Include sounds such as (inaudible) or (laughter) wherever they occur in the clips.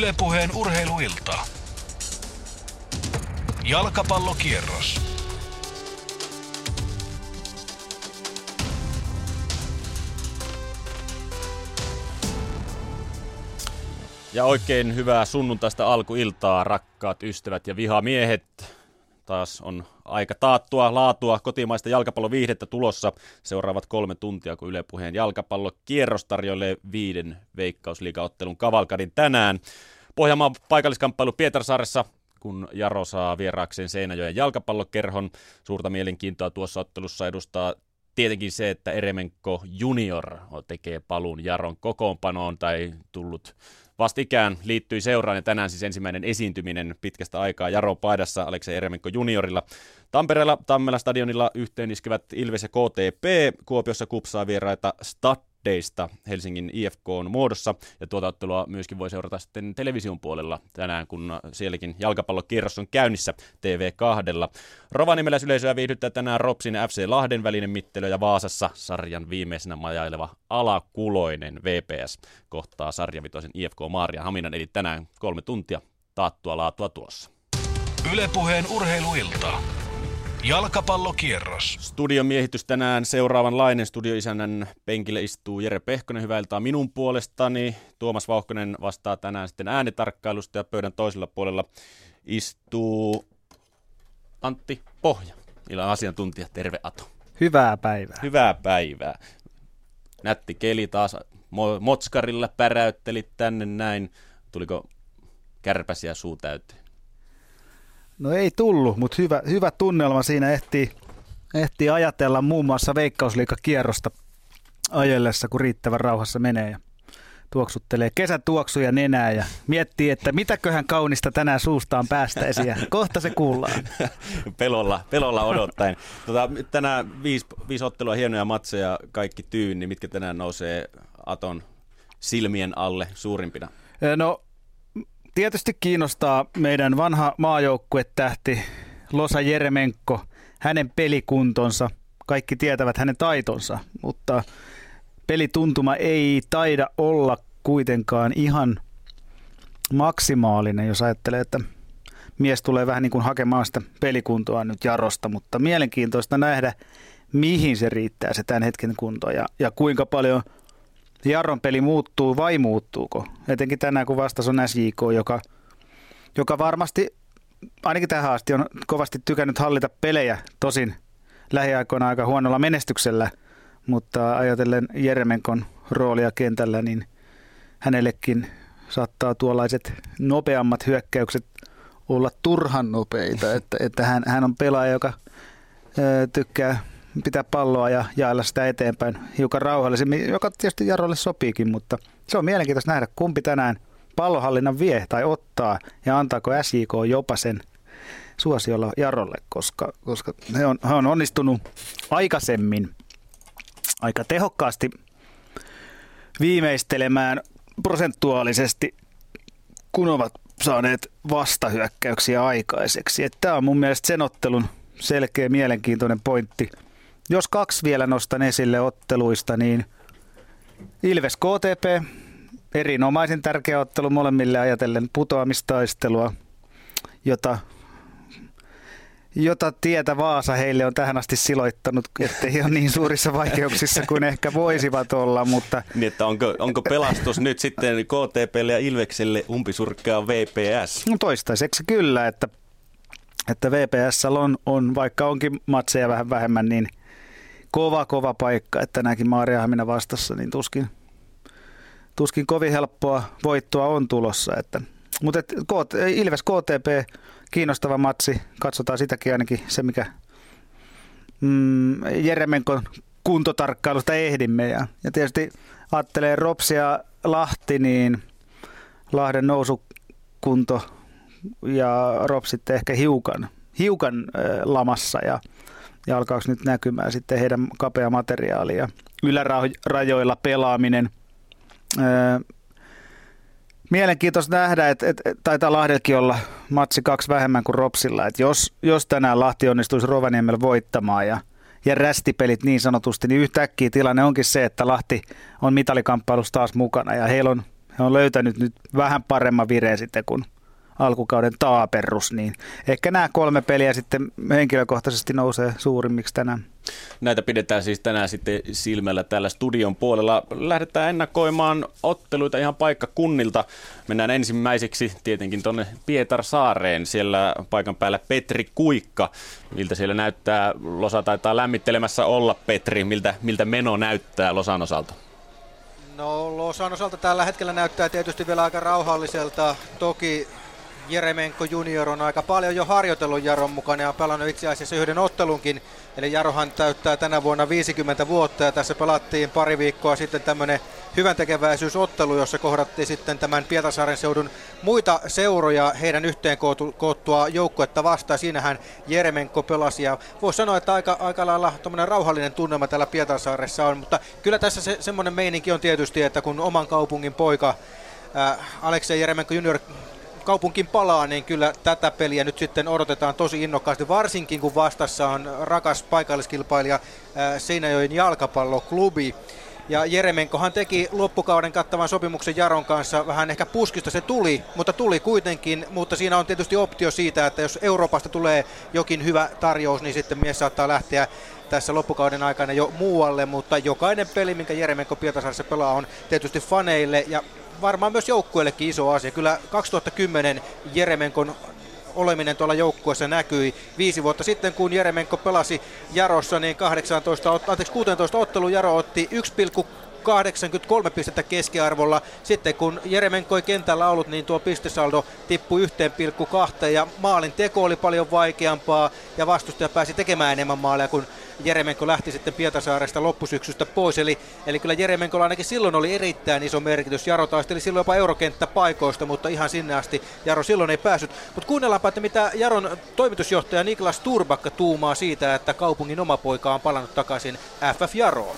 Ylepuheen urheiluilta. Jalkapallokierros. Ja oikein hyvää sunnuntaista alkuiltaa, rakkaat ystävät ja vihamiehet. Taas on aika taattua laatua kotimaista jalkapalloviihdettä tulossa seuraavat kolme tuntia, kun Yle Puheen jalkapallokierros tarjoilee viiden veikkausliigaottelun kavalkadin tänään. Pohjanmaan paikalliskamppailu Pietarsaaressa, kun Jaro saa vieraakseen Seinäjoen jalkapallokerhon. Suurta mielenkiintoa tuossa ottelussa edustaa tietenkin se, että Eremenko junior tekee paluun Jaron kokoonpanoon tai tullut vastikään liittyi seuraan ja tänään siis ensimmäinen esiintyminen pitkästä aikaa Jaro paidassa Aleksei Eremenko juniorilla. Tampereella Tammela stadionilla yhteen iskevät Ilves ja KTP, Kuopiossa kupsaa vieraita Stad Deista Helsingin IFK on muodossa. Ja tuota ottelua myöskin voi seurata sitten television puolella tänään, kun sielläkin jalkapallokierros on käynnissä TV2. Rovanimeläisyleisöä viihdyttää tänään Ropsin FC Lahden välinen mittelö ja Vaasassa sarjan viimeisenä majaileva alakuloinen VPS kohtaa sarjavitoisen IFK Maaria Haminan, eli tänään kolme tuntia taattua laatua tulossa. Ylepuheen urheiluilta. Jalkapallokierros. Studion miehitys tänään seuraavanlainen. Studioisännän penkille istuu Jere Pehkonen. Hyvää iltaa minun puolestani. Tuomas Vauhkonen vastaa tänään sitten äänitarkkailusta ja pöydän toisella puolella istuu Antti Pohja. Illan asiantuntija. Terve Ato. Hyvää päivää. Hyvää päivää. Nätti keli taas. Motskarilla päräyttelit tänne näin. Tuliko kärpäsiä suu täyteen? No ei tullut, mutta hyvä, hyvä tunnelma siinä ehtii, ehtii ajatella muun muassa veikkausliikakierrosta ajellessa, kun riittävän rauhassa menee ja tuoksuttelee kesätuoksuja nenää ja miettii, että mitäköhän kaunista tänään suustaan päästäisi ja kohta se kuullaan. (laughs) pelolla, pelolla odottaen. Tota, tänään viisi, viisi ottelua, hienoja matseja, kaikki tyyn, niin mitkä tänään nousee Aton silmien alle suurimpina? No tietysti kiinnostaa meidän vanha maajoukkuetähti Losa Jeremenko, hänen pelikuntonsa. Kaikki tietävät hänen taitonsa, mutta pelituntuma ei taida olla kuitenkaan ihan maksimaalinen, jos ajattelee, että mies tulee vähän niin kuin hakemaan sitä pelikuntoa nyt Jarosta, mutta mielenkiintoista nähdä, mihin se riittää se tämän hetken kunto ja, ja kuinka paljon – Jarron peli muuttuu vai muuttuuko? Etenkin tänään, kun vastas on SJK, joka, joka varmasti ainakin tähän asti on kovasti tykännyt hallita pelejä, tosin lähiaikoina aika huonolla menestyksellä, mutta ajatellen Jeremenkon roolia kentällä, niin hänellekin saattaa tuollaiset nopeammat hyökkäykset olla turhan nopeita, että, että hän, hän on pelaaja, joka ö, tykkää pitää palloa ja jaella sitä eteenpäin hiukan rauhallisemmin, joka tietysti Jarolle sopiikin, mutta se on mielenkiintoista nähdä, kumpi tänään pallohallinnan vie tai ottaa ja antaako SJK jopa sen suosiolla Jarolle, koska, koska he, on, he on onnistunut aikaisemmin aika tehokkaasti viimeistelemään prosentuaalisesti, kun ovat saaneet vastahyökkäyksiä aikaiseksi. Tämä on mun mielestä sen ottelun selkeä mielenkiintoinen pointti – jos kaksi vielä nostan esille otteluista, niin Ilves KTP, erinomaisen tärkeä ottelu molemmille ajatellen putoamistaistelua, jota, jota tietä Vaasa heille on tähän asti siloittanut, ettei ole niin suurissa vaikeuksissa kuin ehkä voisivat olla. Mutta... Niin, että onko, onko pelastus nyt sitten KTPlle ja Ilvekselle umpisurkkaa VPS? No toistaiseksi kyllä, että, että VPS on, on, vaikka onkin matseja vähän vähemmän, niin – kova, kova paikka, että tänäänkin Maariahamina vastassa, niin tuskin, tuskin kovin helppoa voittoa on tulossa. Että, mutta et, Ilves KTP, kiinnostava matsi, katsotaan sitäkin ainakin se, mikä mm, Jeremenkon kuntotarkkailusta ehdimme. Ja, ja tietysti ajattelee Ropsia Lahti, niin Lahden nousukunto ja Ropsit ehkä hiukan, hiukan äh, lamassa ja ja alkaako nyt näkymään sitten heidän kapea materiaali ja ylärajoilla pelaaminen. Öö, mielenkiintoista nähdä, että, että, että taitaa Lahdelkin olla matsi kaksi vähemmän kuin Ropsilla. Että jos, jos tänään Lahti onnistuisi Rovaniemellä voittamaan ja, ja rästipelit niin sanotusti, niin yhtäkkiä tilanne onkin se, että Lahti on mitalikamppailussa taas mukana ja heillä on, he on löytänyt nyt vähän paremman vireen sitten kuin alkukauden taaperrus, niin ehkä nämä kolme peliä sitten henkilökohtaisesti nousee suurimmiksi tänään. Näitä pidetään siis tänään sitten silmällä täällä studion puolella. Lähdetään ennakoimaan otteluita ihan paikkakunnilta. Mennään ensimmäiseksi tietenkin tuonne Pietarsaareen. Siellä paikan päällä Petri Kuikka. Miltä siellä näyttää? Losa taitaa lämmittelemässä olla Petri. Miltä, miltä meno näyttää Losan osalta? No Losan osalta tällä hetkellä näyttää tietysti vielä aika rauhalliselta. Toki Jeremenko junior on aika paljon jo harjoitellut Jaron mukana ja pelannut itse asiassa yhden ottelunkin. Eli Jarohan täyttää tänä vuonna 50 vuotta ja tässä pelattiin pari viikkoa sitten tämmöinen hyvän tekeväisyysottelu, jossa kohdattiin sitten tämän Pietasaaren seudun muita seuroja heidän yhteen koottua joukkuetta vastaan. Siinähän Jeremenko pelasi ja voisi sanoa, että aika, aika lailla rauhallinen tunnelma täällä Pietasaaressa on, mutta kyllä tässä se, semmoinen meininki on tietysti, että kun oman kaupungin poika Aleksei Jeremenko junior kaupunkiin palaa, niin kyllä tätä peliä nyt sitten odotetaan tosi innokkaasti, varsinkin kun vastassa on rakas paikalliskilpailija Seinäjoen jalkapalloklubi. Ja Jeremenkohan teki loppukauden kattavan sopimuksen Jaron kanssa, vähän ehkä puskista se tuli, mutta tuli kuitenkin, mutta siinä on tietysti optio siitä, että jos Euroopasta tulee jokin hyvä tarjous, niin sitten mies saattaa lähteä tässä loppukauden aikana jo muualle, mutta jokainen peli, minkä Jeremenko Pietasaaressa pelaa, on tietysti faneille. Ja varmaan myös joukkueellekin iso asia. Kyllä 2010 Jeremenkon oleminen tuolla joukkueessa näkyi. Viisi vuotta sitten, kun Jeremenko pelasi Jarossa, niin 18, anteeksi, 16 ottelu Jaro otti 83 pistettä keskiarvolla. Sitten kun Jeremenko ei kentällä ollut, niin tuo pistesaldo tippui 1,2 ja maalin teko oli paljon vaikeampaa ja vastustaja pääsi tekemään enemmän maaleja kuin Jeremenko lähti sitten Pietasaaresta loppusyksystä pois. Eli, eli kyllä Jeremenkolla ainakin silloin oli erittäin iso merkitys. Jaro taisteli silloin jopa eurokenttäpaikoista, mutta ihan sinne asti Jaro silloin ei päässyt. Mutta kuunnellaanpa, että mitä Jaron toimitusjohtaja Niklas Turbakka tuumaa siitä, että kaupungin oma poika on palannut takaisin FF Jaroon.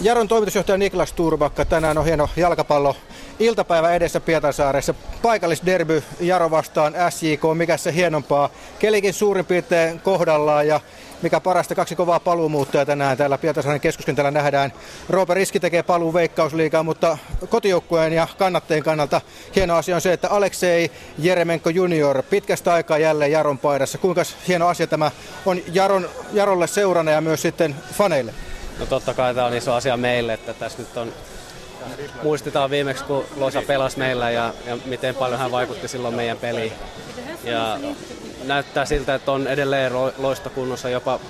Jaron toimitusjohtaja Niklas Turbakka, tänään on hieno jalkapallo iltapäivä edessä Pietarsaaressa. Paikallisderby Jaro vastaan SJK, mikä se hienompaa. Kelikin suurin piirtein kohdallaan ja mikä parasta, kaksi kovaa paluumuuttoja tänään täällä Pietarsaaren keskuskentällä nähdään. Roope Riski tekee paluu veikkausliigaa, mutta kotijoukkueen ja kannattajien kannalta hieno asia on se, että Aleksei Jeremenko junior pitkästä aikaa jälleen Jaron paidassa. Kuinka hieno asia tämä on Jaron, Jarolle seurana ja myös sitten faneille? No totta kai tämä on iso asia meille, että tässä nyt on muistetaan viimeksi, kun Losa pelasi meillä ja, ja miten paljon hän vaikutti silloin meidän peliin. Ja näyttää siltä, että on edelleen loistokunnossa, jopa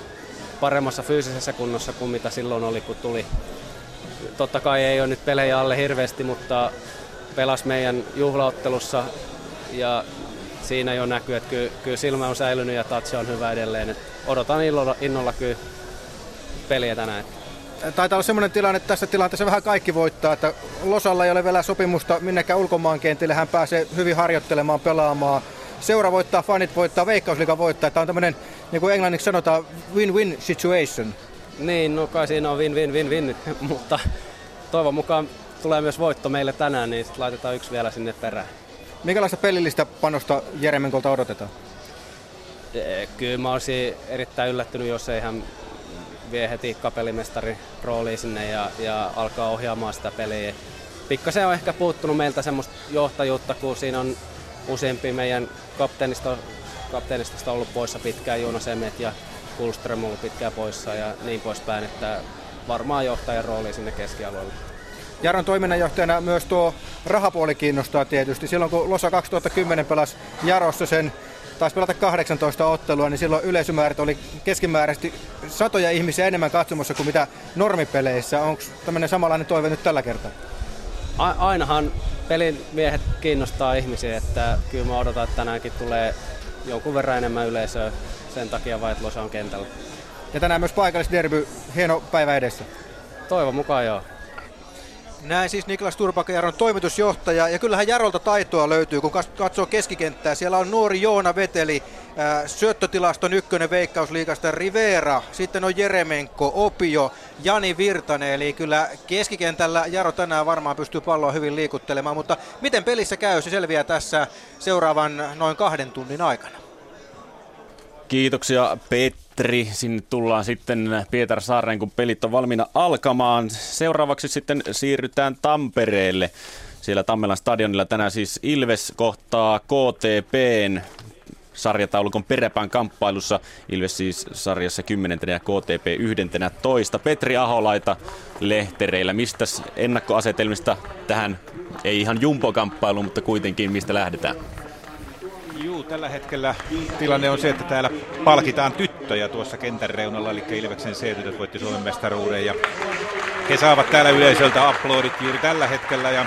paremmassa fyysisessä kunnossa kuin mitä silloin oli, kun tuli. Totta kai ei ole nyt pelejä alle hirveästi, mutta pelas meidän juhlaottelussa ja siinä jo näkyy, että kyllä, kyllä silmä on säilynyt ja tatsi on hyvä edelleen. Et odotan innolla, innolla kyllä peliä tänään. Taitaa olla sellainen tilanne, että tässä tilanteessa vähän kaikki voittaa, että Losalla ei ole vielä sopimusta minnekään ulkomaankentille, hän pääsee hyvin harjoittelemaan, pelaamaan. Seura voittaa, fanit voittaa, Veikkausliiga voittaa. Tämä on tämmöinen, niin kuin englanniksi sanotaan, win-win situation. Niin, no kai siinä on win-win-win-win, (laughs) mutta toivon mukaan tulee myös voitto meille tänään, niin laitetaan yksi vielä sinne perään. Minkälaista pelillistä panosta Jeremenkolta odotetaan? Kyllä mä olisin erittäin yllättynyt, jos ei hän vie heti kapelimestari rooliin sinne ja, ja alkaa ohjaamaan sitä peliä. Pikkasen on ehkä puuttunut meiltä semmoista johtajuutta, kun siinä on useampi meidän kapteenista, kapteenista ollut poissa pitkään, Jonas Emmet ja Kulström ollut pitkään poissa ja niin poispäin, että varmaan johtajan rooli sinne keskialueelle. Jaron toiminnanjohtajana myös tuo rahapuoli kiinnostaa tietysti. Silloin kun Losa 2010 pelasi Jarossa sen taisi pelata 18 ottelua, niin silloin yleisömäärät oli keskimääräisesti satoja ihmisiä enemmän katsomassa kuin mitä normipeleissä. Onko tämmöinen samanlainen toive nyt tällä kertaa? A- ainahan pelin miehet kiinnostaa ihmisiä, että kyllä mä odotan, että tänäänkin tulee jonkun verran enemmän yleisöä sen takia vai, että Losa on kentällä. Ja tänään myös paikallisderby, hieno päivä edessä. Toivon mukaan joo. Näin siis Niklas Turpakajaron toimitusjohtaja. Ja kyllähän Jarolta taitoa löytyy, kun katsoo keskikenttää. Siellä on nuori Joona Veteli, äh, syöttötilaston ykkönen veikkausliikasta Rivera. Sitten on Jeremenko, Opio, Jani Virtanen. Eli kyllä keskikentällä Jaro tänään varmaan pystyy palloa hyvin liikuttelemaan. Mutta miten pelissä käy, se selviää tässä seuraavan noin kahden tunnin aikana. Kiitoksia Petri. Sinne tullaan sitten Pietarsaareen, kun pelit on valmiina alkamaan. Seuraavaksi sitten siirrytään Tampereelle. siellä Tammelan stadionilla. Tänään siis Ilves kohtaa KTPn sarjataulukon peräpään kamppailussa. Ilves siis sarjassa 10 ja KTP 11. Petri Aholaita lehtereillä. Mistä ennakkoasetelmista tähän, ei ihan jumpokamppailuun, mutta kuitenkin mistä lähdetään? Juu, tällä hetkellä tilanne on se, että täällä palkitaan tyttöjä tuossa kentän reunalla, eli Ilveksen C-tytöt voitti Suomen mestaruuden ja he saavat täällä yleisöltä aplodit juuri tällä hetkellä ja,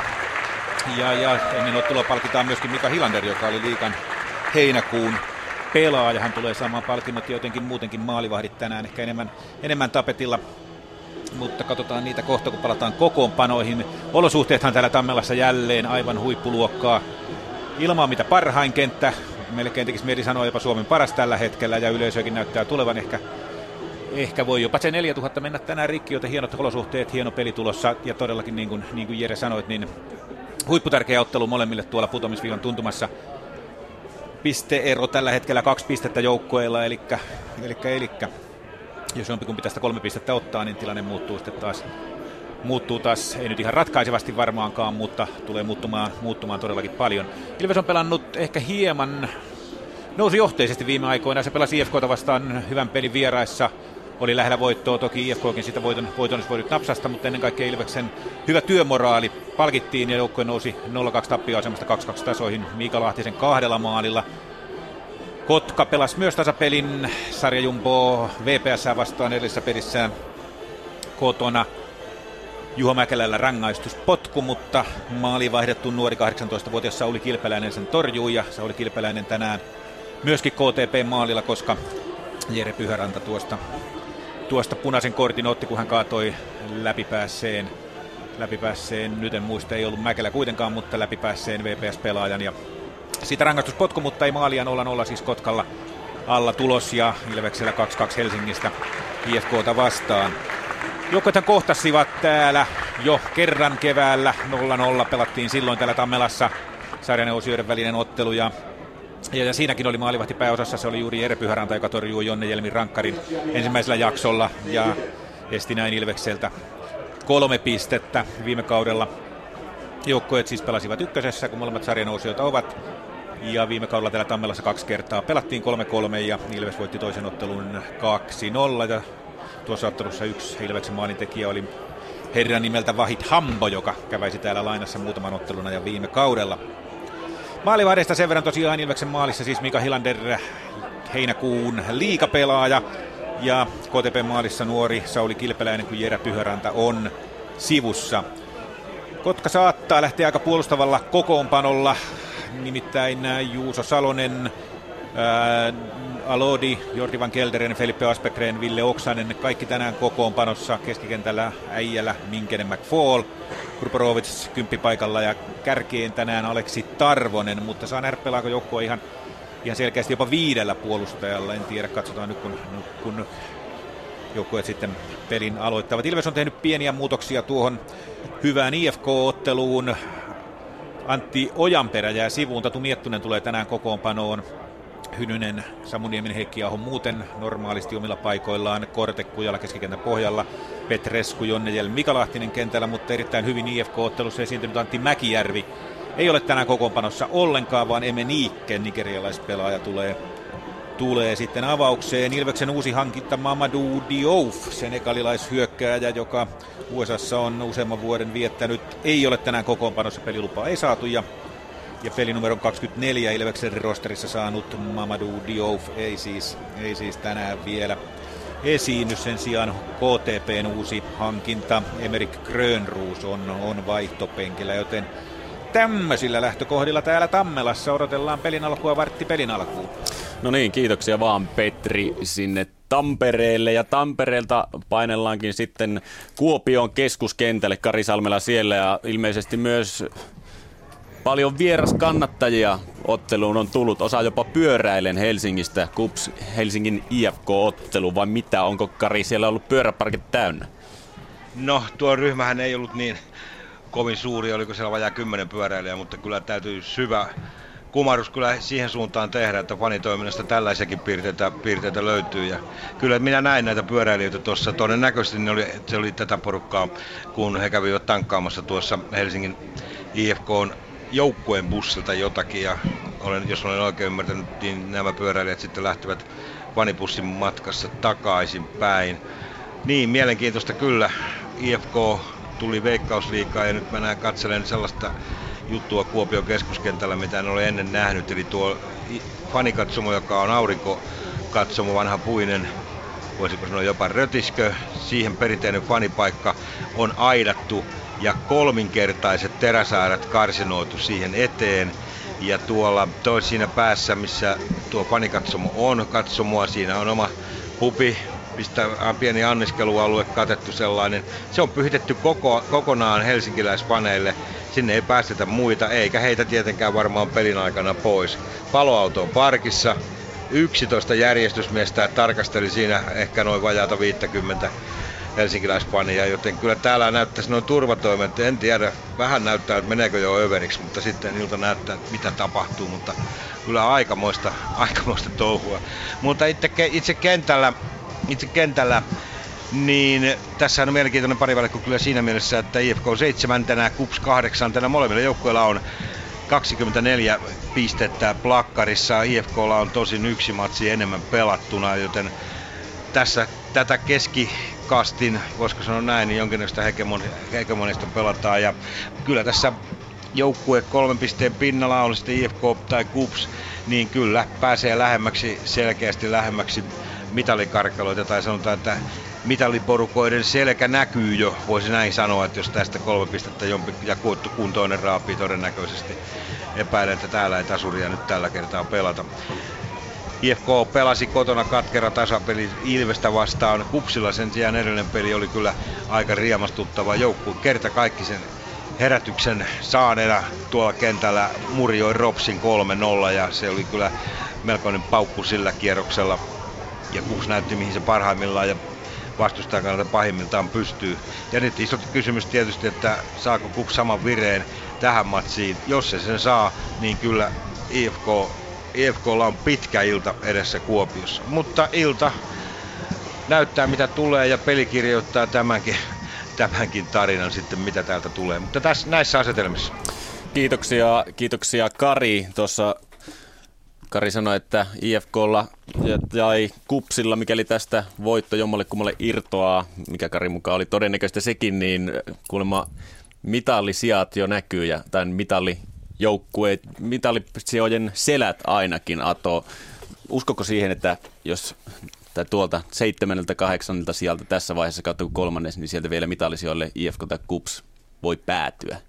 ja, ja ennen ottelua palkitaan myöskin Mika Hilander, joka oli liikan heinäkuun pelaaja. Hän tulee saamaan palkinnot jotenkin muutenkin maalivahdit tänään ehkä enemmän, enemmän tapetilla. Mutta katsotaan niitä kohta, kun palataan kokoonpanoihin. Olosuhteethan täällä Tammelassa jälleen aivan huippuluokkaa. Ilma on mitä parhain kenttä. Melkein tekisi mieli sanoa jopa Suomen paras tällä hetkellä ja yleisökin näyttää tulevan. Ehkä ehkä voi jopa se 4000 mennä tänään rikki, joten hienot olosuhteet, hieno peli tulossa. Ja todellakin niin kuin, niin kuin Jere sanoit, niin huipputärkeä ottelu molemmille tuolla putomisviivan tuntumassa. Pisteero tällä hetkellä kaksi pistettä joukkueilla, eli, eli, eli jos jompikumpi tästä kolme pistettä ottaa, niin tilanne muuttuu sitten taas muuttuu taas, ei nyt ihan ratkaisevasti varmaankaan, mutta tulee muuttumaan, muuttumaan todellakin paljon. Ilves on pelannut ehkä hieman nousi johteisesti viime aikoina. Se pelasi IFKta vastaan hyvän pelin vieraissa. Oli lähellä voittoa, toki IFKkin sitä voiton, voiton olisi voinut napsasta, mutta ennen kaikkea Ilveksen hyvä työmoraali palkittiin ja joukkue nousi 0-2 tappioasemasta 2-2 tasoihin Miika Lahtisen kahdella maalilla. Kotka pelasi myös tasapelin sarjajumbo VPS vastaan edellisessä pelissä kotona. Juho Mäkelällä rangaistuspotku, mutta maali vaihdettu nuori 18-vuotias Sauli Kilpeläinen sen torjui ja Sauli Kilpeläinen tänään myöskin KTP-maalilla, koska Jere Pyhäranta tuosta, tuosta punaisen kortin otti, kun hän kaatoi läpipäässeen, läpipäässeen, nyt en muista, ei ollut Mäkelä kuitenkaan, mutta läpipäässeen VPS-pelaajan. Ja siitä rangaistuspotku, mutta ei maalia 0-0 siis Kotkalla alla tulos ja Ilveksellä 2-2 Helsingistä IFKta vastaan. Joukkuethan kohtasivat täällä jo kerran keväällä 0-0. Pelattiin silloin täällä Tammelassa sarjaneusijoiden välinen ottelu ja ja, ja siinäkin oli maalivahti pääosassa, se oli juuri Jere Pyhäranta, joka torjui Jonne Jelmin rankkarin ensimmäisellä jaksolla ja esti näin Ilvekseltä kolme pistettä viime kaudella. Joukkoet siis pelasivat ykkösessä, kun molemmat sarjanousijoita ovat. Ja viime kaudella täällä Tammelassa kaksi kertaa pelattiin 3-3 ja Ilves voitti toisen ottelun 2-0. Ja tuossa ottelussa yksi Ilveksen maalintekijä oli herran nimeltä Vahit Hambo, joka käväisi täällä lainassa muutaman ottelun ja viime kaudella. Maalivahdeista sen verran tosiaan Ilveksen maalissa siis Mika Hilander, heinäkuun liikapelaaja. Ja KTP maalissa nuori Sauli Kilpeläinen, kun Jere Pyhäranta on sivussa. Kotka saattaa lähteä aika puolustavalla kokoonpanolla, nimittäin Juuso Salonen, Alodi, Jordi Van Kelderen, Felipe Aspekren, Ville Oksanen, kaikki tänään kokoonpanossa keskikentällä Äijälä, Minkenen McFall, Kurporovits kymppipaikalla ja kärkeen tänään Aleksi Tarvonen, mutta saa nähdä pelaako ihan, ihan selkeästi jopa viidellä puolustajalla, en tiedä, katsotaan nyt kun, kun joukkueet sitten pelin aloittavat. Ilves on tehnyt pieniä muutoksia tuohon hyvään IFK-otteluun. Antti Ojanperä jää sivuun, Tatu Miettunen tulee tänään kokoonpanoon. Hynynen, Samuniemen, Heikki Aho muuten normaalisti omilla paikoillaan, Korte Kujalla keskikentän pohjalla, Petresku, Jonnejel, Mika Lahtinen kentällä, mutta erittäin hyvin IFK-ottelussa esiintynyt Antti Mäkijärvi. Ei ole tänään kokoonpanossa ollenkaan, vaan Eme Niikke, nigerialaispelaaja, tulee, tulee sitten avaukseen. Ilveksen uusi hankinta Mamadou Diouf, senegalilaishyökkääjä, joka USAssa on useamman vuoden viettänyt, ei ole tänään kokoonpanossa, pelilupaa ei saatu ja ja pelinumero 24 Ilveksen rosterissa saanut Mamadou Diouf ei siis, ei siis tänään vielä esiinny. Sen sijaan KTPn uusi hankinta Emerik Grönruus on, on vaihtopenkillä, joten tämmöisillä lähtökohdilla täällä Tammelassa odotellaan pelin alkua vartti pelin alkuun. No niin, kiitoksia vaan Petri sinne Tampereelle ja Tampereelta painellaankin sitten Kuopion keskuskentälle Kari Salmela siellä ja ilmeisesti myös Paljon vieraskannattajia otteluun on tullut, osa jopa pyöräilen Helsingistä, KUPS Helsingin IFK-ottelu, vai mitä? Onko Kari siellä ollut pyöräparkit täynnä? No, tuo ryhmähän ei ollut niin kovin suuri, oliko siellä vajaa kymmenen pyöräilijää, mutta kyllä täytyy syvä kumarus kyllä siihen suuntaan tehdä, että fanitoiminnasta tällaisiakin piirteitä, piirteitä löytyy. Ja kyllä minä näin näitä pyöräilijöitä tuossa. Todennäköisesti ne oli, se oli tätä porukkaa, kun he kävivät tankkaamassa tuossa Helsingin IFK on joukkueen bussilta jotakin ja olen, jos olen oikein ymmärtänyt, niin nämä pyöräilijät sitten lähtevät vanipussin matkassa takaisin päin. Niin, mielenkiintoista kyllä. IFK tuli veikkausliikaa ja nyt mä näen katselen sellaista juttua Kuopion keskuskentällä, mitä en ole ennen nähnyt. Eli tuo fanikatsomo, joka on aurinkokatsomo, vanha puinen, voisiko sanoa jopa rötiskö, siihen perinteinen fanipaikka on aidattu ja kolminkertaiset teräsääret karsinoitu siihen eteen. Ja tuolla toi siinä päässä, missä tuo fanikatsomo on, katsomoa, siinä on oma pupi, mistä on pieni anniskelualue katettu sellainen. Se on pyhitetty koko, kokonaan helsinkiläispaneille. Sinne ei päästetä muita, eikä heitä tietenkään varmaan pelin aikana pois. Paloauto on parkissa. 11 järjestysmiestä tarkasteli siinä ehkä noin vajaata 50 helsinkiläispania, joten kyllä täällä näyttäisi noin turvatoimet, en tiedä, vähän näyttää, että meneekö jo överiksi, mutta sitten ilta näyttää, mitä tapahtuu, mutta kyllä aikamoista, (laughs) aikamoista touhua. Mutta itse, itse kentällä, itse kentällä niin tässä on mielenkiintoinen parivalikko kyllä siinä mielessä, että IFK on seitsemäntenä, KUPS kahdeksantena, molemmilla joukkueilla on 24 pistettä plakkarissa. IFKlla on tosin yksi matsi enemmän pelattuna, joten tässä tätä keskikastin, voisiko sanoa näin, niin jonkinlaista hegemonista pelataan. Ja kyllä tässä joukkue kolmen pisteen pinnalla on sitten IFK tai KUPS, niin kyllä pääsee lähemmäksi, selkeästi lähemmäksi mitalikarkeloita tai sanotaan, että mitaliporukoiden selkä näkyy jo, voisi näin sanoa, että jos tästä kolme pistettä jompi ja kuntoinen raapii todennäköisesti. Epäilen, että täällä ei tasuria nyt tällä kertaa pelata. IFK pelasi kotona katkera tasapeli Ilvestä vastaan. Kupsilla sen sijaan edellinen peli oli kyllä aika riemastuttava joukkue. Kerta kaikki sen herätyksen saaneena tuolla kentällä murjoi Ropsin 3-0 ja se oli kyllä melkoinen paukku sillä kierroksella. Ja Kups näytti mihin se parhaimmillaan ja vastustajan kannalta pahimmiltaan pystyy. Ja nyt iso kysymys tietysti, että saako Kups saman vireen tähän matsiin. Jos se sen saa, niin kyllä IFK IFKlla on pitkä ilta edessä Kuopiossa. Mutta ilta näyttää mitä tulee ja peli kirjoittaa tämänkin, tämänkin tarinan sitten mitä täältä tulee. Mutta tässä, näissä asetelmissa. Kiitoksia, kiitoksia Kari. Tuossa Kari sanoi, että IFKlla ja Kupsilla, mikäli tästä voitto jommalle kummalle irtoaa, mikä Kari mukaan oli todennäköistä sekin, niin kuulemma mitallisijat jo näkyy ja tämän mitalli joukkueet, mitallisijojen selät ainakin, Ato. Uskoko siihen, että jos tai tuolta seitsemäneltä, kahdeksannelta sieltä tässä vaiheessa kautta kuin kolmannes, niin sieltä vielä mitallisijoille IFK tai KUPS voi päätyä?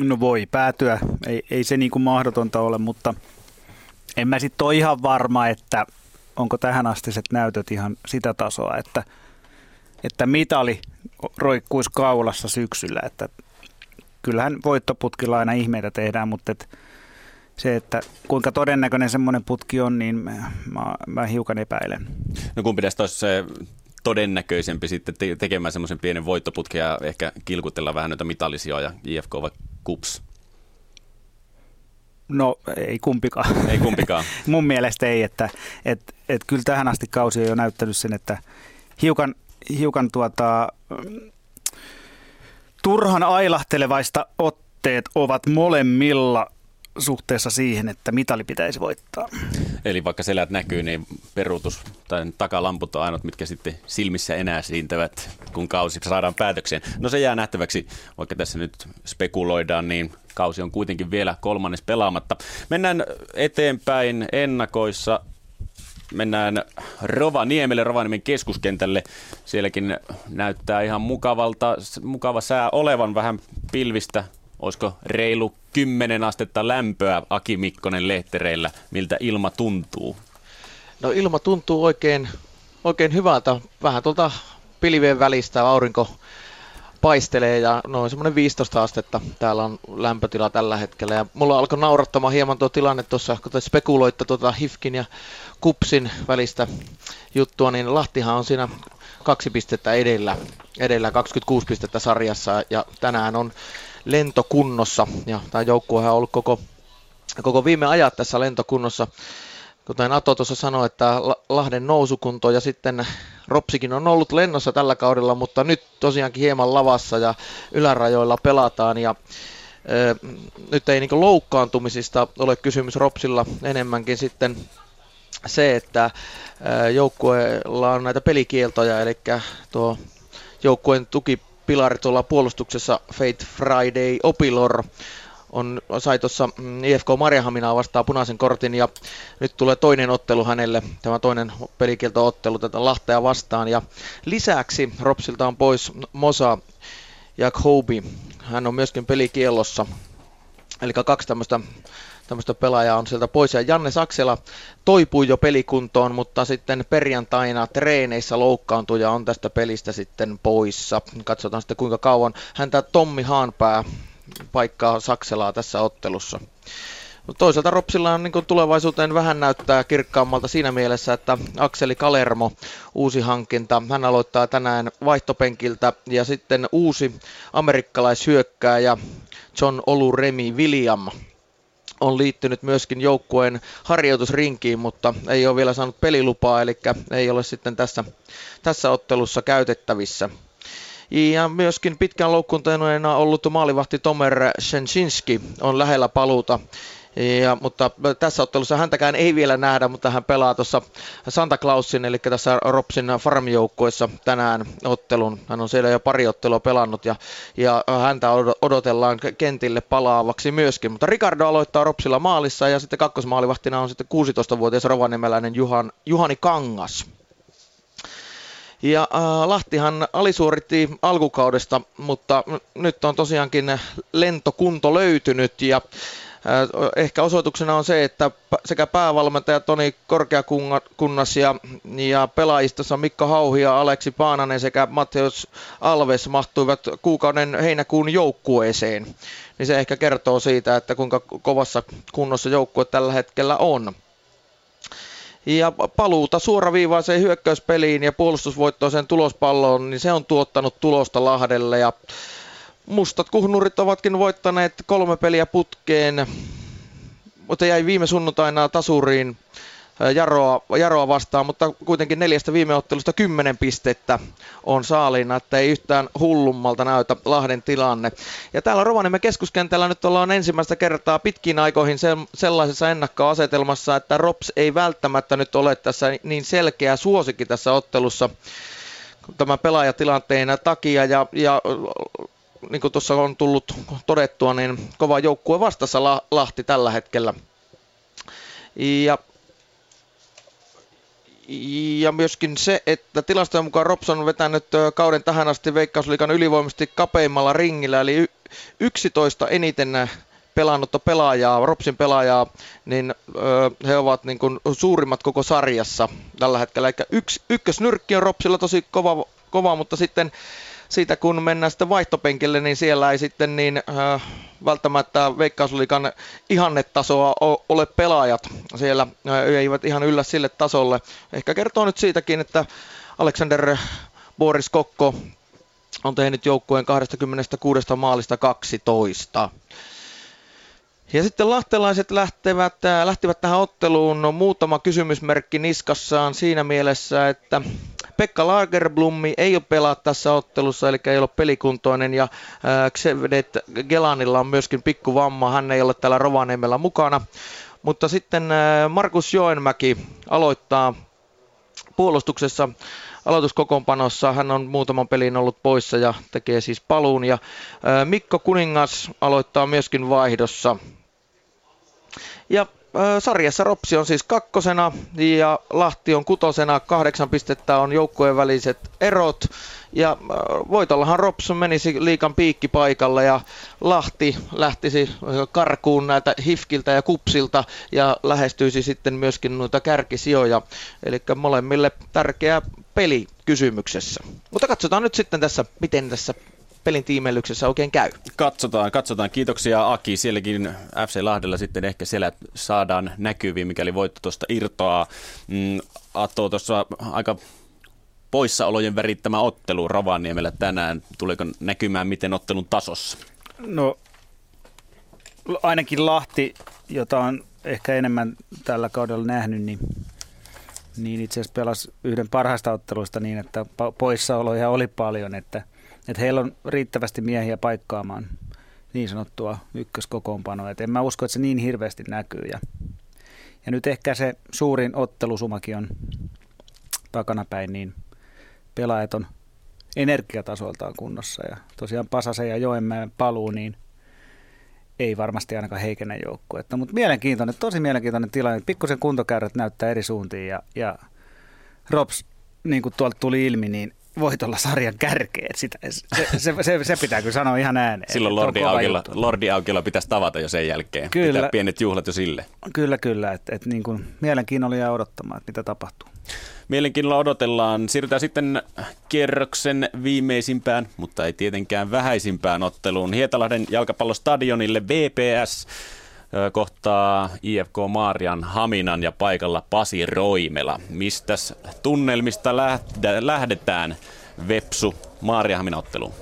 No voi päätyä, ei, ei se niin kuin mahdotonta ole, mutta en mä sitten ole ihan varma, että onko tähän astiset näytöt ihan sitä tasoa, että, että mitali roikkuisi kaulassa syksyllä, että kyllähän voittoputkilla aina ihmeitä tehdään, mutta et se, että kuinka todennäköinen semmoinen putki on, niin mä, mä, hiukan epäilen. No kun pitäisi taas se todennäköisempi sitten te- tekemään semmoisen pienen voittoputken ja ehkä kilkutella vähän noita mitallisia IFK vai KUPS? No ei kumpikaan. Ei kumpikaan. (laughs) Mun mielestä ei, että et, et kyllä tähän asti kausi on jo näyttänyt sen, että hiukan, hiukan tuota, turhan ailahtelevaista otteet ovat molemmilla suhteessa siihen, että mitali pitäisi voittaa. Eli vaikka selät näkyy, niin peruutus tai takalamput on ainut, mitkä sitten silmissä enää siintävät, kun kausi saadaan päätökseen. No se jää nähtäväksi, vaikka tässä nyt spekuloidaan, niin kausi on kuitenkin vielä kolmannes pelaamatta. Mennään eteenpäin ennakoissa mennään Rovaniemelle, Rovaniemen keskuskentälle. Sielläkin näyttää ihan mukavalta, mukava sää olevan vähän pilvistä. Olisiko reilu 10 astetta lämpöä Aki Mikkonen lehtereillä? Miltä ilma tuntuu? No ilma tuntuu oikein, oikein hyvältä. Vähän tuolta pilvien välistä aurinko paistelee ja noin semmoinen 15 astetta täällä on lämpötila tällä hetkellä. Ja mulla alkoi naurattamaan hieman tuo tilanne tuossa, kun te spekuloitte tuota Hifkin ja Kupsin välistä juttua, niin Lahtihan on siinä kaksi pistettä edellä, edellä 26 pistettä sarjassa ja tänään on lentokunnossa ja tämä joukkue on ollut koko, koko viime ajat tässä lentokunnossa kuten Ato tuossa sanoi, että Lahden nousukunto ja sitten Ropsikin on ollut lennossa tällä kaudella, mutta nyt tosiaankin hieman lavassa ja ylärajoilla pelataan ja nyt ei niin loukkaantumisista ole kysymys Ropsilla enemmänkin sitten se, että joukkueella on näitä pelikieltoja, eli tuo joukkueen tukipilari tuolla puolustuksessa Fate Friday Opilor on, sai tuossa mm, IFK Marjahaminaa vastaa punaisen kortin ja nyt tulee toinen ottelu hänelle, tämä toinen pelikielto-ottelu tätä Lahtea vastaan ja lisäksi Ropsilta on pois Mosa ja Kobe. Hän on myöskin pelikiellossa, eli kaksi tämmöistä tämmöistä pelaajaa on sieltä pois. Ja Janne Saksela toipui jo pelikuntoon, mutta sitten perjantaina treeneissä loukkaantui ja on tästä pelistä sitten poissa. Katsotaan sitten kuinka kauan häntä Tommi Haanpää paikkaa Sakselaa tässä ottelussa. Mutta toisaalta Ropsilla on niin tulevaisuuteen vähän näyttää kirkkaammalta siinä mielessä, että Akseli Kalermo, uusi hankinta, hän aloittaa tänään vaihtopenkiltä ja sitten uusi amerikkalaishyökkääjä John Oluremi William on liittynyt myöskin joukkueen harjoitusrinkiin, mutta ei ole vielä saanut pelilupaa, eli ei ole sitten tässä, tässä ottelussa käytettävissä. Ja myöskin pitkään loukkuuntuneena ollut maalivahti Tomer Shensinski on lähellä paluuta. Ja, mutta tässä ottelussa häntäkään ei vielä nähdä, mutta hän pelaa tuossa Santa Clausin, eli tässä Ropsin farmjoukkueessa tänään ottelun. Hän on siellä jo pari ottelua pelannut ja, ja häntä odotellaan kentille palaavaksi myöskin. Mutta Ricardo aloittaa Ropsilla maalissa ja sitten kakkosmaalivahtina on sitten 16-vuotias rovaniemeläinen Juhan, Juhani Kangas. Ja äh, Lahtihan alisuoritti alkukaudesta, mutta nyt on tosiaankin lentokunto löytynyt ja äh, ehkä osoituksena on se, että sekä päävalmentaja Toni Korkeakunnas ja, ja pelaajistossa Mikko Hauhi ja Aleksi Paananen sekä Matteus Alves mahtuivat kuukauden heinäkuun joukkueeseen. Niin se ehkä kertoo siitä, että kuinka kovassa kunnossa joukkue tällä hetkellä on. Ja paluuta suoraviivaiseen hyökkäyspeliin ja puolustusvoittoiseen tulospalloon, niin se on tuottanut tulosta Lahdelle. Ja mustat kuhnurit ovatkin voittaneet kolme peliä putkeen, mutta jäi viime sunnuntaina tasuriin Jaroa, Jaroa vastaan, mutta kuitenkin neljästä viime ottelusta kymmenen pistettä on saaliina, että ei yhtään hullummalta näytä Lahden tilanne. Ja täällä Rovaniemen keskuskentällä nyt ollaan ensimmäistä kertaa pitkiin aikoihin se, sellaisessa ennakkoasetelmassa, että Rops ei välttämättä nyt ole tässä niin selkeä suosikki tässä ottelussa tämän pelaajatilanteen takia ja, ja niin kuin tuossa on tullut todettua, niin kova joukkue vastassa Lahti tällä hetkellä. Ja ja myöskin se, että tilastojen mukaan Robson on vetänyt kauden tähän asti Veikkausliikan ylivoimaisesti kapeimmalla ringillä, eli 11 eniten pelannutta pelaajaa, Ropsin pelaajaa, niin he ovat niin kuin suurimmat koko sarjassa tällä hetkellä. Eli yks, ykkösnyrkki on Ropsilla tosi kova, kova mutta sitten siitä kun mennään sitten vaihtopenkille, niin siellä ei sitten niin äh, välttämättä Veikkausliikan ihannetasoa ole pelaajat. Siellä äh, eivät ihan yllä sille tasolle. Ehkä kertoo nyt siitäkin, että Alexander Boris Kokko on tehnyt joukkueen 26 maalista 12. Ja sitten lahtelaiset lähtevät, äh, lähtivät tähän otteluun no, muutama kysymysmerkki niskassaan siinä mielessä, että Pekka Lagerblummi ei ole pelaa tässä ottelussa, eli ei ole pelikuntoinen, ja äh, Xevedet Gelanilla on myöskin pikkuvamma, hän ei ole täällä Rovaniemellä mukana. Mutta sitten äh, Markus Joenmäki aloittaa puolustuksessa aloituskokoonpanossa. Hän on muutaman pelin ollut poissa ja tekee siis paluun. Ja äh, Mikko Kuningas aloittaa myöskin vaihdossa. Ja sarjassa Ropsi on siis kakkosena ja Lahti on kutosena. Kahdeksan pistettä on joukkueen väliset erot. Ja voitollahan Rops menisi liikan piikkipaikalla ja Lahti lähtisi karkuun näitä Hifkiltä ja Kupsilta ja lähestyisi sitten myöskin noita kärkisijoja. Eli molemmille tärkeä peli kysymyksessä. Mutta katsotaan nyt sitten tässä, miten tässä pelin tiimeilyksessä oikein käy. Katsotaan, katsotaan. Kiitoksia Aki. Sielläkin FC Lahdella sitten ehkä siellä saadaan näkyviin, mikäli voitto tuosta irtoaa. Mm, Atto tuossa aika poissaolojen värittämä ottelu Rovaniemellä tänään. Tuleeko näkymään miten ottelun tasossa? No ainakin Lahti, jota on ehkä enemmän tällä kaudella nähnyt, niin, niin itse asiassa pelasi yhden parhaista otteluista niin, että poissaoloja oli paljon, että – että heillä on riittävästi miehiä paikkaamaan niin sanottua ykköskokoonpanoa. Et en mä usko, että se niin hirveästi näkyy. Ja, ja nyt ehkä se suurin ottelusumakin on takanapäin, niin pelaajat on energiatasoiltaan kunnossa. Ja tosiaan Pasasen ja Joenmäen paluu, niin ei varmasti ainakaan heikennä joukkuetta. Mutta mielenkiintoinen, tosi mielenkiintoinen tilanne. Pikkusen kuntokäyrät näyttää eri suuntiin ja, ja Rops, niin kuin tuolta tuli ilmi, niin voit olla sarjan kärkeet. Sitä, se, se, se, se, pitää kyllä sanoa ihan ääneen. Silloin Lordi Aukilla, Lordi Aukilla pitäisi tavata jo sen jälkeen. Kyllä. Pitää pienet juhlat jo sille. Kyllä, kyllä. Et, et niin kuin mielenkiinnolla ja odottamaan, että mitä tapahtuu. Mielenkiinnolla odotellaan. Siirrytään sitten kierroksen viimeisimpään, mutta ei tietenkään vähäisimpään otteluun. Hietalahden jalkapallostadionille VPS kohtaa IFK Maarian Haminan ja paikalla Pasi Roimela. Mistäs tunnelmista lähdetään Vepsu Maaria Hamina otteluun?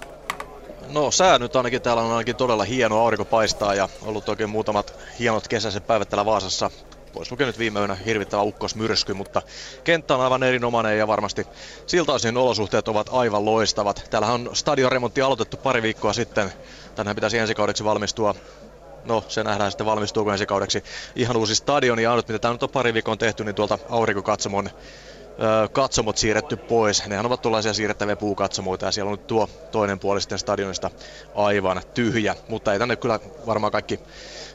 No sää nyt ainakin täällä on ainakin todella hieno, aurinko paistaa ja ollut oikein muutamat hienot kesäiset päivät täällä Vaasassa. Pois lukee nyt viime yönä hirvittävä ukkosmyrsky, mutta kenttä on aivan erinomainen ja varmasti siltä osin olosuhteet ovat aivan loistavat. Täällähän on stadionremontti aloitettu pari viikkoa sitten. Tänään pitäisi ensi kaudeksi valmistua no se nähdään sitten valmistuuko ensi kaudeksi. Ihan uusi stadion ja mitä tämä nyt on pari viikon tehty, niin tuolta aurinkokatsomon katsomot siirretty pois. Nehän ovat tuollaisia siirrettäviä puukatsomoita ja siellä on nyt tuo toinen puoli sitten stadionista aivan tyhjä. Mutta ei tänne kyllä varmaan kaikki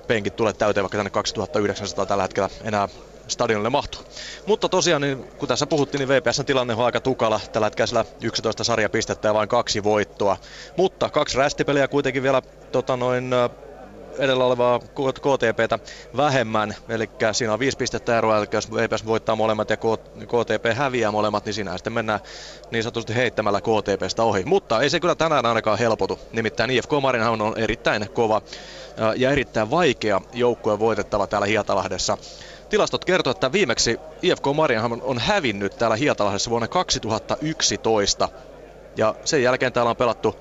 penkit tule täyteen, vaikka tänne 2900 tällä hetkellä enää stadionille mahtuu. Mutta tosiaan, niin, kun tässä puhuttiin, niin VPSn tilanne on aika tukala. Tällä hetkellä 11 sarjapistettä ja vain kaksi voittoa. Mutta kaksi rästipeliä kuitenkin vielä tota noin, edellä olevaa KTPtä vähemmän, eli siinä on viisi pistettä eroa, eli jos VPS voittaa molemmat ja KTP häviää molemmat, niin siinä sitten mennään niin sanotusti heittämällä KTPstä ohi. Mutta ei se kyllä tänään ainakaan helpotu, nimittäin IFK Marinhan on erittäin kova ja erittäin vaikea joukkue voitettava täällä Hietalahdessa. Tilastot kertovat, että viimeksi IFK Marianhan on hävinnyt täällä Hietalahdessa vuonna 2011. Ja sen jälkeen täällä on pelattu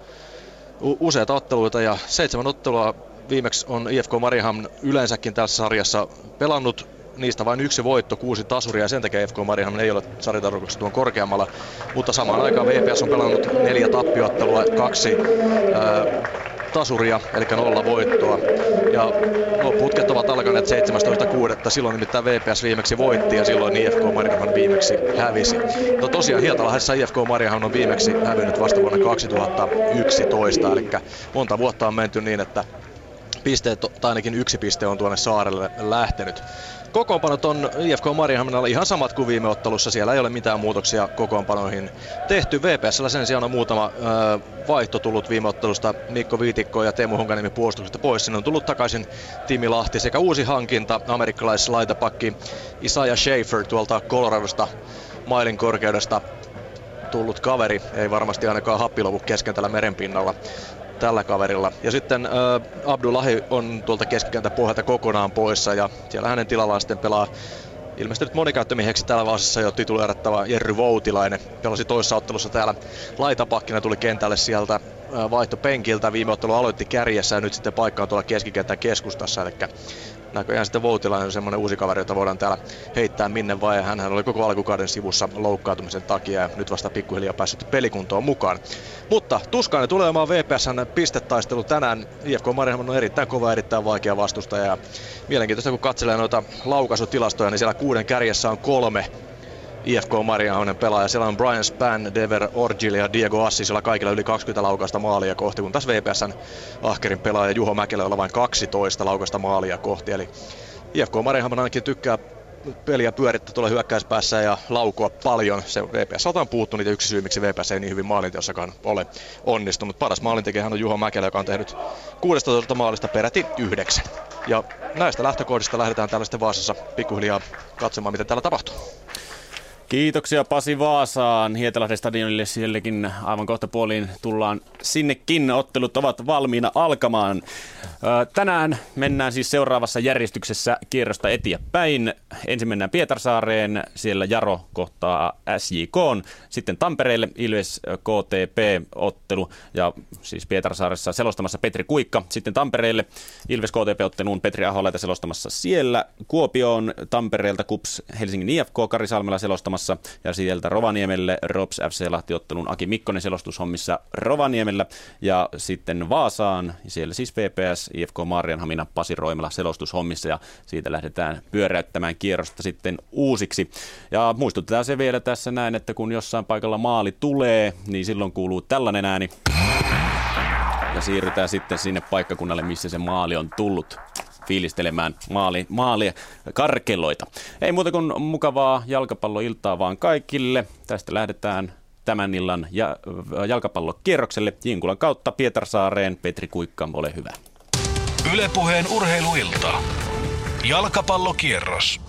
useita otteluita ja seitsemän ottelua viimeksi on IFK Mariham yleensäkin tässä sarjassa pelannut niistä vain yksi voitto, kuusi tasuria ja sen takia IFK Mariham ei ole sarjatarkoituksessa tuon korkeammalla. Mutta samaan aikaan VPS on pelannut neljä tappiottelua, kaksi ää, tasuria, eli nolla voittoa. Ja no, putket ovat alkaneet 17.6. Silloin nimittäin VPS viimeksi voitti ja silloin IFK Marjahan viimeksi hävisi. No tosiaan Hietalahdessa IFK Marjahan on viimeksi hävinnyt vasta vuonna 2011, eli monta vuotta on menty niin, että pisteet, tai ainakin yksi piste on tuonne saarelle lähtenyt. Kokoonpanot on IFK Mariahaminalla ihan samat kuin viime ottelussa. Siellä ei ole mitään muutoksia kokoonpanoihin tehty. VPSllä sen sijaan on muutama ö, vaihto tullut viime ottelusta. Mikko Viitikko ja Teemu Honkanimi puolustuksesta pois. Sinne on tullut takaisin Timi Lahti sekä uusi hankinta amerikkalaislaitapakki Isaiah Schaefer tuolta Coloradosta mailin korkeudesta tullut kaveri. Ei varmasti ainakaan happilovu kesken tällä merenpinnalla tällä kaverilla. Ja sitten äh, Abdullahi on tuolta keskikentän pohjalta kokonaan poissa ja siellä hänen tilallaan sitten pelaa ilmestynyt monikäyttömieheksi täällä vaiheessa jo tituleerattava Jerry Voutilainen. Pelasi toisessa ottelussa täällä laitapakkina, tuli kentälle sieltä vaihtopenkiltä. Viime ottelu aloitti kärjessä ja nyt sitten paikka on tuolla keskikentän keskustassa. Eli näköjään sitten Voutilainen on semmoinen uusi kaveri, jota voidaan täällä heittää minne vai. Hän oli koko alkukauden sivussa loukkaantumisen takia ja nyt vasta pikkuhiljaa päässyt pelikuntoon mukaan. Mutta tuskainen tulee olemaan VPSn pistetaistelu tänään. IFK Mariehamn on erittäin kova, erittäin vaikea vastustaja. Ja mielenkiintoista, kun katselee noita laukaisutilastoja, niin siellä kuuden kärjessä on kolme IFK Mariahonen pelaaja. Siellä on Brian Span, Dever Orgil ja Diego Assi, siellä kaikilla yli 20 laukasta maalia kohti, kun taas VPSn ahkerin pelaaja Juho Mäkelä on vain 12 laukasta maalia kohti. Eli IFK Mariahamn ainakin tykkää peliä pyörittää tuolla hyökkäyspäässä ja laukua paljon. Se VPS on puuttu niitä yksi syy, miksi VPS ei niin hyvin maalinteossakaan ole onnistunut. Paras maalintekijähän on Juho Mäkelä, joka on tehnyt 16 maalista peräti yhdeksän. Ja näistä lähtökohdista lähdetään täällä sitten Vaasassa pikkuhiljaa katsomaan, mitä täällä tapahtuu. Kiitoksia Pasi Vaasaan. Hietalahden stadionille sielläkin aivan kohta puoliin tullaan sinnekin. Ottelut ovat valmiina alkamaan. Tänään mennään siis seuraavassa järjestyksessä kierrosta eteenpäin. Ensin mennään Pietarsaareen, siellä Jaro kohtaa SJK. Sitten Tampereelle Ilves KTP-ottelu ja siis Pietarsaaressa selostamassa Petri Kuikka. Sitten Tampereelle Ilves KTP-otteluun Petri Aholaita selostamassa siellä. Kuopioon Tampereelta KUPS Helsingin IFK Kari Salmela selostamassa selostamasessa. Ja sieltä Rovaniemelle Rops FC Lahti-ottelun Aki Mikkonen selostushommissa Rovaniemellä. Ja sitten Vaasaan, siellä siis VPS, IFK Maarianhamina, Pasi Roimela selostushommissa. Ja siitä lähdetään pyöräyttämään kierrosta sitten uusiksi. Ja muistutetaan se vielä tässä näin, että kun jossain paikalla maali tulee, niin silloin kuuluu tällainen ääni. Ja siirrytään sitten sinne paikkakunnalle, missä se maali on tullut fiilistelemään maali, maalia karkeloita. Ei muuta kuin mukavaa jalkapalloiltaa vaan kaikille. Tästä lähdetään tämän illan ja, jalkapallokierrokselle Jinkulan kautta Pietarsaareen. Petri Kuikka, ole hyvä. Ylepuheen urheiluilta. Jalkapallokierros.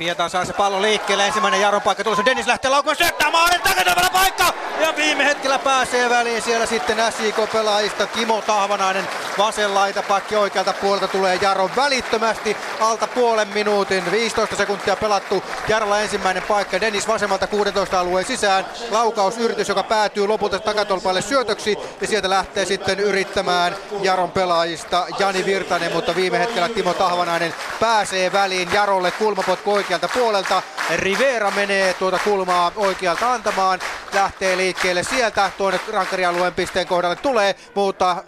Pieta saa se pallo liikkeelle. Ensimmäinen Jaron paikka tulossa. Dennis lähtee laukumaan syöttää maalin takana paikka. Ja viime hetkellä pääsee väliin siellä sitten SIK-pelaajista Kimo Tahvanainen. Vasen laitapakki oikealta puolelta tulee Jaron välittömästi alta puolen minuutin. 15 sekuntia pelattu. Jarolla ensimmäinen paikka. Dennis vasemmalta 16 alueen sisään. Laukausyritys, joka päätyy lopulta takatolpalle syötöksi. Ja sieltä lähtee sitten yrittämään Jaron pelaajista Jani Virtanen, mutta viime hetkellä Timo Tahvanainen pääsee väliin Jarolle kulmapotku oikealta puolelta. Rivera menee tuota kulmaa oikealta antamaan. Lähtee liikkeelle sieltä tuonne rankarialueen pisteen kohdalle tulee, mutta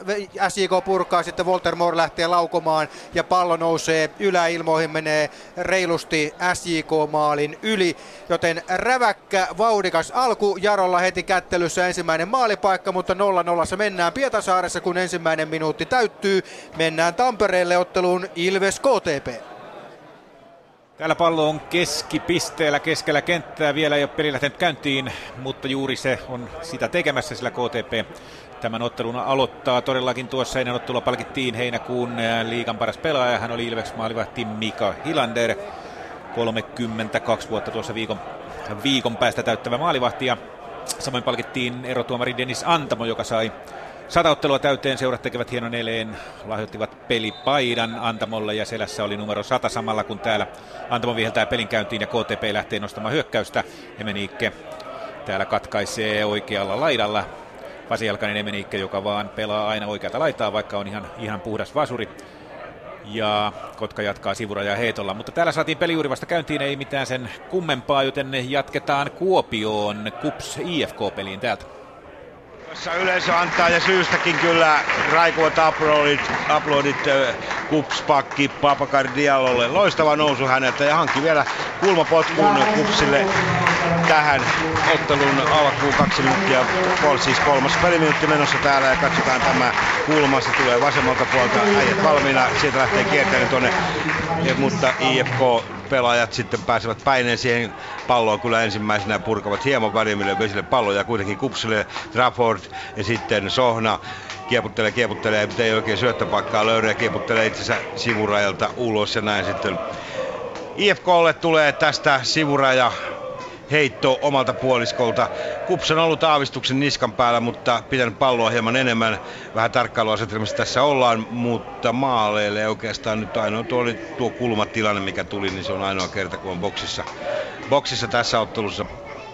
SJK purkaa sitten Walter Moore lähtee laukomaan ja pallo nousee yläilmoihin, menee reilusti SJK-maalin yli, joten räväkkä, vaudikas alku Jarolla heti kättelyssä ensimmäinen maalipaikka, mutta 0-0 se mennään Pietasaaressa, kun ensimmäinen minuutti täyttyy. Mennään Tampereelle otteluun Ilves KTP. Täällä pallo on keskipisteellä keskellä kenttää. Vielä ei ole peli lähtenyt käyntiin, mutta juuri se on sitä tekemässä, sillä KTP tämän ottelun aloittaa. Todellakin tuossa ennen ottelua palkittiin heinäkuun liikan paras pelaaja. Hän oli Ilves maalivahti Mika Hilander. 32 vuotta tuossa viikon, viikon päästä täyttävä maalivahti. Ja samoin palkittiin erotuomari Dennis Antamo, joka sai Sata ottelua täyteen seurat tekevät hienon eleen, lahjoittivat pelipaidan Antamolle ja selässä oli numero 100 samalla kun täällä Antamo viheltää pelin käyntiin ja KTP lähtee nostamaan hyökkäystä. Emeniikke täällä katkaisee oikealla laidalla. Vasijalkainen Emeniikke, joka vaan pelaa aina oikealta laitaa, vaikka on ihan, ihan puhdas vasuri. Ja Kotka jatkaa sivurajaa heitolla, mutta täällä saatiin peli juuri vasta käyntiin, ei mitään sen kummempaa, joten jatketaan Kuopioon KUPS IFK-peliin täältä. Jossa yleisö antaa ja syystäkin kyllä raikuvat uploadit, uploadit kupspakki Papakar Diallolle. Loistava nousu häneltä ja hankki vielä kulmapotkun kupsille tähän ottelun alkuun. Kaksi minuuttia, kol, siis kolmas peliminuutti menossa täällä ja katsotaan tämä kulma, se tulee vasemmalta puolta, äijät valmiina, sieltä lähtee kiertämään tuonne, mutta IFK pelaajat sitten pääsevät päineen siihen palloon kyllä ensimmäisenä purkavat hieman välimmille vesille palloja kuitenkin kupsille. Trafford ja sitten Sohna kieputtelee, kieputtelee, ei oikein syöttöpaikkaa löydy ja kieputtelee itsensä sivurajalta ulos ja näin sitten IFKlle tulee tästä sivuraja heitto omalta puoliskolta. Kups on ollut aavistuksen niskan päällä, mutta pitänyt palloa hieman enemmän. Vähän tarkkailuasetelmassa tässä ollaan, mutta maaleille oikeastaan nyt ainoa tuo, oli tuo kulmatilanne, mikä tuli, niin se on ainoa kerta, kun on boksissa, boksissa tässä ottelussa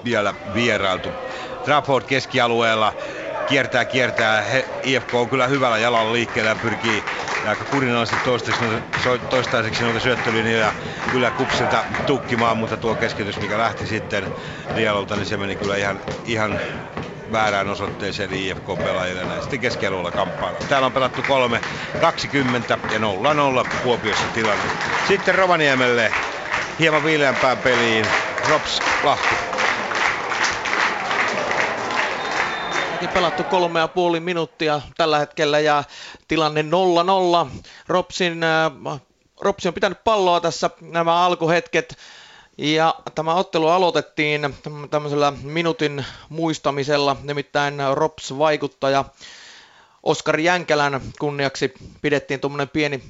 vielä vierailtu. Trafford keskialueella kiertää, kiertää. He, IFK on kyllä hyvällä jalalla liikkeellä ja pyrkii aika kurinalaisesti toistaiseksi, toistaiseksi noita syöttelyjä ja kyllä kupsilta tukkimaan, mutta tuo keskitys, mikä lähti sitten Rialolta, niin se meni kyllä ihan, ihan väärään osoitteeseen IFK-pelaajille näin sitten keskialueella kamppailu. Täällä on pelattu 3, 20 ja 0-0 Kuopiossa tilanne. Sitten Rovaniemelle hieman viileämpään peliin Rops Lahti. Pelattu kolme ja puoli minuuttia tällä hetkellä ja tilanne 0-0. Robsin, äh, Robsin on pitänyt palloa tässä nämä alkuhetket. Ja tämä ottelu aloitettiin tämmöisellä minuutin muistamisella, nimittäin Rops-vaikuttaja Oskari Jänkälän kunniaksi pidettiin tuommoinen pieni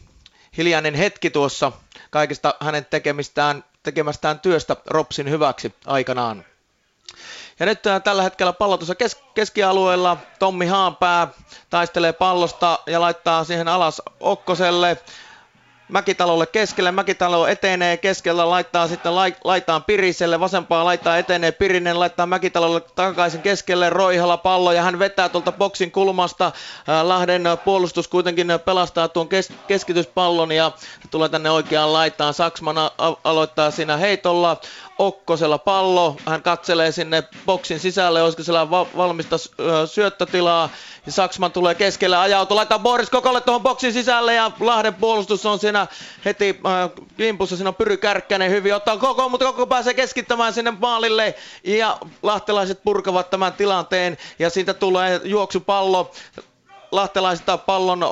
hiljainen hetki tuossa kaikista hänen tekemistään, tekemästään työstä Ropsin hyväksi aikanaan. Ja nyt äh, tällä hetkellä pallo tuossa kes- keskialueella. Tommi Haanpää taistelee pallosta ja laittaa siihen alas Okkoselle. Mäkitalolle keskelle, Mäkitalo etenee keskellä, laittaa sitten laitaan Piriselle, vasempaa laittaa etenee Pirinen, laittaa Mäkitalolle takaisin keskelle, Roihalla pallo ja hän vetää tuolta boksin kulmasta. Äh, Lahden puolustus kuitenkin pelastaa tuon kes- keskityspallon ja tulee tänne oikeaan laitaan. Saksman aloittaa siinä heitolla. Okkosella pallo, hän katselee sinne boksin sisälle, olisiko siellä va- valmista syöttötilaa, ja Saksman tulee keskelle, ajautuu, laittaa Boris Kokolle tuohon boksin sisälle, ja Lahden puolustus on siinä heti äh, kimpussa, siinä on Pyry Kärkkänen hyvin, ottaa koko, mutta koko pääsee keskittämään sinne maalille, ja lahtelaiset purkavat tämän tilanteen, ja siitä tulee juoksupallo, lahtelaiset pallon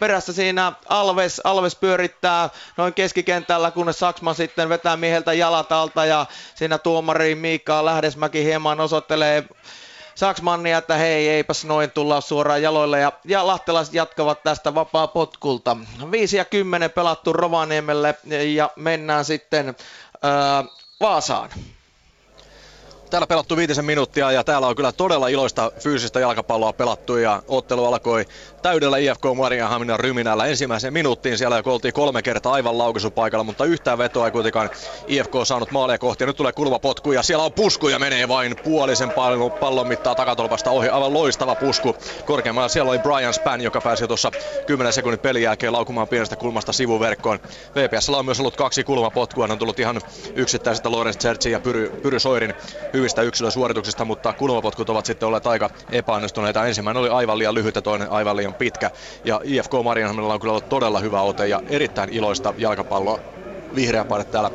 perässä siinä Alves, Alves pyörittää noin keskikentällä, kunnes Saksman sitten vetää mieheltä jalat alta ja siinä tuomari Miikka Lähdesmäki hieman osoittelee Saksmannia, että hei, eipäs noin tulla suoraan jaloille. Ja, ja lahtelaiset jatkavat tästä vapaa potkulta. 5 ja 10 pelattu Rovaniemelle ja mennään sitten ää, Vaasaan. Täällä pelattu viitisen minuuttia ja täällä on kyllä todella iloista fyysistä jalkapalloa pelattu ja ottelu alkoi täydellä IFK Marianhaminan ryminällä ensimmäiseen minuuttiin. Siellä jo oltiin kolme kertaa aivan laukaisupaikalla, mutta yhtään vetoa ei kuitenkaan IFK saanut maalia kohti. Ja nyt tulee kulmapotku ja siellä on pusku ja menee vain puolisen pallon, pallon mittaa takatolpasta ohi. Aivan loistava pusku. Korkeammalla siellä oli Brian Span, joka pääsi tuossa 10 sekunnin pelin jälkeen laukumaan pienestä kulmasta sivuverkkoon. VPS on myös ollut kaksi kulmapotkua. Ne on tullut ihan yksittäisestä Lorenz Zertsin ja Pyry, Pyry Soirin hyvistä yksilösuorituksista, mutta kulmapotkut ovat sitten olleet aika epäonnistuneita. Ensimmäinen oli aivan liian lyhyt ja toinen aivan liian pitkä. Ja IFK Marianhamilla on kyllä ollut todella hyvä ote ja erittäin iloista jalkapalloa. Vihreä täällä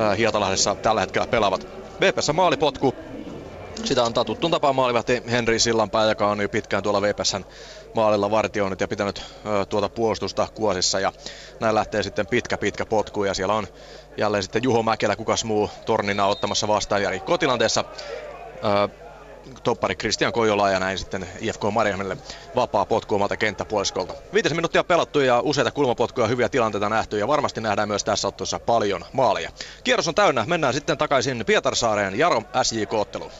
äh, Hietalahdessa tällä hetkellä pelaavat. VPS maalipotku, sitä antaa tuttuun tapaan maalivahti Henri Sillanpää, joka on jo pitkään tuolla VPSn maalilla vartioinut ja pitänyt ö, tuota puolustusta kuosissa. Ja näin lähtee sitten pitkä pitkä potku ja siellä on jälleen sitten Juho Mäkelä, kukas muu tornina ottamassa vastaan ja rikkotilanteessa ö, toppari Christian Kojola ja näin sitten IFK Mariamille vapaa potku omalta kenttäpuoliskolta. Viitisen minuuttia pelattu ja useita kulmapotkuja hyviä tilanteita nähty ja varmasti nähdään myös tässä ottelussa paljon maaleja. Kierros on täynnä, mennään sitten takaisin Pietarsaareen Jaro SJK-otteluun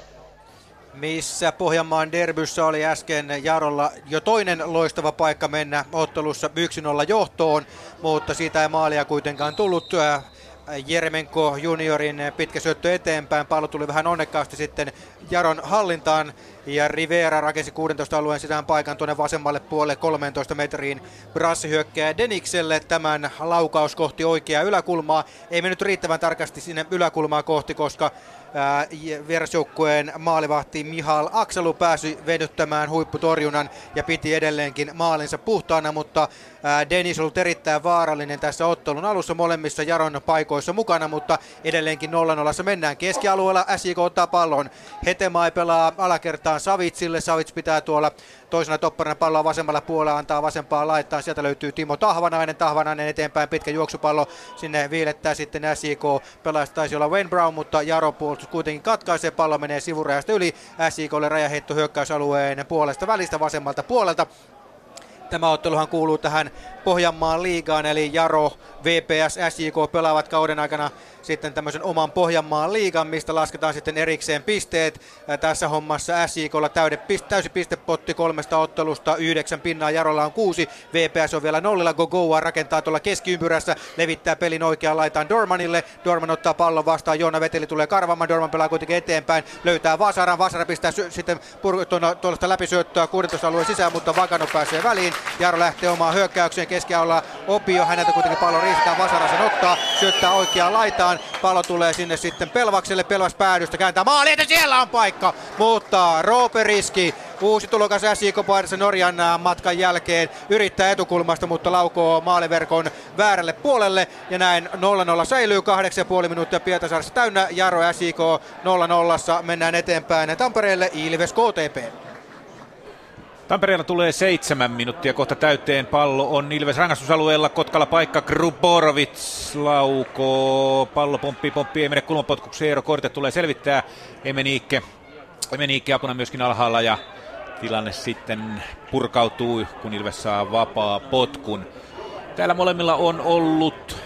missä Pohjanmaan derbyssä oli äsken Jarolla jo toinen loistava paikka mennä ottelussa 1-0 johtoon, mutta siitä ei maalia kuitenkaan tullut. Jeremenko juniorin pitkä syöttö eteenpäin. Pallo tuli vähän onnekkaasti sitten Jaron hallintaan ja Rivera rakensi 16 alueen sisään paikan tuonne vasemmalle puolelle 13 metriin. Brassi hyökkää Denikselle tämän laukaus kohti oikeaa yläkulmaa. Ei mennyt riittävän tarkasti sinne yläkulmaa kohti, koska vierasjoukkueen maalivahti Mihal Akselu pääsi venyttämään huipputorjunnan ja piti edelleenkin maalinsa puhtaana, mutta Denis ollut erittäin vaarallinen tässä ottelun alussa molemmissa Jaron paikoissa mukana, mutta edelleenkin 0-0 mennään keskialueella. SJK ottaa pallon. Hetemai pelaa alakertaan Savitsille. Savits pitää tuolla toisena topparina palloa vasemmalla puolella, antaa vasempaa laittaa. Sieltä löytyy Timo Tahvanainen. Tahvanainen eteenpäin pitkä juoksupallo. Sinne viilettää sitten SJK. Pelaajasta taisi olla Wayne Brown, mutta Jaro puolustus kuitenkin katkaisee. Pallo menee sivurajasta yli. SJKlle rajaheitto hyökkäysalueen puolesta välistä vasemmalta puolelta. Tämä otteluhan kuuluu tähän Pohjanmaan liigaan, eli Jaro, VPS, SJK pelaavat kauden aikana sitten tämmöisen oman Pohjanmaan liigan, mistä lasketaan sitten erikseen pisteet. Tässä hommassa SJKlla täyde, täysi pistepotti kolmesta ottelusta, yhdeksän pinnaa, Jarolla on kuusi, VPS on vielä nollilla, Gogoa rakentaa tuolla keskiympyrässä, levittää pelin oikeaan laitaan Dormanille, Dorman ottaa pallon vastaan, Joona Veteli tulee karvaamaan, Dorman pelaa kuitenkin eteenpäin, löytää Vasaran, Vasara pistää sy- sitten tuollaista läpisyöttöä 16 alueen sisään, mutta Vakano pääsee väliin, Jaro lähtee omaan hyökkäykseen, keskialueella Opio, häneltä kuitenkin pallo riistetään, Vasara sen ottaa, syöttää oikeaan laitaan, pallo tulee sinne sitten Pelvakselle, Pelvas päädystä kääntää maali, että siellä on paikka, mutta Roope Riski Uusi tulokas SJK paidassa Norjan matkan jälkeen yrittää etukulmasta, mutta laukoo maaliverkon väärälle puolelle. Ja näin 0-0 säilyy 8,5 minuuttia Pietasaaressa täynnä. Jaro SJK 0-0. Mennään eteenpäin Tampereelle Ilves KTP. Tampereella tulee seitsemän minuuttia kohta täyteen. Pallo on Ilves rangaistusalueella. Kotkalla paikka Gruborovic laukoo. Pallo pomppii, pomppii, ei mene kulmapotkuksi. Eero Korte tulee selvittää. Emeniikke, Emeniikke apuna myöskin alhaalla ja tilanne sitten purkautuu, kun Ilves saa vapaa potkun. Täällä molemmilla on ollut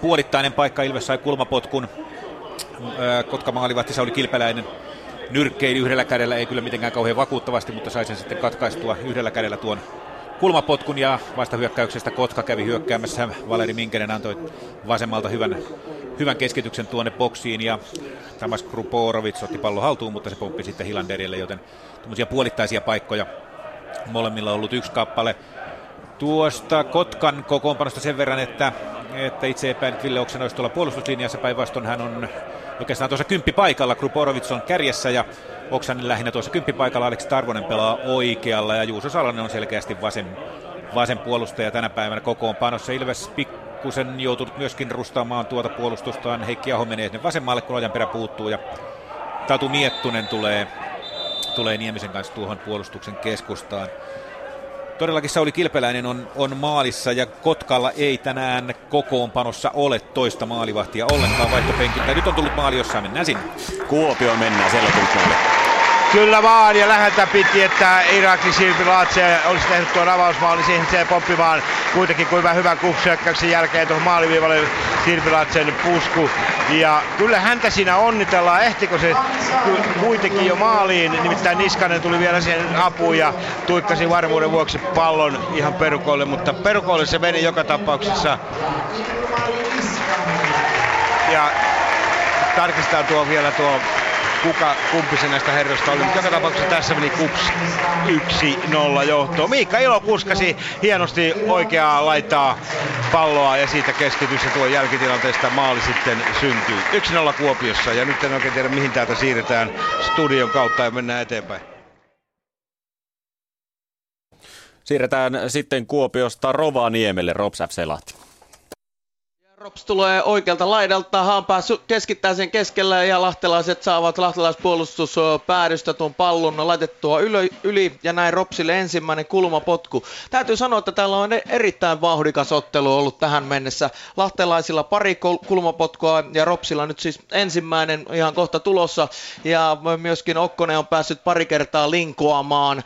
puolittainen paikka. Ilves sai kulmapotkun. Kotka maalivahti Sauli Kilpeläinen nyrkkeili yhdellä kädellä, ei kyllä mitenkään kauhean vakuuttavasti, mutta sai sen sitten katkaistua yhdellä kädellä tuon kulmapotkun ja vasta hyökkäyksestä Kotka kävi hyökkäämässä. Valeri Minkenen antoi vasemmalta hyvän, hyvän keskityksen tuonne boksiin ja Tamas Kruporovic otti pallo haltuun, mutta se pomppi sitten Hilanderille, joten tämmöisiä puolittaisia paikkoja molemmilla on ollut yksi kappale. Tuosta Kotkan kokoonpanosta sen verran, että, että itse epäin, Ville Oksen olisi tuolla puolustuslinjassa päinvastoin hän on oikeastaan tuossa kymppipaikalla. Kruporovic on kärjessä ja Oksanen lähinnä tuossa kymppipaikalla. Aleksi Tarvonen pelaa oikealla ja Juuso Salonen on selkeästi vasen, vasen puolustaja tänä päivänä kokoonpanossa. Ilves pikkusen joutunut myöskin rustaamaan tuota puolustustaan. Heikki Aho menee sinne vasemmalle, kun perä puuttuu ja Tatu Miettunen tulee, tulee Niemisen kanssa tuohon puolustuksen keskustaan. Todellakin Sauli Kilpeläinen on, on maalissa ja Kotkalla ei tänään kokoonpanossa ole toista maalivahtia ollenkaan vaihtopenkiltä. Nyt on tullut maali, jossa mennään sinne. Kuopio mennään, siellä on tullut maali. Kyllä vaan ja läheltä piti, että Irakli Silpi Laatse olisi tehnyt tuon avausmaali siihen se poppimaan kuitenkin kuin hyvän kupsyökkäyksen jälkeen tuohon maaliviivalle Sirpilatsen pusku. Ja kyllä häntä siinä onnitellaan, ehtikö se kuitenkin jo maaliin, nimittäin Niskanen tuli vielä siihen apuun ja tuikkasi varmuuden vuoksi pallon ihan perukoille, mutta perukoille se meni joka tapauksessa. Ja tarkistaa tuo vielä tuo kuka, kumpi se näistä herroista oli. Joka tapauksessa tässä meni Kups 1-0 johtoon. Miikka Ilo kuskasi hienosti oikeaa laittaa palloa ja siitä keskitys ja tuo jälkitilanteesta maali sitten syntyy. 1-0 Kuopiossa ja nyt en oikein tiedä mihin täältä siirretään studion kautta ja mennään eteenpäin. Siirretään sitten Kuopiosta Rovaniemelle, Rops FC Lahti. Rops tulee oikealta laidalta, Haanpää keskittää sen keskellä ja lahtelaiset saavat lahtelaispuolustuspäädystä tuon pallon laitettua yli, yli ja näin Ropsille ensimmäinen kulmapotku. Täytyy sanoa, että täällä on erittäin vauhdikas ottelu ollut tähän mennessä. Lahtelaisilla pari kulmapotkua ja Ropsilla nyt siis ensimmäinen ihan kohta tulossa ja myöskin Okkonen on päässyt pari kertaa linkoamaan,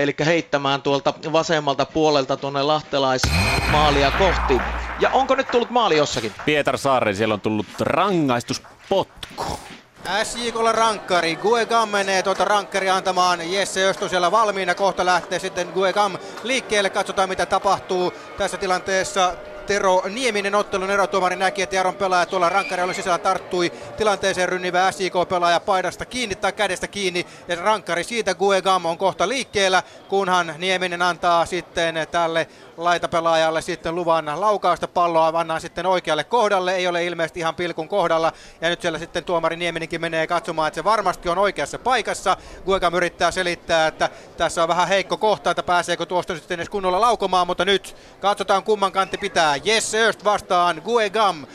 eli heittämään tuolta vasemmalta puolelta tuonne lahtelaismaalia kohti. Ja onko nyt tullut maali jossakin? Pietar Saaren, siellä on tullut rangaistuspotku. SJKlla rankkari. Guegam menee tuota rankkari antamaan. Jesse Östö siellä valmiina. Kohta lähtee sitten Guegam liikkeelle. Katsotaan mitä tapahtuu tässä tilanteessa. Tero Nieminen ottelun erotuomari näki, että Jaron pelaaja tuolla rankkarilla sisällä tarttui tilanteeseen rynnivä SJK-pelaaja paidasta kiinni tai kädestä kiinni. Ja rankkari siitä Guegam on kohta liikkeellä, kunhan Nieminen antaa sitten tälle laitapelaajalle sitten luvan laukausta palloa, vannaan sitten oikealle kohdalle, ei ole ilmeisesti ihan pilkun kohdalla, ja nyt siellä sitten tuomari Nieminenkin menee katsomaan, että se varmasti on oikeassa paikassa. Guegam yrittää selittää, että tässä on vähän heikko kohta, että pääseekö tuosta sitten edes kunnolla laukomaan, mutta nyt katsotaan kumman kantti pitää. Jesse Öst vastaan Guegam.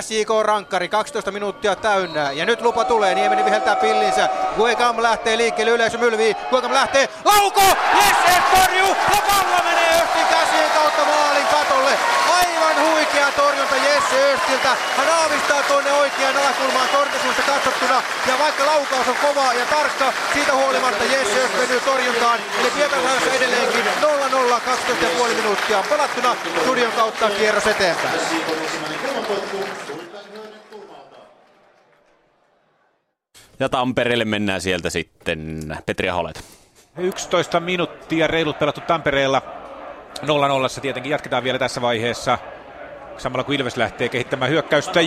SJK Rankkari, 12 minuuttia täynnä. Ja nyt lupa tulee, Nieminen viheltää pillinsä. Guegam lähtee liikkeelle, yleisö mylvii. Guegam lähtee, lauko! Yes, torjuu! Ja pallo menee Östin käsien kautta maalin katolle. Aivan huikea torjunta Jesse Östiltä. Hän aavistaa tuonne oikean alakulmaan torjuntaisuudesta katsottuna. Ja vaikka laukaus on kova ja tarkka, siitä huolimatta Jesse Öst venyy torjuntaan. Eli Pietarsaaressa edelleenkin 0-0, 12,5 minuuttia pelattuna. Studion kautta kierros eteenpäin. Ja Tampereelle mennään sieltä sitten. Petri Aholet. 11 minuuttia reilut pelattu Tampereella. 0-0 tietenkin jatketaan vielä tässä vaiheessa. Samalla kun Ilves lähtee kehittämään hyökkäystä.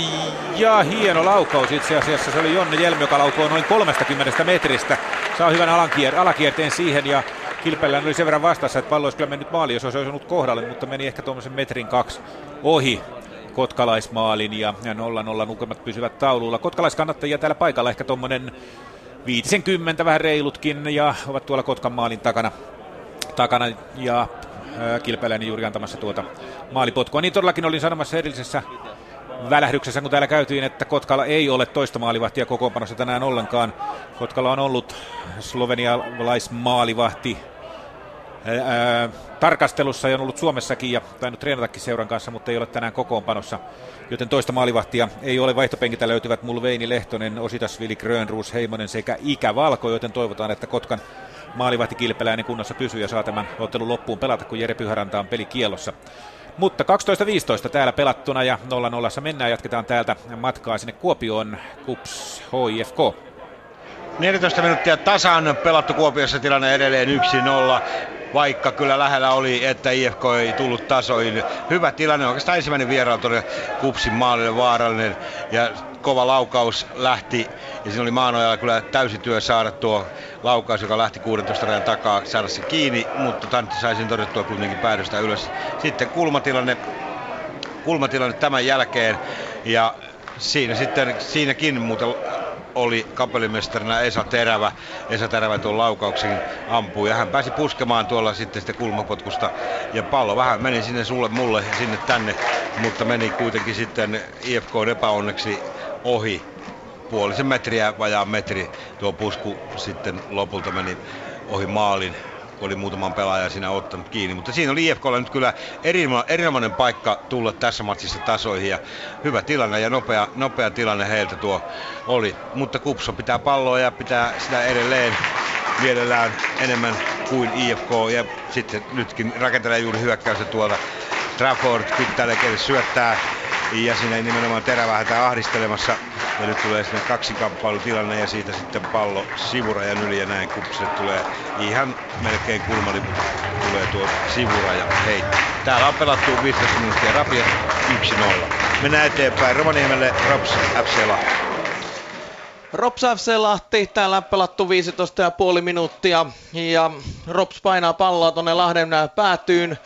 Ja hieno laukaus itse asiassa. Se oli Jonne Jelmi, joka laukoo noin 30 metristä. Saa hyvän alakier- alakierteen siihen ja Kilpellään oli sen verran vastassa, että pallo olisi kyllä mennyt maaliin, jos olisi osunut kohdalle, mutta meni ehkä tuommoisen metrin kaksi ohi kotkalaismaalin ja 0-0 nukemat pysyvät taululla. Kotkalaiskannattajia täällä paikalla ehkä tuommoinen 50 vähän reilutkin ja ovat tuolla Kotkan maalin takana, takana ja Kilpeläinen juuri antamassa tuota maalipotkua. Niin todellakin olin sanomassa edellisessä välähdyksessä, kun täällä käytiin, että Kotkalla ei ole toista maalivahtia kokoonpanossa tänään ollenkaan. Kotkalla on ollut slovenialaismaalivahti tarkastelussa ja on ollut Suomessakin ja tainnut treenatakin seuran kanssa, mutta ei ole tänään kokoonpanossa. Joten toista maalivahtia ei ole. Vaihtopenkitä löytyvät Mulveini, Lehtonen, Ositasvili, Grönruus, Heimonen sekä Ikä Valko, joten toivotaan, että Kotkan maalivahti Kilpeläinen kunnossa pysyy ja saa tämän ottelun loppuun pelata, kun Jere Pyhäranta on pelikielossa. Mutta 12-15 täällä pelattuna ja 0-0 mennään. Jatketaan täältä matkaa sinne Kuopioon. Kups HIFK. 14 minuuttia tasan pelattu Kuopiossa tilanne edelleen 1-0 vaikka kyllä lähellä oli, että IFK ei tullut tasoihin. Hyvä tilanne, oikeastaan ensimmäinen vierailu tuonne Kupsin maalille vaarallinen ja kova laukaus lähti ja siinä oli Maanojalla kyllä täysi työ saada tuo laukaus, joka lähti 16 rajan takaa, saada se kiinni, mutta Tantti sai sen todettua kuitenkin päädystä ylös. Sitten kulmatilanne, kulmatilanne tämän jälkeen ja siinä sitten, siinäkin muuten oli kapellimestarina Esa Terävä. Esa Terävä tuon laukauksen ampui ja hän pääsi puskemaan tuolla sitten sitä kulmapotkusta. Ja pallo vähän meni sinne sulle mulle ja sinne tänne, mutta meni kuitenkin sitten IFK epäonneksi ohi puolisen metriä, vajaa metri. Tuo pusku sitten lopulta meni ohi maalin oli muutaman pelaajan siinä ottanut kiinni. Mutta siinä oli IFKlla nyt kyllä erinomainen paikka tulla tässä matsissa tasoihin ja hyvä tilanne ja nopea, nopea tilanne heiltä tuo oli. Mutta Kupso pitää palloa ja pitää sitä edelleen mielellään enemmän kuin IFK ja sitten nytkin rakentelee juuri hyökkäystä tuolta. Trafford pitää syöttää ja siinä nimenomaan terävä häntä ahdistelemassa. Ja nyt tulee sinne kamppailutilanne ja siitä sitten pallo sivurajan yli ja näin kupsille tulee ihan melkein kulmaliput tulee tuo sivuraja heitti. Täällä on pelattu 15 minuuttia rapia 1-0. Mennään eteenpäin Rovaniemelle Rops FC Lahti. Rops FC Lahti, täällä pelattu 15,5 minuuttia ja Rops painaa palloa tuonne Lahden päätyyn.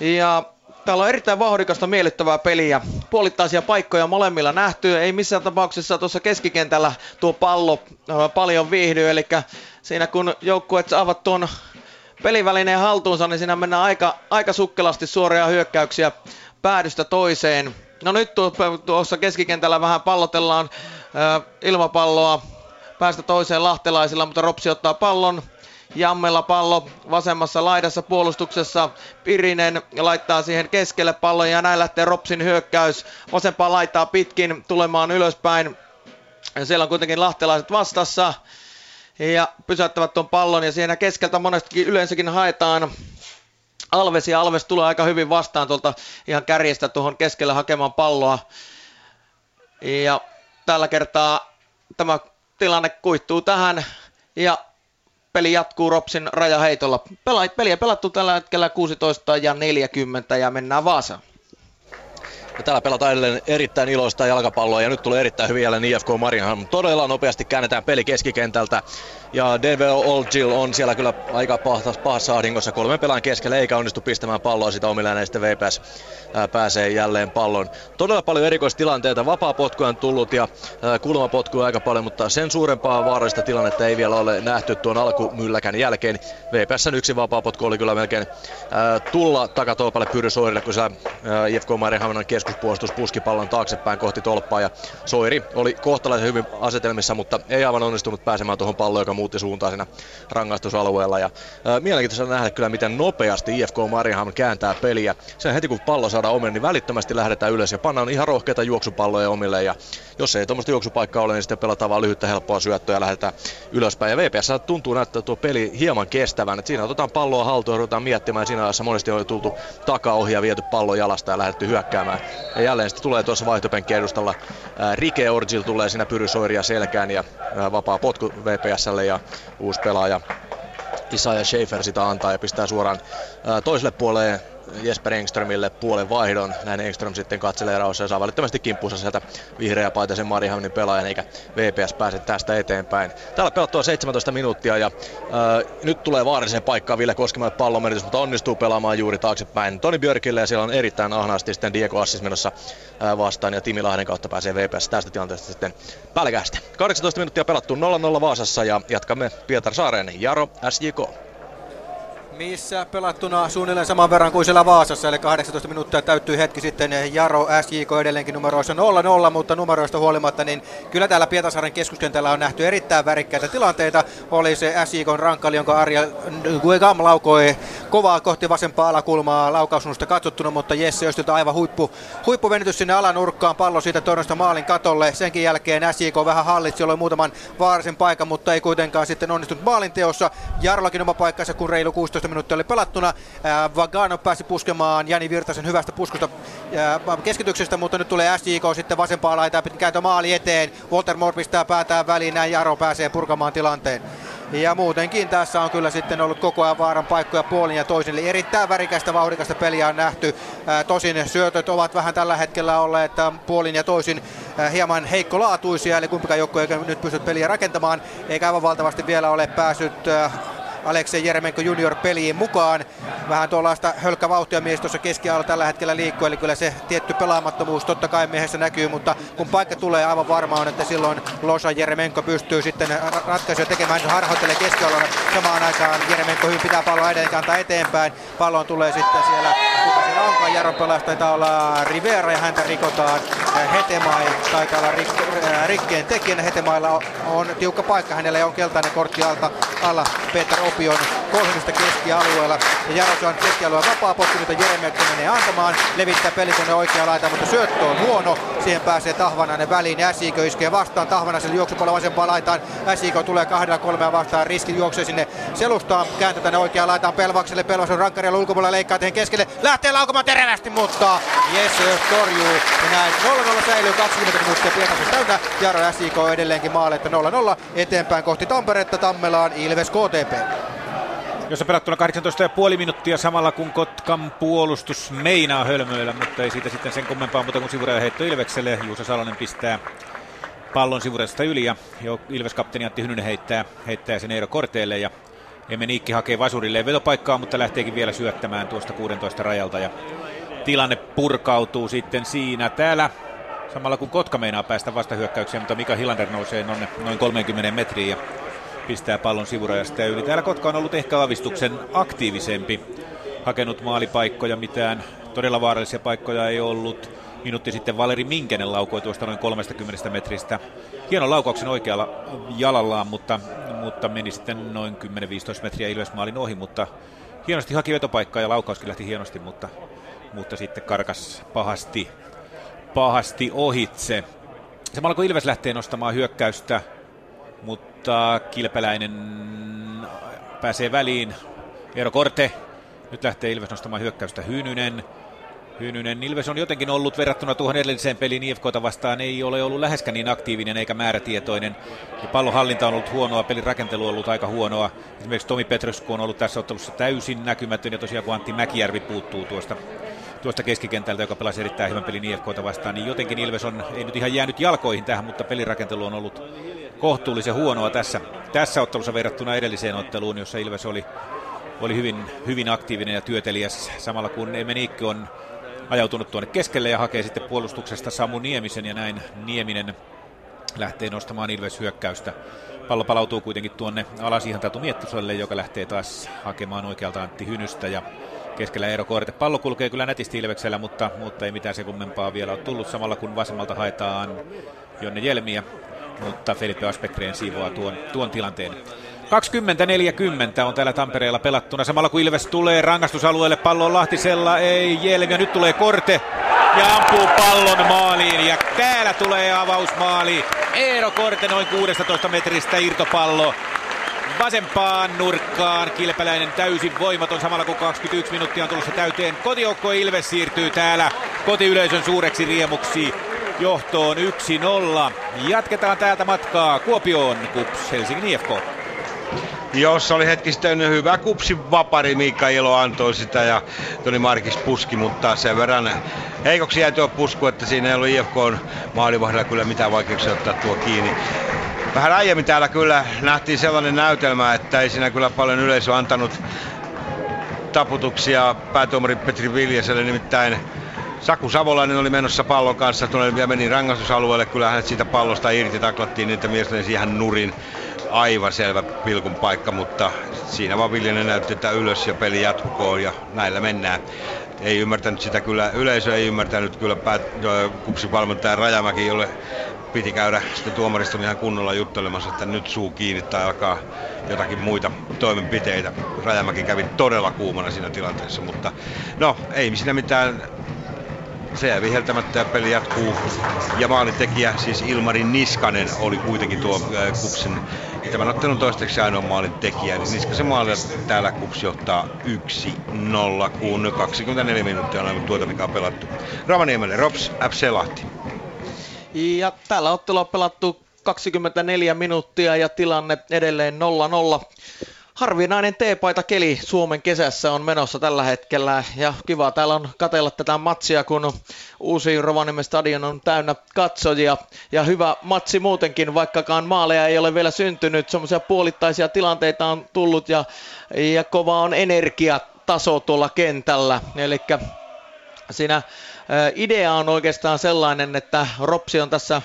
Ja Täällä on erittäin vauhdikasta miellyttävää peliä. Puolittaisia paikkoja molemmilla nähty. Ei missään tapauksessa tuossa keskikentällä tuo pallo paljon viihdy. Eli siinä kun joukkueet saavat tuon pelivälineen haltuunsa, niin siinä mennään aika, aika sukkelasti suoria hyökkäyksiä päädystä toiseen. No nyt tuossa keskikentällä vähän pallotellaan äh, ilmapalloa päästä toiseen lahtelaisilla, mutta Ropsi ottaa pallon Jammella pallo vasemmassa laidassa puolustuksessa. Pirinen laittaa siihen keskelle pallon ja näin lähtee Ropsin hyökkäys. Vasempaa laittaa pitkin tulemaan ylöspäin. Siellä on kuitenkin lahtelaiset vastassa. Ja pysäyttävät tuon pallon ja siinä keskeltä monestikin yleensäkin haetaan Alves ja Alves tulee aika hyvin vastaan tuolta ihan kärjestä tuohon keskelle hakemaan palloa. Ja tällä kertaa tämä tilanne kuittuu tähän ja peli jatkuu Ropsin rajaheitolla. Pela, peliä pelattu tällä hetkellä 16 ja 40 ja mennään Vaasaan. Ja täällä pelataan edelleen erittäin iloista jalkapalloa ja nyt tulee erittäin hyvin jälleen IFK Marienhamn. Todella nopeasti käännetään peli keskikentältä ja Denver Oldjill on siellä kyllä aika pahassa, pahassa ahdingossa kolmen pelaajan keskellä eikä onnistu pistämään palloa sitä omillaan ja sitten VPS ää, pääsee jälleen pallon. Todella paljon erikoistilanteita, vapaa potkuja on tullut ja ää, kulmapotkuja aika paljon, mutta sen suurempaa vaarallista tilannetta ei vielä ole nähty tuon alkumylläkän jälkeen. VPSn yksi vapaa potku oli kyllä melkein ää, tulla takatolpalle Pyry Soirille, kun siellä IFK Marienhamnan keskuspuolustus puski pallon taaksepäin kohti tolppaa ja Soiri oli kohtalaisen hyvin asetelmissa, mutta ei aivan onnistunut pääsemään tuohon palloon, joka muutti suuntaan siinä rangaistusalueella. Ja, ää, mielenkiintoista nähdä kyllä, miten nopeasti IFK Mariehamn kääntää peliä. Sen heti kun pallo saadaan omen, niin välittömästi lähdetään ylös ja pannaan ihan rohkeita juoksupalloja omille. Ja jos ei tuommoista juoksupaikkaa ole, niin sitten pelataan vaan lyhyttä helppoa syöttöä ja lähdetään ylöspäin. Ja VPS tuntuu näyttää tuo peli hieman kestävän. Et siinä otetaan palloa haltuun ja ruvetaan miettimään. Siinä ajassa monesti on tultu takaohi ja viety pallo jalasta ja lähdetty hyökkäämään. Ja jälleen sitten tulee tuossa vaihtopenkki edustalla. Rike Orgil tulee siinä pyrysoiria selkään ja vapaa potku VPSlle ja uusi pelaaja Isaiah Schaefer sitä antaa ja pistää suoraan toiselle puolelle Jesper Engströmille puolen vaihdon. Näin Engström sitten katselee rauhassa ja saa välittömästi kimppuunsa sieltä vihreä paitaisen Marihamnin pelaajan, eikä VPS pääse tästä eteenpäin. Täällä pelattua 17 minuuttia ja äh, nyt tulee vaaralliseen paikkaan Ville Koskemalle pallon menetys, mutta onnistuu pelaamaan juuri taaksepäin Toni Björkille ja siellä on erittäin ahnaasti sitten Diego Assis menossa äh, vastaan ja Timi Lahden kautta pääsee VPS tästä tilanteesta sitten pälkästä. 18 minuuttia pelattu 0-0 Vaasassa ja jatkamme Pietarsaaren Jaro SJK missä pelattuna suunnilleen saman verran kuin siellä Vaasassa, eli 18 minuuttia täyttyy hetki sitten Jaro SJK edelleenkin numeroissa 0-0, mutta numeroista huolimatta, niin kyllä täällä Pietasaaren keskuskentällä on nähty erittäin värikkäitä tilanteita. Oli se SJK rankkali, jonka Arja Guegam laukoi kovaa kohti vasempaa alakulmaa laukausnusta katsottuna, mutta Jesse Östiltä aivan huippu, huippuvenitys sinne alanurkkaan, pallo siitä tornosta maalin katolle. Senkin jälkeen SJK vähän hallitsi, oli muutaman vaarallisen paikan, mutta ei kuitenkaan sitten onnistunut maalinteossa. Jarollakin oma paikkansa, kun reilu 16 15 minuuttia oli pelattuna. Vagano pääsi puskemaan Jani Virtasen hyvästä puskusta keskityksestä, mutta nyt tulee SJK sitten vasempaa laitaa, kääntö maali eteen. Walter Moore pistää päätään väliin, näin Jaro pääsee purkamaan tilanteen. Ja muutenkin tässä on kyllä sitten ollut koko ajan vaaran paikkoja puolin ja toisin. Eli erittäin värikästä, vauhdikasta peliä on nähty. tosin syötöt ovat vähän tällä hetkellä olleet puolin ja toisin hieman heikkolaatuisia, eli kumpikaan joukko ei nyt pysty peliä rakentamaan, eikä aivan valtavasti vielä ole päässyt Aleksei Jeremenko junior peliin mukaan. Vähän tuollaista hölkkävauhtia mies tuossa keskialalla tällä hetkellä liikkuu, eli kyllä se tietty pelaamattomuus totta kai miehessä näkyy, mutta kun paikka tulee aivan varma on, että silloin Losa Jeremenko pystyy sitten ratkaisuja tekemään, se harhoittelee keskialalla samaan aikaan Jeremenko hyvin pitää palloa edelleen kantaa eteenpäin, pallon tulee sitten siellä, kuka siellä onkaan, Jaron pelaaja taitaa olla Rivera ja häntä rikotaan, Hetemai taitaa olla rik- rikkeen tekijänä, Hetemailla on, on tiukka paikka, hänellä on keltainen kortti alta, alla. Peter Opion kolmesta keskialueella. Ja Jaros on keskialueen vapaa potkun, jota Jeremelkki menee antamaan. Levittää peli tuonne oikeaan laitaan, mutta syöttö on huono. Siihen pääsee Tahvanainen väliin. Äsikö iskee vastaan Tahvanaiselle juoksupuolella vasempaan laitaan. Äsikö tulee kahdella kolmea vastaan. Riski juoksee sinne selustaan. Kääntää tänne oikeaan laitaan Pelvakselle. Pelvas on rankkarilla ulkopuolella leikkaa tähän keskelle. Lähtee laukomaan terävästi, mutta Jesse torjuu. Ja näin 0-0 säilyy 20 minuuttia Pietarsaaressa täynnä. Jaro SIK edelleenkin maalle, että 0-0 eteenpäin kohti Tamperetta Tammelaan Ilves KTP jossa pelattuna 18,5 minuuttia samalla kun Kotkan puolustus meinaa hölmöillä, mutta ei siitä sitten sen kummempaa muuta kuin sivuraja heitto Ilvekselle. Juuso Salonen pistää pallon sivurajasta yli ja jo Ilves kapteeni Antti Hynynen heittää, heittää sen Eero Korteelle ja Niikki hakee Vasurille vetopaikkaa, mutta lähteekin vielä syöttämään tuosta 16 rajalta ja tilanne purkautuu sitten siinä. Täällä samalla kun Kotka meinaa päästä vastahyökkäykseen, mutta Mika Hilander nousee noin, noin 30 metriin ja pistää pallon sivurajasta yli. Täällä Kotka on ollut ehkä avistuksen aktiivisempi, hakenut maalipaikkoja, mitään todella vaarallisia paikkoja ei ollut. Minuutti sitten Valeri Minkänen laukoi tuosta noin 30 metristä. Hieno laukauksen oikealla jalallaan, mutta, mutta meni sitten noin 10-15 metriä Ilves maalin ohi, mutta hienosti haki vetopaikkaa ja laukauskin lähti hienosti, mutta, mutta sitten karkas pahasti, pahasti ohitse. Samalla kun Ilves lähtee nostamaan hyökkäystä, mutta Kilpeläinen pääsee väliin. Eero Korte. Nyt lähtee Ilves nostamaan hyökkäystä Hynynen. Hynynen Ilves on jotenkin ollut verrattuna tuohon edelliseen peliin IFKta vastaan, ei ole ollut läheskään niin aktiivinen eikä määrätietoinen. Ja pallonhallinta on ollut huonoa, pelin rakentelu on ollut aika huonoa. Esimerkiksi Tomi Petrusku on ollut tässä ottelussa täysin näkymätön ja tosiaan kun Antti Mäkijärvi puuttuu tuosta tuosta keskikentältä, joka pelasi erittäin hyvän pelin IFKta vastaan, niin jotenkin Ilves on, ei nyt ihan jäänyt jalkoihin tähän, mutta pelirakentelu on ollut kohtuullisen huonoa tässä, tässä ottelussa verrattuna edelliseen otteluun, jossa Ilves oli, oli hyvin, hyvin aktiivinen ja työtelijäs, samalla kun Emenikki on ajautunut tuonne keskelle ja hakee sitten puolustuksesta Samu Niemisen ja näin Nieminen lähtee nostamaan Ilves hyökkäystä. Pallo palautuu kuitenkin tuonne alas ihan Tatu Miettuselle, joka lähtee taas hakemaan oikealta Antti Hynystä ja keskellä Eero Korte. Pallo kulkee kyllä nätisti Ilveksellä, mutta, mutta ei mitään se kummempaa vielä ole tullut samalla kun vasemmalta haetaan Jonne Jelmiä mutta Felipe Aspekreen siivoaa tuon, tuon tilanteen. 20-40 on täällä Tampereella pelattuna. Samalla kun Ilves tulee rangaistusalueelle, pallo on Lahtisella, ei Jelmiä, nyt tulee Korte ja ampuu pallon maaliin. Ja täällä tulee avausmaali. Eero Korte noin 16 metristä irtopallo vasempaan nurkkaan. Kilpeläinen täysin voimaton samalla kun 21 minuuttia on tulossa täyteen. Kotijoukko Ilves siirtyy täällä kotiyleisön suureksi riemuksi johtoon 1-0. Jatketaan täältä matkaa Kuopioon, Kups Helsingin IFK. Jos oli hetki sitten hyvä kupsi vapari, Miikka Ilo antoi sitä ja Toni Markis puski, mutta sen verran heikoksi jäi tuo pusku, että siinä ei ollut IFK maalivahdella kyllä mitään vaikeuksia ottaa tuo kiinni. Vähän aiemmin täällä kyllä nähtiin sellainen näytelmä, että ei siinä kyllä paljon yleisö antanut taputuksia päätuomari Petri Viljaselle, nimittäin Saku Savolainen oli menossa pallon kanssa tuonne ja meni rangaistusalueelle. Kyllä hänet siitä pallosta irti taklattiin, että mies lensi ihan nurin. Aivan selvä pilkun paikka, mutta siinä vaan Viljanen näytti, että ylös ja peli jatkukoon ja näillä mennään. Ei ymmärtänyt sitä kyllä, yleisö ei ymmärtänyt kyllä päät, kupsin valmentaja Rajamäki, jolle piti käydä sitten tuomariston ihan kunnolla juttelemassa, että nyt suu kiinni tai alkaa jotakin muita toimenpiteitä. Rajamäki kävi todella kuumana siinä tilanteessa, mutta no ei siinä mitään se jää viheltämättä ja peli jatkuu. Ja maalintekijä, siis Ilmari Niskanen, oli kuitenkin tuo äh, Kupsin tämän ottelun toistaiseksi ainoa maalin tekijä. Niin Niskasen maalilla täällä Kups johtaa 1-0, kun 24 minuuttia on tuota, mikä on pelattu. Ravaniemelle, Rops, FC Lahti. Ja tällä ottelua on pelattu 24 minuuttia ja tilanne edelleen 0-0. Harvinainen teepaita keli Suomen kesässä on menossa tällä hetkellä. Ja kiva täällä on katella tätä matsia, kun uusi Rovaniemen stadion on täynnä katsojia. Ja hyvä matsi muutenkin, vaikkakaan maaleja ei ole vielä syntynyt, semmoisia puolittaisia tilanteita on tullut ja, ja kova on energiataso tuolla kentällä, eli siinä idea on oikeastaan sellainen, että Ropsi on tässä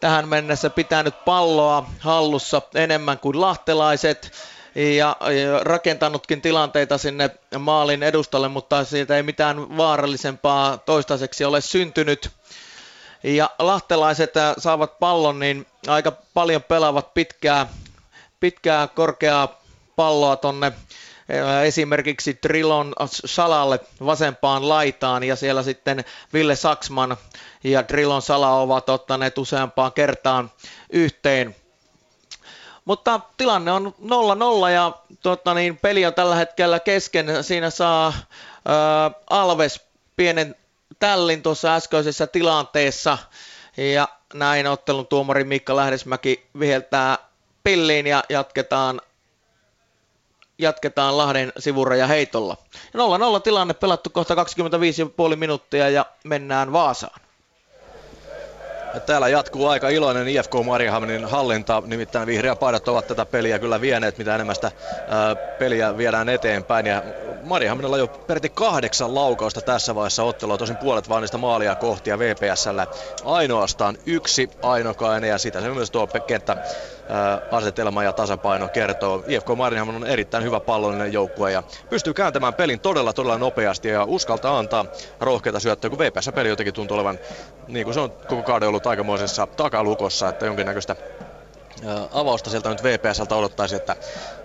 tähän mennessä pitänyt palloa hallussa enemmän kuin lahtelaiset ja, rakentanutkin tilanteita sinne maalin edustalle, mutta siitä ei mitään vaarallisempaa toistaiseksi ole syntynyt. Ja lahtelaiset äh, saavat pallon, niin aika paljon pelaavat pitkää, pitkää korkeaa palloa tonne äh, esimerkiksi Trilon Salalle vasempaan laitaan ja siellä sitten Ville Saksman ja Trilon Sala ovat ottaneet useampaan kertaan yhteen mutta tilanne on 0-0 ja tota niin, peli on tällä hetkellä kesken. Siinä saa ää, Alves pienen tällin tuossa äskeisessä tilanteessa. Ja näin ottelun tuomari Mikka Lähdesmäki viheltää pilliin ja jatketaan jatketaan Lahden sivuraja heitolla. 0-0 tilanne pelattu kohta 25,5 minuuttia ja mennään Vaasaan. Täällä jatkuu aika iloinen IFK Mariehamnin hallinta, nimittäin vihreä paidat ovat tätä peliä kyllä vieneet, mitä enemmän sitä ää, peliä viedään eteenpäin. Ja Mariehamnilla jo peräti kahdeksan laukausta tässä vaiheessa ottelua, tosin puolet vaan niistä maalia kohti ja VPSllä ainoastaan yksi ainokainen ja sitä se myös tuo kenttä asetelma ja tasapaino kertoo. IFK Mariehamn on erittäin hyvä pallollinen joukkue ja pystyy kääntämään pelin todella todella nopeasti ja uskaltaa antaa rohkeita syöttöjä, kun VPS-peli jotenkin tuntuu olevan, niin kuin se on koko kauden ollut aikamoisessa takalukossa, että jonkinnäköistä avausta sieltä nyt VPSltä odottaisi, että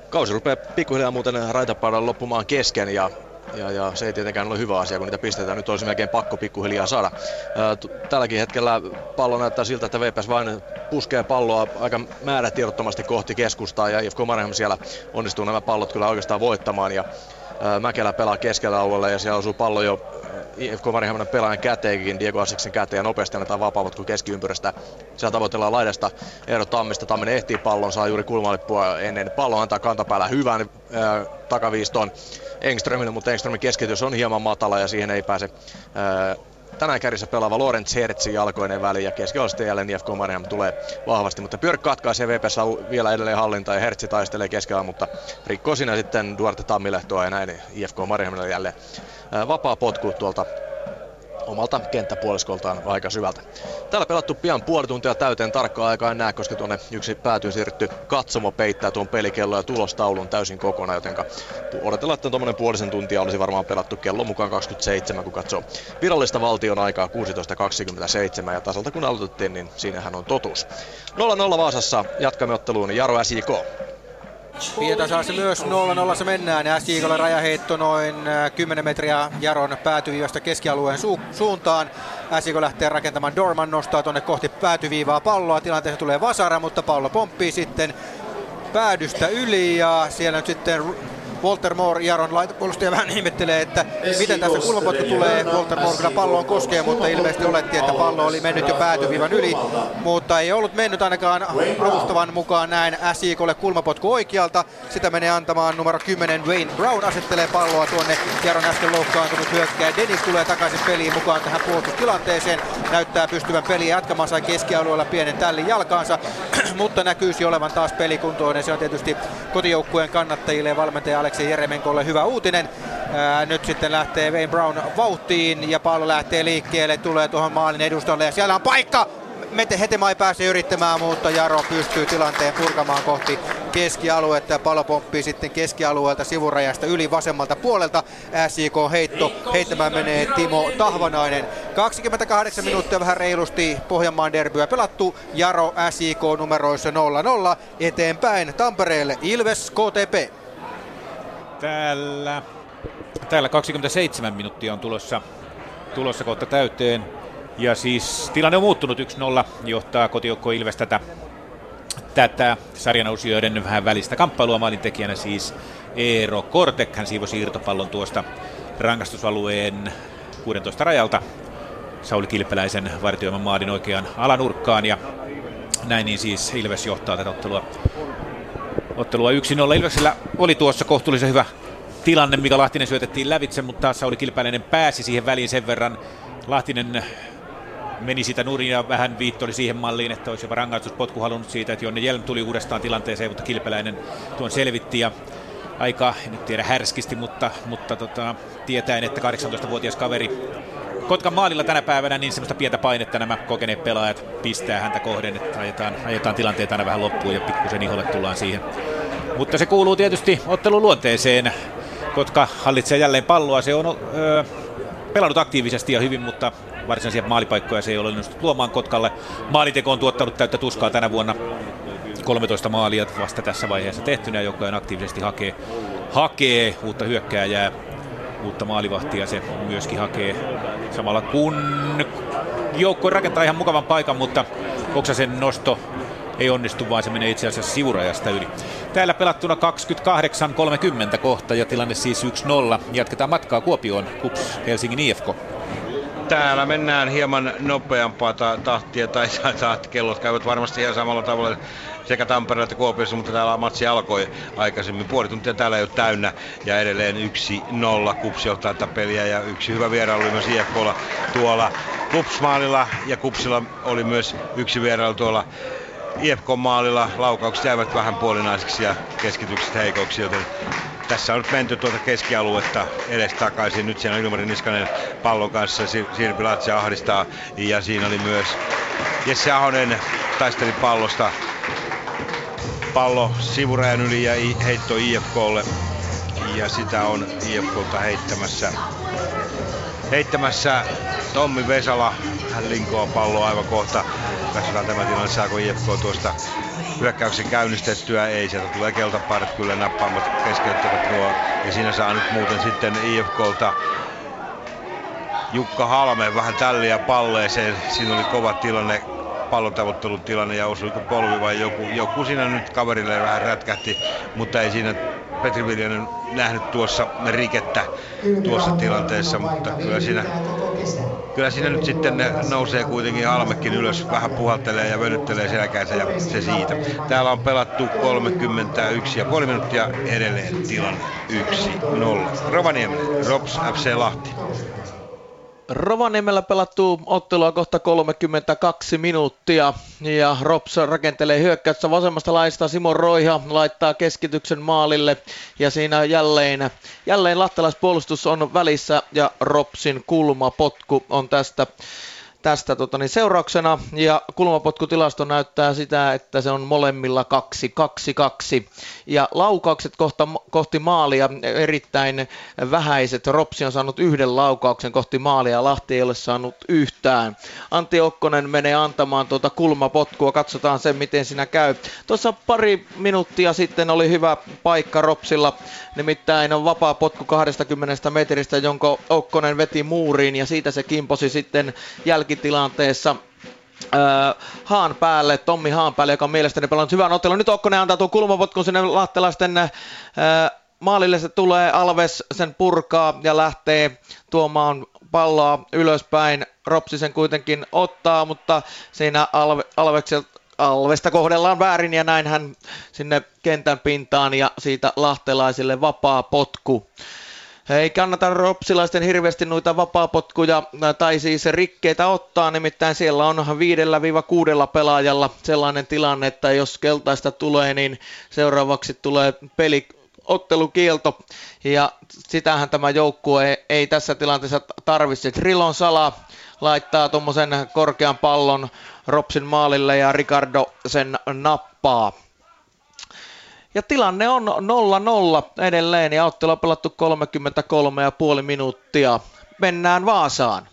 kausi rupeaa pikkuhiljaa muuten raitapaudalla loppumaan kesken ja ja, ja se ei tietenkään ole hyvä asia, kun niitä pistetään. Nyt olisi melkein pakko pikkuhiljaa saada. Tälläkin hetkellä pallo näyttää siltä, että VPS vain puskee palloa aika määrätiedottomasti kohti keskustaa ja IFK Marheim siellä onnistuu nämä pallot kyllä oikeastaan voittamaan ja Mäkelä pelaa keskellä alueella ja siellä osuu pallo jo IFK Mariehamnen pelaajan käteenkin, Diego Asseksen käteen ja nopeasti annetaan vapaavat kuin keskiympyrästä. Siellä tavoitellaan laidasta Eero Tammista. Tamminen ehtii pallon, saa juuri kulmalippua ennen. Pallo antaa kantapäällä hyvän äh, takaviiston Engströmille, mutta Engströmin keskitys on hieman matala ja siihen ei pääse tänään kärjessä pelaava Lorenz Hertzi jalkoinen väli ja keskiolasta jälleen IFK Marham tulee vahvasti, mutta Björk katkaisee VPS vielä edelleen hallinta ja Hertzi taistelee keskellä, mutta rikkoo siinä sitten Duarte Tammilehtoa ja näin IFK Marhamille jälleen vapaa potku tuolta omalta kenttäpuoliskoltaan aika syvältä. Täällä pelattu pian puoli tuntia täyteen tarkkaa aikaa en näe, koska tuonne yksi päätyy siirrytty katsomo peittää tuon pelikello ja tulostaulun täysin kokonaan, joten odotellaan, että tuommoinen puolisen tuntia olisi varmaan pelattu kello mukaan 27, kun katsoo virallista valtion aikaa 16.27 ja tasalta kun aloitettiin, niin siinähän on totuus. 0-0 Vaasassa jatkamme otteluun Jaro SJK. Pietasaarissa myös 0-0 mennään ja SJKlle rajaheitto noin 10 äh, metriä Jaron päätyviivasta keskialueen su- suuntaan. SJK lähtee rakentamaan Dorman, nostaa tuonne kohti päätyviivaa palloa. Tilanteessa tulee Vasara, mutta pallo pomppii sitten päädystä yli ja siellä nyt sitten Walter Moore, Jaron laitapuolustaja vähän ihmettelee, että miten tässä kulmapotku tulee. Walter Moore kyllä palloon koskee, mutta ilmeisesti oletti, että pallo oli mennyt jo päätyviivan yli. Mutta ei ollut mennyt ainakaan avustavan mukaan näin SIKlle kulmapotku oikealta. Sitä menee antamaan numero 10 Wayne Brown asettelee palloa tuonne. Jaron äsken loukkaantunut hyökkää. Dennis tulee takaisin peliin mukaan tähän puolustustilanteeseen. Näyttää pystyvän peliä jatkamaan, sai keskialueella pienen tällin jalkaansa, (clears throat) mutta näkyisi olevan taas pelikuntoinen. Se on tietysti kotijoukkueen kannattajille ja valmentaja Alex Aleksi Jeremenkolle hyvä uutinen. Ää, nyt sitten lähtee Wayne Brown vauhtiin ja pallo lähtee liikkeelle, tulee tuohon maalin edustalle ja siellä on paikka! Mete Hetema ei pääse yrittämään, mutta Jaro pystyy tilanteen purkamaan kohti keskialuetta ja pallo pomppii sitten keskialueelta sivurajasta yli vasemmalta puolelta. SJK heitto, heittämään menee Timo Tahvanainen. 28 minuuttia vähän reilusti Pohjanmaan derbyä pelattu. Jaro SJK numeroissa 0-0 eteenpäin Tampereelle Ilves KTP. Täällä, täällä 27 minuuttia on tulossa, tulossa kohta täyteen. Ja siis tilanne on muuttunut 1-0, johtaa kotijoukko Ilves tätä, tätä sarjanousijoiden vähän välistä kamppailua maalintekijänä siis Eero Kortek. Hän siivosi siirtopallon tuosta rangaistusalueen 16 rajalta Sauli Kilpeläisen vartioiman maalin oikeaan alanurkkaan ja näin niin siis Ilves johtaa tätä ottelua ottelua 1-0. Ilveksellä oli tuossa kohtuullisen hyvä tilanne, mikä Lahtinen syötettiin lävitse, mutta taas Sauli Kilpäinen pääsi siihen väliin sen verran. Lahtinen meni sitä nurin ja vähän viittoli siihen malliin, että olisi jopa rangaistuspotku halunnut siitä, että Jonne Jelm tuli uudestaan tilanteeseen, mutta Kilpeläinen tuon selvitti ja aika, en nyt tiedä härskisti, mutta, mutta tota, tietäen, että 18-vuotias kaveri Kotkan maalilla tänä päivänä, niin semmoista pientä painetta nämä kokeneet pelaajat pistää häntä kohden, että ajetaan, ajetaan tilanteita aina vähän loppuun ja pikkusen iholle tullaan siihen. Mutta se kuuluu tietysti ottelun luonteeseen. Kotka hallitsee jälleen palloa. Se on öö, pelannut aktiivisesti ja hyvin, mutta varsinaisia maalipaikkoja se ei ole onnistunut luomaan Kotkalle. Maaliteko on tuottanut täyttä tuskaa tänä vuonna. 13 maalia vasta tässä vaiheessa tehtynä, joka aktiivisesti hakee, hakee uutta hyökkääjää, uutta maalivahtia se myöskin hakee. Samalla kun joukko rakentaa ihan mukavan paikan, mutta Oksasen nosto ei onnistu, vaan se menee itse asiassa sivurajasta yli. Täällä pelattuna 28-30 kohta ja tilanne siis 1-0. Jatketaan matkaa Kuopioon, Kups Helsingin IFK. Täällä mennään hieman nopeampaa ta- tahtia tai (laughs) tahtikellot käyvät varmasti ihan samalla tavalla sekä Tampereella että Kuopiossa, mutta täällä matsi alkoi aikaisemmin. Puoli tuntia täällä ei ole täynnä ja edelleen 1-0 Kups johtaa tätä peliä ja yksi hyvä vierailu oli myös IFKlla tuolla Kupsmaalilla ja Kupsilla oli myös yksi vierailu tuolla IFK-maalilla laukaukset jäivät vähän puolinaisiksi ja keskitykset heikoiksi, joten tässä on nyt menty tuota keskialuetta edes takaisin. Nyt siellä on Ilmari Niskanen pallon kanssa, Sirpi Latse ahdistaa ja siinä oli myös Jesse Ahonen taisteli pallosta. Pallo sivurajan yli ja heitto IFKlle ja sitä on IFKlta heittämässä heittämässä Tommi Vesala. Hän linkoa palloa aivan kohta. Katsotaan tämä tilanne, saako IFK tuosta hyökkäyksen käynnistettyä. Ei, sieltä tulee keltaparit kyllä nappaamat keskeyttävät nuo. Ja siinä saa nyt muuten sitten IFKlta Jukka Halme vähän tälliä palleeseen. Siinä oli kova tilanne pallotavoittelun tilanne ja osuiko polvi vai joku, joku siinä nyt kaverille vähän rätkähti, mutta ei siinä Petri Viljanen nähnyt tuossa rikettä tuossa tilanteessa, mutta kyllä siinä, kyllä siinä nyt sitten nousee kuitenkin Almekin ylös, vähän puhaltelee ja venyttelee selkäänsä ja se siitä. Täällä on pelattu 31 ja puoli minuuttia edelleen tilanne 1-0. Rovaniemi, Rops FC Lahti. Rovaniemellä pelattu ottelua kohta 32 minuuttia ja Rops rakentelee hyökkäystä vasemmasta laista. Simo Roiha laittaa keskityksen maalille ja siinä jälleen, jälleen lahtelaispuolustus on välissä ja Ropsin kulmapotku on tästä tästä tota, niin seurauksena. Ja kulmapotkutilasto näyttää sitä, että se on molemmilla 2-2-2. Ja laukaukset kohta, kohti maalia erittäin vähäiset. Ropsi on saanut yhden laukauksen kohti maalia, Lahti ei ole saanut yhtään. Antti Okkonen menee antamaan tuota kulmapotkua, katsotaan sen miten siinä käy. Tuossa pari minuuttia sitten oli hyvä paikka Ropsilla, nimittäin on vapaa potku 20 metristä, jonka Okkonen veti muuriin ja siitä se kimposi sitten jälki tilanteessa äh, Haan päälle, Tommi Haan päälle, joka on mielestäni pelannut hyvän ottelun. Nyt Okkonen antaa tuon kulmapotkun sinne lahtelaisten äh, maalille se tulee, Alves sen purkaa ja lähtee tuomaan palloa ylöspäin. Ropsi sen kuitenkin ottaa, mutta siinä Alve, Alvekselta Alvesta kohdellaan väärin ja näin hän sinne kentän pintaan ja siitä lahtelaisille vapaa potku. Ei kannata ropsilaisten hirveästi noita vapaapotkuja tai siis rikkeitä ottaa, nimittäin siellä on viidellä viiva kuudella pelaajalla sellainen tilanne, että jos keltaista tulee, niin seuraavaksi tulee peli ottelukielto ja sitähän tämä joukkue ei, ei tässä tilanteessa tarvitse. Trilon Sala laittaa tuommoisen korkean pallon Ropsin maalille ja Ricardo sen nappaa. Ja tilanne on 0-0 edelleen ja ottelu on pelattu 33,5 minuuttia. Mennään Vaasaan.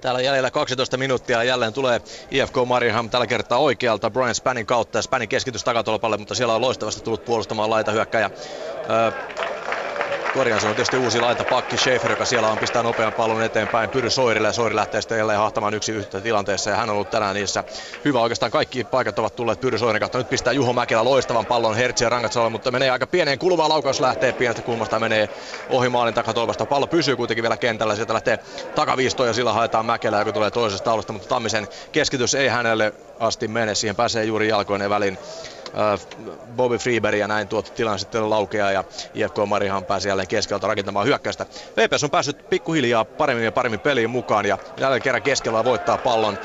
Täällä on jäljellä 12 minuuttia ja jälleen tulee IFK Marienham tällä kertaa oikealta Brian Spannin kautta Spannin keskitys takatolpalle, mutta siellä on loistavasti tullut puolustamaan laita hyökkäjä. Öö, Se on tietysti uusi laita pakki Schaefer, joka siellä on pistää nopean pallon eteenpäin Pyry Soirille ja Soiri lähtee sitten jälleen hahtamaan yksi yhtä tilanteessa ja hän on ollut tänään niissä hyvä. Oikeastaan kaikki paikat ovat tulleet Pyry Soirin kautta. Nyt pistää Juho Mäkelä loistavan pallon Hertz ja Rangatsalalle, mutta menee aika pieneen kuluvaan laukaus lähtee pienestä kulmasta menee ohi maalin takatolvasta. Pallo pysyy kuitenkin vielä kentällä, sieltä lähtee takaviistoon ja sillä haetaan Mäkelä, joka tulee toisesta taulusta, mutta Tammisen keskitys ei hänelle asti mene, siihen pääsee juuri jalkoinen väliin Bobby Freeberg ja näin tuotti tilan sitten laukea ja IFK Marihan pääsi jälleen keskeltä rakentamaan hyökkäystä. VPS on päässyt pikkuhiljaa paremmin ja paremmin peliin mukaan ja jälleen kerran keskellä voittaa pallon.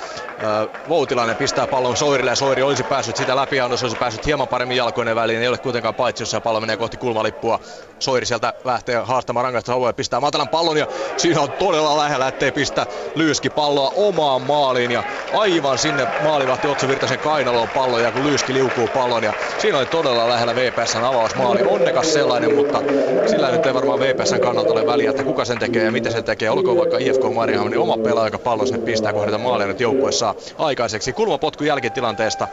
Voutilainen pistää pallon Soirille ja Soiri olisi päässyt sitä läpi ja olisi päässyt hieman paremmin jalkoinen väliin. Ei ole kuitenkaan paitsi, jos pallo menee kohti kulmalippua. Soiri sieltä lähtee haastamaan rangaistusalueen ja pistää matalan pallon ja siinä on todella lähellä, ettei pistä Lyyski palloa omaan maaliin ja aivan sinne maalivahti Otso Virtasen kainaloon pallo ja kun Lyyski liukuu pallon ja siinä oli todella lähellä VPSn avausmaali. Onnekas sellainen, mutta sillä nyt ei varmaan VPSn kannalta ole väliä, että kuka sen tekee ja miten sen tekee. Olkoon vaikka IFK Mariehamn, niin oma pelaaja, joka pallon sinne pistää kohdata maalia nyt joukkue saa aikaiseksi. Kulmapotku jälkitilanteesta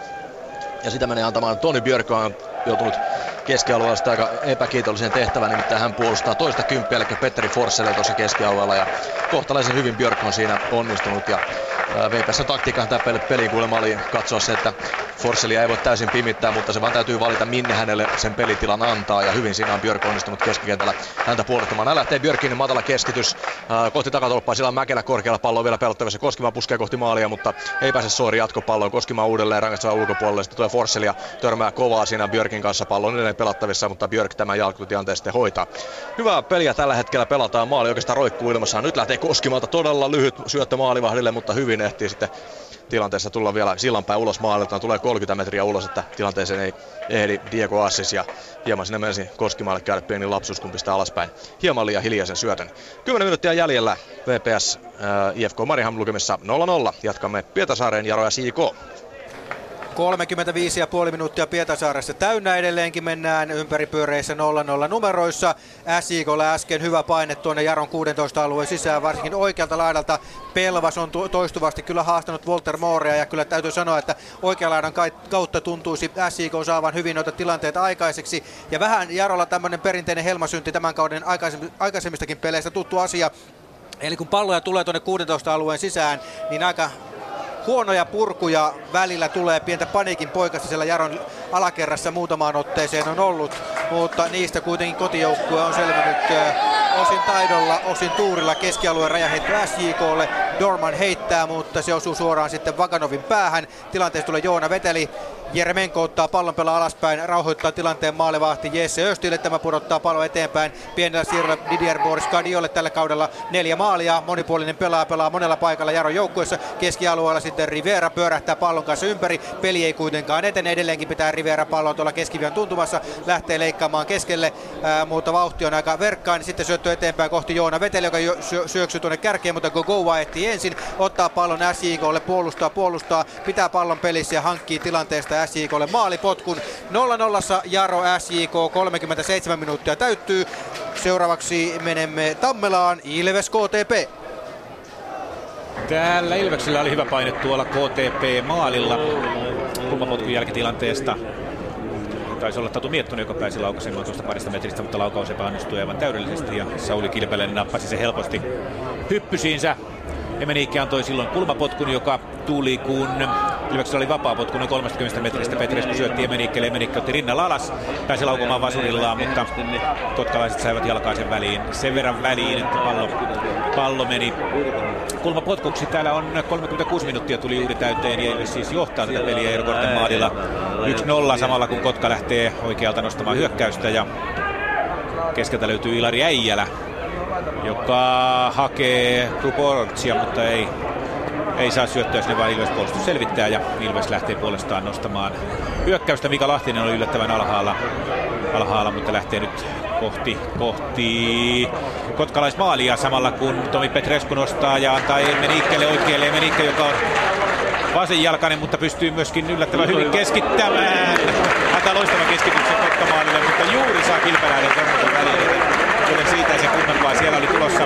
ja sitä menee antamaan Toni Björk on joutunut keskialueella aika epäkiitollisen tehtävän, nimittäin hän puolustaa toista kymppiä, eli Petteri Forsselle tuossa keskialueella ja kohtalaisen hyvin Björk on siinä onnistunut ja VPS taktiikka tämä peliin kuulemma oli katsoa se, että Forsselia ei voi täysin pimittää, mutta se vaan täytyy valita minne hänelle sen pelitilan antaa ja hyvin siinä on Björk onnistunut keskikentällä häntä puolustamaan. Hän lähtee Björkin matala keskitys kohti takatolppaa, sillä on Mäkelä korkealla pallo vielä pelottavassa. Koskimaa puskee kohti maalia, mutta ei pääse Soori jatkopalloon. Koskimaa uudelleen rangaistavan ulkopuolelle, sitten tulee Forsselia törmää kovaa siinä Björkin kanssa. Pallo on edelleen pelattavissa, mutta Björk tämän jalkutilanteen sitten hoitaa. Hyvää peliä tällä hetkellä pelataan. Maali oikeastaan roikkuu ilmassa. Nyt lähtee Koskimalta todella lyhyt syöttö maalivahdille, mutta hyvin ehtii sitten tilanteessa tulla vielä sillanpäin ulos maalilta. Tulee 30 metriä ulos, että tilanteeseen ei ehdi Diego Assis ja hieman sinne menisi Koskimaalle käydä pieni lapsus, kun pistää alaspäin. Hieman liian hiljaisen syötön. 10 minuuttia jäljellä VPS äh, IFK Mariham lukemissa 0-0. Jatkamme Pietasaareen Jaro ja CK. 35,5 minuuttia Pietasaaressa täynnä edelleenkin mennään ympäripyöreissä 0-0 numeroissa. SIKlla äsken hyvä paine tuonne Jaron 16 alueen sisään, varsinkin oikealta laidalta. Pelvas on toistuvasti kyllä haastanut Walter Moorea ja kyllä täytyy sanoa, että oikean laidan kautta tuntuisi SIK saavan hyvin noita tilanteita aikaiseksi. Ja vähän Jarolla tämmöinen perinteinen helmasynti tämän kauden aikaisemmistakin peleistä tuttu asia. Eli kun palloja tulee tuonne 16 alueen sisään, niin aika huonoja purkuja välillä tulee pientä paniikin poikasta siellä Jaron alakerrassa muutamaan otteeseen on ollut, mutta niistä kuitenkin kotijoukkue on selvinnyt osin taidolla, osin tuurilla keskialueen rajaheitto SJKlle. Dorman heittää, mutta se osuu suoraan sitten Vaganovin päähän. Tilanteessa tulee Joona Veteli. Jeremenko ottaa pallon pelaa alaspäin, rauhoittaa tilanteen maalivahti Jesse Östille. Tämä pudottaa pallon eteenpäin. Pienellä siirrolla Didier Boris Kadiolle tällä kaudella neljä maalia. Monipuolinen pelaa, pelaa monella paikalla Jaro joukkueessa. Keskialueella sitten Rivera pyörähtää pallon kanssa ympäri. Peli ei kuitenkaan etene. Edelleenkin pitää Rivera pallon tuolla keskivion tuntumassa. Lähtee leikkaamaan keskelle, ää, mutta vauhti on aika verkkaan. Sitten syöttö eteenpäin kohti Joona Veteli, joka syö, syöksyy tuonne kärkeen, mutta Gogoa ehtii ensin. Ottaa pallon SJKlle, puolustaa, puolustaa, pitää pallon pelissä ja hankkii tilanteesta SJKlle maalipotkun. 0-0 Jaro SJK, 37 minuuttia täyttyy. Seuraavaksi menemme Tammelaan, Ilves KTP. Täällä Ilveksellä oli hyvä paine tuolla KTP-maalilla kulmapotkun jälkitilanteesta. Taisi olla Tatu Miettunen, joka pääsi laukaisemaan tuosta parista metristä, mutta laukaus epäonnistui aivan täydellisesti ja Sauli Kilpeläinen nappasi se helposti hyppysiinsä. Emeniikki antoi silloin kulmapotkun, joka tuli, kun Ilveksellä oli vapaa potku noin 30 metristä. Petresku syötti Emenikkelle, Emenikki otti rinnalla alas, pääsi laukomaan vasurillaan, mutta kotkalaiset saivat jalkaisen väliin. Sen verran väliin, että pallo, pallo meni kulmapotkuksi. Täällä on 36 minuuttia tuli juuri täyteen ja Ilves siis johtaa tätä peliä Eero maalilla 1-0 samalla kun Kotka lähtee oikealta nostamaan hyökkäystä ja keskeltä löytyy Ilari Äijälä, joka hakee Ruportsia, mutta ei, ei saa syöttöä sinne, vaan Ilves puolustus selvittää ja Ilves lähtee puolestaan nostamaan hyökkäystä. Mika Lahtinen oli yllättävän alhaalla, alhaalla mutta lähtee nyt kohti, kohti kotkalaismaalia samalla kun Tomi Petrescu nostaa ja antaa Emenikkelle oikealle. Emenikke, joka on vasenjalkainen, mutta pystyy myöskin yllättävän hyvin keskittämään. Antaa loistavan keskityksen Kotkamaalille, mutta juuri saa kilpeläinen väliin joten siitä ei se kummempaa. Siellä oli tulossa,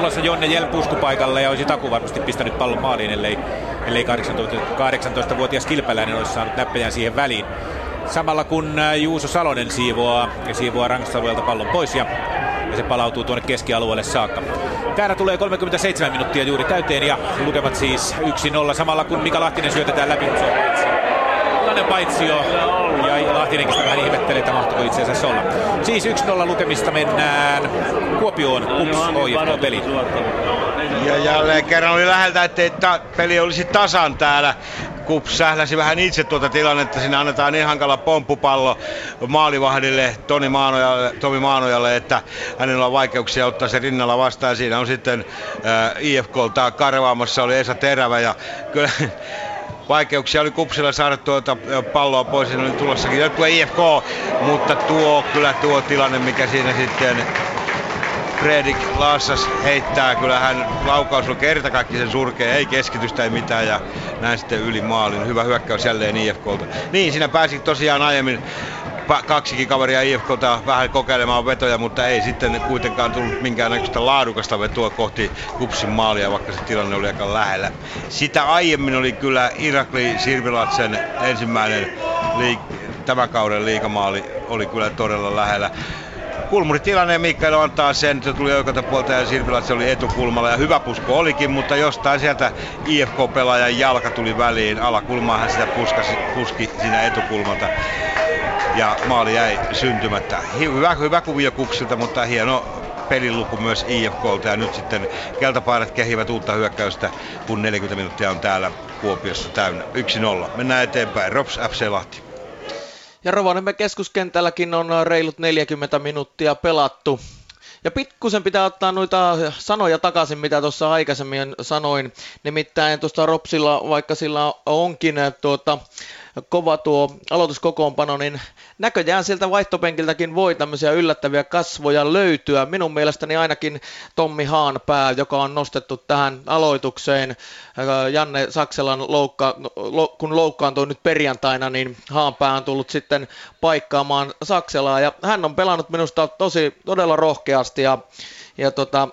tulossa Jonne Jel puskupaikalle ja olisi Taku varmasti pistänyt pallon maaliin, ellei, ellei 18, 18-vuotias kilpeläinen olisi saanut näppejään siihen väliin. Samalla kun äh, Juuso Salonen siivoaa ja siivoaa rangstalueelta pallon pois ja, ja se palautuu tuonne keskialueelle saakka. Täällä tulee 37 minuuttia juuri täyteen ja lukemat siis 1-0 samalla kun Mika Lahtinen syötetään läpi. On paitsi. paitsio ja Lahtinenkin vähän ihmettelee, että mahtuuko itse asiassa olla. Siis 1-0 lukemista mennään Kuopioon, Kups OIFK peli. Ja jälleen kerran oli läheltä, ettei ta- peli olisi tasan täällä. Kups sähläsi vähän itse tuota tilannetta. Sinne annetaan niin hankala pomppupallo maalivahdille Toni Maanojalle, Tomi Maanojalle, että hänellä on vaikeuksia ottaa se rinnalla vastaan. Siinä on sitten äh, IFKlta karvaamassa oli Esa Terävä ja kyllä vaikeuksia oli Kupsilla saada tuota palloa pois, siinä oli tulossakin joku IFK, mutta tuo kyllä tuo tilanne, mikä siinä sitten Fredrik Laassas heittää, kyllä hän laukaus on kertakaikkisen surkea, ei keskitystä ei mitään ja näin sitten yli maalin. Hyvä hyökkäys jälleen IFKlta. Niin, siinä pääsi tosiaan aiemmin kaksikin kaveria IFKlta vähän kokeilemaan vetoja, mutta ei sitten kuitenkaan tullut minkäännäköistä laadukasta vetoa kohti Kupsin maalia, vaikka se tilanne oli aika lähellä. Sitä aiemmin oli kyllä Irakli Sirvilatsen ensimmäinen liik- tämän kauden liikamaali oli kyllä todella lähellä. Kulmuritilanne Mikael antaa sen, se tuli oikealta puolta ja Sirvilatse oli etukulmalla ja hyvä pusko olikin, mutta jostain sieltä IFK-pelaajan jalka tuli väliin. Alakulmaahan sitä puskasi, puski siinä etukulmalta ja maali jäi syntymättä. Hyvä, hyvä kuvio Kupsilta, mutta hieno peliluku myös IFKlta ja nyt sitten keltapaidat kehivät uutta hyökkäystä, kun 40 minuuttia on täällä Kuopiossa täynnä. 1-0. Mennään eteenpäin. Rops FC Lahti. Ja Rovaniemen keskuskentälläkin on reilut 40 minuuttia pelattu. Ja pikkusen pitää ottaa noita sanoja takaisin, mitä tuossa aikaisemmin sanoin. Nimittäin tuosta Ropsilla, vaikka sillä onkin tuota, kova tuo aloituskokoonpano, niin näköjään sieltä vaihtopenkiltäkin voi tämmöisiä yllättäviä kasvoja löytyä. Minun mielestäni ainakin Tommi Haanpää, joka on nostettu tähän aloitukseen. Janne Sakselan loukka, kun loukkaantui nyt perjantaina, niin Haanpää on tullut sitten paikkaamaan Sakselaa. Ja hän on pelannut minusta tosi todella rohkeasti ja, ja tota,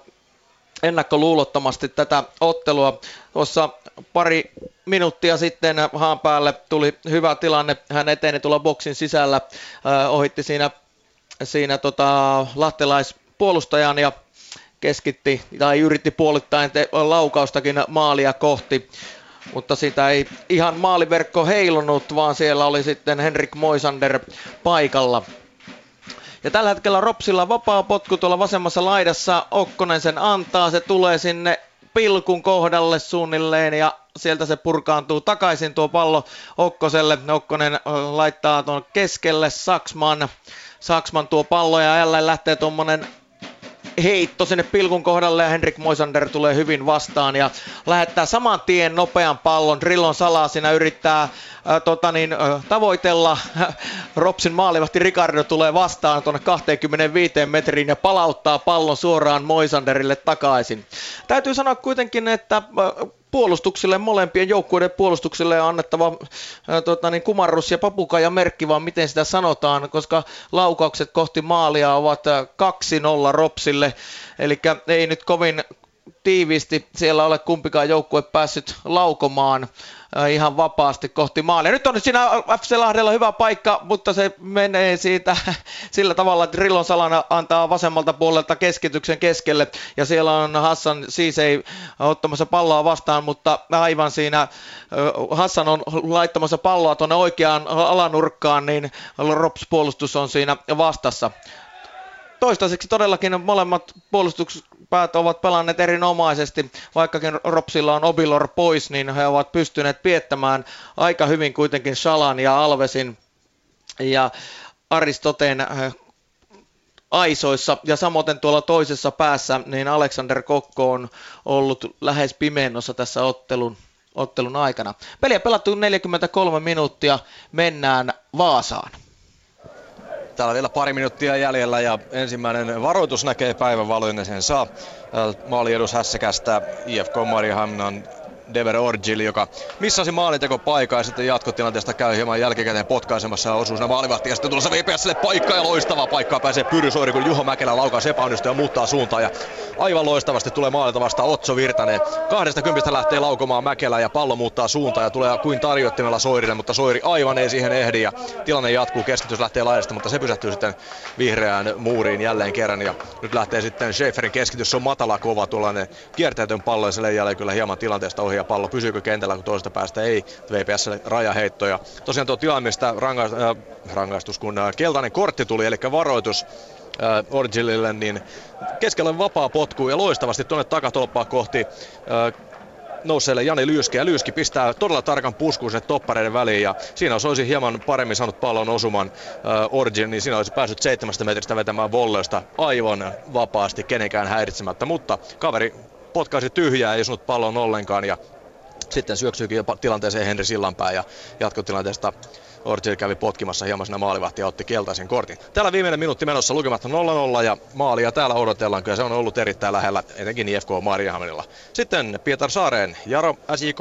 ennakkoluulottomasti tätä ottelua. Tuossa pari minuuttia sitten haan päälle tuli hyvä tilanne. Hän eteni tulla boksin sisällä, ohitti siinä, siinä tota, lahtelaispuolustajan ja keskitti tai yritti puolittain te- laukaustakin maalia kohti. Mutta sitä ei ihan maaliverkko heilunut, vaan siellä oli sitten Henrik Moisander paikalla. Ja tällä hetkellä Ropsilla vapaa potku tuolla vasemmassa laidassa. Okkonen sen antaa, se tulee sinne pilkun kohdalle suunnilleen ja sieltä se purkaantuu takaisin tuo pallo Okkoselle. Okkonen laittaa tuon keskelle Saksman. Saksman tuo pallo ja jälleen lähtee tuommoinen heitto sinne pilkun kohdalle ja Henrik Moisander tulee hyvin vastaan ja lähettää saman tien nopean pallon. Rillon salaa siinä yrittää äh, tota niin, äh, tavoitella. (laughs) Ropsin maalivahti Ricardo tulee vastaan tuonne 25 metriin ja palauttaa pallon suoraan Moisanderille takaisin. Täytyy sanoa kuitenkin, että äh, puolustuksille, molempien joukkueiden puolustuksille on annettava ää, tota, niin kumarrus ja papuka ja merkki, vaan miten sitä sanotaan, koska laukaukset kohti maalia ovat 2-0 Ropsille, eli ei nyt kovin tiiviisti siellä ole kumpikaan joukkue päässyt laukomaan ihan vapaasti kohti maalia. Nyt on siinä FC Lahdella hyvä paikka, mutta se menee siitä (laughs) sillä tavalla, että Rillon Salana antaa vasemmalta puolelta keskityksen keskelle ja siellä on Hassan siis ei ottamassa palloa vastaan, mutta aivan siinä Hassan on laittamassa palloa tuonne oikeaan alanurkkaan, niin Rops puolustus on siinä vastassa toistaiseksi todellakin molemmat puolustuspäät ovat pelanneet erinomaisesti, vaikkakin Ropsilla on Obilor pois, niin he ovat pystyneet piettämään aika hyvin kuitenkin Shalan ja Alvesin ja Aristoteen äh, aisoissa ja samoin tuolla toisessa päässä niin Alexander Kokko on ollut lähes pimennossa tässä ottelun, ottelun aikana. Peliä pelattu 43 minuuttia, mennään Vaasaan. Täällä vielä pari minuuttia jäljellä ja ensimmäinen varoitus näkee päivän valoinen sen saa. Maali edus hässäkästä IFK Mariehamnan Dever Orgil, joka missasi maalinteko paikkaa ja sitten jatkotilanteesta käy hieman jälkikäteen potkaisemassa ja osuu sinne maalivahtiin. Ja sitten tulossa VPSlle paikka ja loistava paikkaa pääsee Pyry Soiri, kun Juho Mäkelä laukaa epäonnistuu ja muuttaa suuntaa. Ja aivan loistavasti tulee maalilta vasta Otso Virtanen. Kahdesta kympistä lähtee laukomaan Mäkelä ja pallo muuttaa suuntaa ja tulee kuin tarjottimella Soirille, mutta Soiri aivan ei siihen ehdi ja tilanne jatkuu, keskitys lähtee laajasta, mutta se pysähtyy sitten vihreään muuriin jälleen kerran ja nyt lähtee sitten Schäferin keskitys, se on matala kova tuollainen kiertäytön pallo ja se leijailee kyllä hieman tilanteesta ohi ja pallo pysyykö kentällä, kun toisesta päästä ei. VPSlle rajaheittoja. Tosiaan tuo tilanne, mistä rangaistus, äh, rangaistus kun äh, keltainen kortti tuli, eli varoitus äh, Orgilille, niin keskellä vapaa potku ja loistavasti tuonne takatolppaa kohti äh, nousseelle Jani Lyyski ja Lyyski pistää todella tarkan puskun se toppareiden väliin ja siinä jos olisi hieman paremmin saanut pallon osuman äh, Origin, niin siinä olisi päässyt seitsemästä metristä vetämään volleista aivan vapaasti kenenkään häiritsemättä, mutta kaveri potkaisi tyhjää, ei osunut pallon ollenkaan ja sitten syöksyykin jopa tilanteeseen Henri Sillanpää ja jatkotilanteesta Ortiz kävi potkimassa hieman sinne maalivahtia ja otti keltaisen kortin. Täällä viimeinen minuutti menossa lukemat 0-0 ja maalia täällä odotellaan. Kyllä se on ollut erittäin lähellä, etenkin IFK Marjahaminilla. Sitten Pietar Saareen, Jaro SJK.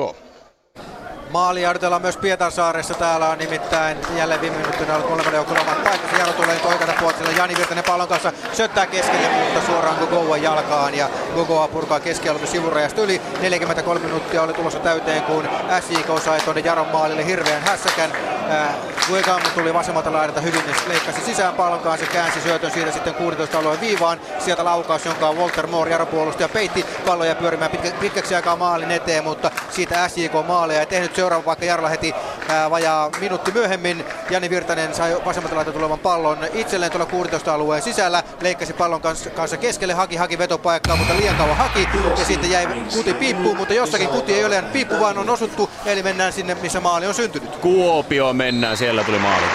Maali odotellaan myös Pietarsaaressa. Täällä on nimittäin jälleen viime minuuttina ollut kolmannen joukkueen omat paikassa. Jaro tulee nyt oikealta puolelta. Jani Virtanen pallon kanssa syöttää keskelle, mutta suoraan Gogoa jalkaan. Ja Gogoa purkaa keskialueen sivurajasta yli. 43 minuuttia oli tulossa täyteen, kun SJK sai tuonne Jaron maalille hirveän hässäkän. Äh, Guegam tuli vasemmalta laidalta hyvin, leikkasi sisään pallon kanssa, käänsi syötön siitä sitten 16 alueen viivaan. Sieltä laukaus, jonka Walter Moore, Jaro puolustaja, peitti palloja pyörimään pitkä, pitkäksi aikaa maalin eteen, mutta siitä SJK maalia ei tehnyt seuraava vaikka Jarla heti ää, vajaa minuutti myöhemmin. Jani Virtanen sai vasemmalta laita tulevan pallon itselleen tuolla 16 alueen sisällä. Leikkasi pallon kanssa, kanssa keskelle, haki, haki vetopaikkaa, mutta liian kauan haki. Ja sitten jäi kuti piippuun, mutta jossakin kuti ei ole piippu, vaan on osuttu. Eli mennään sinne, missä maali on syntynyt. Kuopio mennään, siellä tuli maali.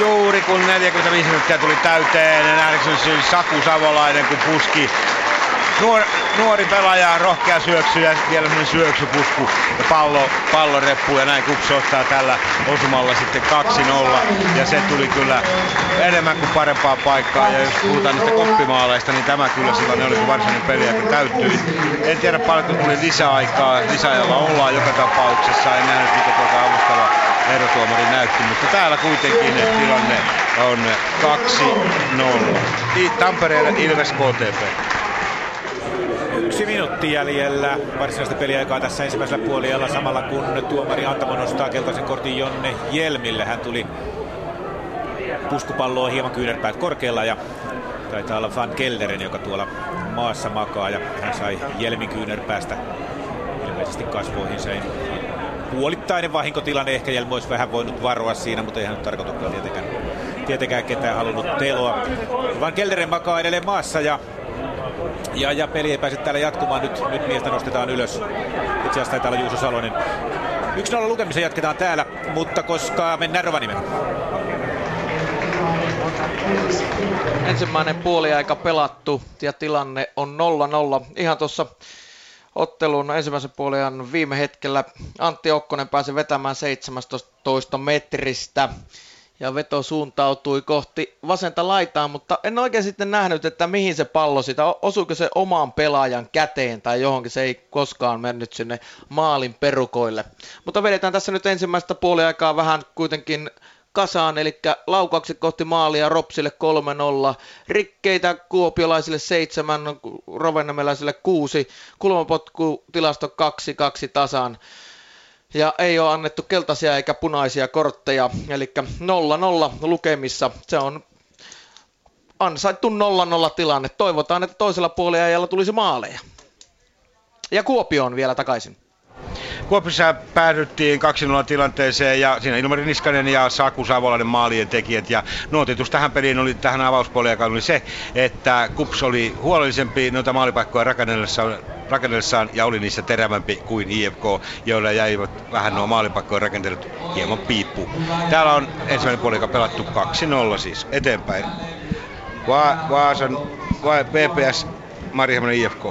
Juuri kun 45 minuuttia tuli täyteen, nähdäkseni Saku Savolainen kun puski nuor, nuori pelaaja, rohkea syöksy ja vielä syöksypusku ja pallo, pallo reppu ja näin Kupsi ottaa tällä osumalla sitten 2-0 ja se tuli kyllä enemmän kuin parempaa paikkaa ja jos puhutaan niistä koppimaaleista, niin tämä kyllä silloin oli se varsinainen peli, joka täyttyi. En tiedä paljonko tuli lisäaikaa, lisäajalla ollaan joka tapauksessa, en nähnyt mitä tuota avustava erotuomari näytti, mutta täällä kuitenkin tilanne on 2-0. Tampereelle Ilves KTP. Yksi minuutti jäljellä varsinaista peliaikaa tässä ensimmäisellä puolella samalla kun tuomari Antamo nostaa keltaisen kortin Jonne Jelmille. Hän tuli puskupalloa hieman kyynärpäät korkealla ja taitaa olla Van Kelderen, joka tuolla maassa makaa ja hän sai Jelmin kyynärpäästä ilmeisesti kasvoihinsa. Puolittainen vahinkotilanne, ehkä Jelm olisi vähän voinut varoa siinä, mutta ei hän nyt tarkoitukaan tietenkään, tietenkään ketään halunnut teloa. Van Kelderen makaa edelleen maassa ja ja, ja peli ei pääse täällä jatkumaan. Nyt, nyt miestä nostetaan ylös. Itse asiassa taitaa olla Juuso Salonen. 1-0 lukemisen jatketaan täällä, mutta koska mennään Rovanimen. Ensimmäinen puoliaika pelattu ja tilanne on 0-0. Ihan tuossa ottelun ensimmäisen puoliajan viime hetkellä Antti Okkonen pääsi vetämään 17 metristä ja veto suuntautui kohti vasenta laitaa, mutta en oikein sitten nähnyt, että mihin se pallo sitä, osuiko se omaan pelaajan käteen tai johonkin, se ei koskaan mennyt sinne maalin perukoille. Mutta vedetään tässä nyt ensimmäistä puoliaikaa vähän kuitenkin kasaan, eli laukaukset kohti maalia Ropsille 3-0, rikkeitä kuopiolaisille 7, rovennemeläisille 6, kulmapotku tilasto 2-2 tasan ja ei ole annettu keltaisia eikä punaisia kortteja, eli 0-0 lukemissa. Se on ansaittu 0-0 tilanne. Toivotaan, että toisella puoliajalla tulisi maaleja. Ja Kuopioon vielä takaisin. Kuopissa päädyttiin 2-0 tilanteeseen ja siinä Ilmari Niskanen ja Saku Savolainen maalien tekijät. Ja nuotitus tähän peliin oli tähän avauspuoleen oli se, että Kups oli huolellisempi noita maalipaikkoja rakennellessaan, rakennellessaan ja oli niissä terävämpi kuin IFK, joilla jäivät vähän nuo maalipaikkojen rakentelut hieman piippu. Täällä on ensimmäinen puoli pelattu 2-0 siis eteenpäin. Va- Vaasan va- PPS Marjahaminen IFK.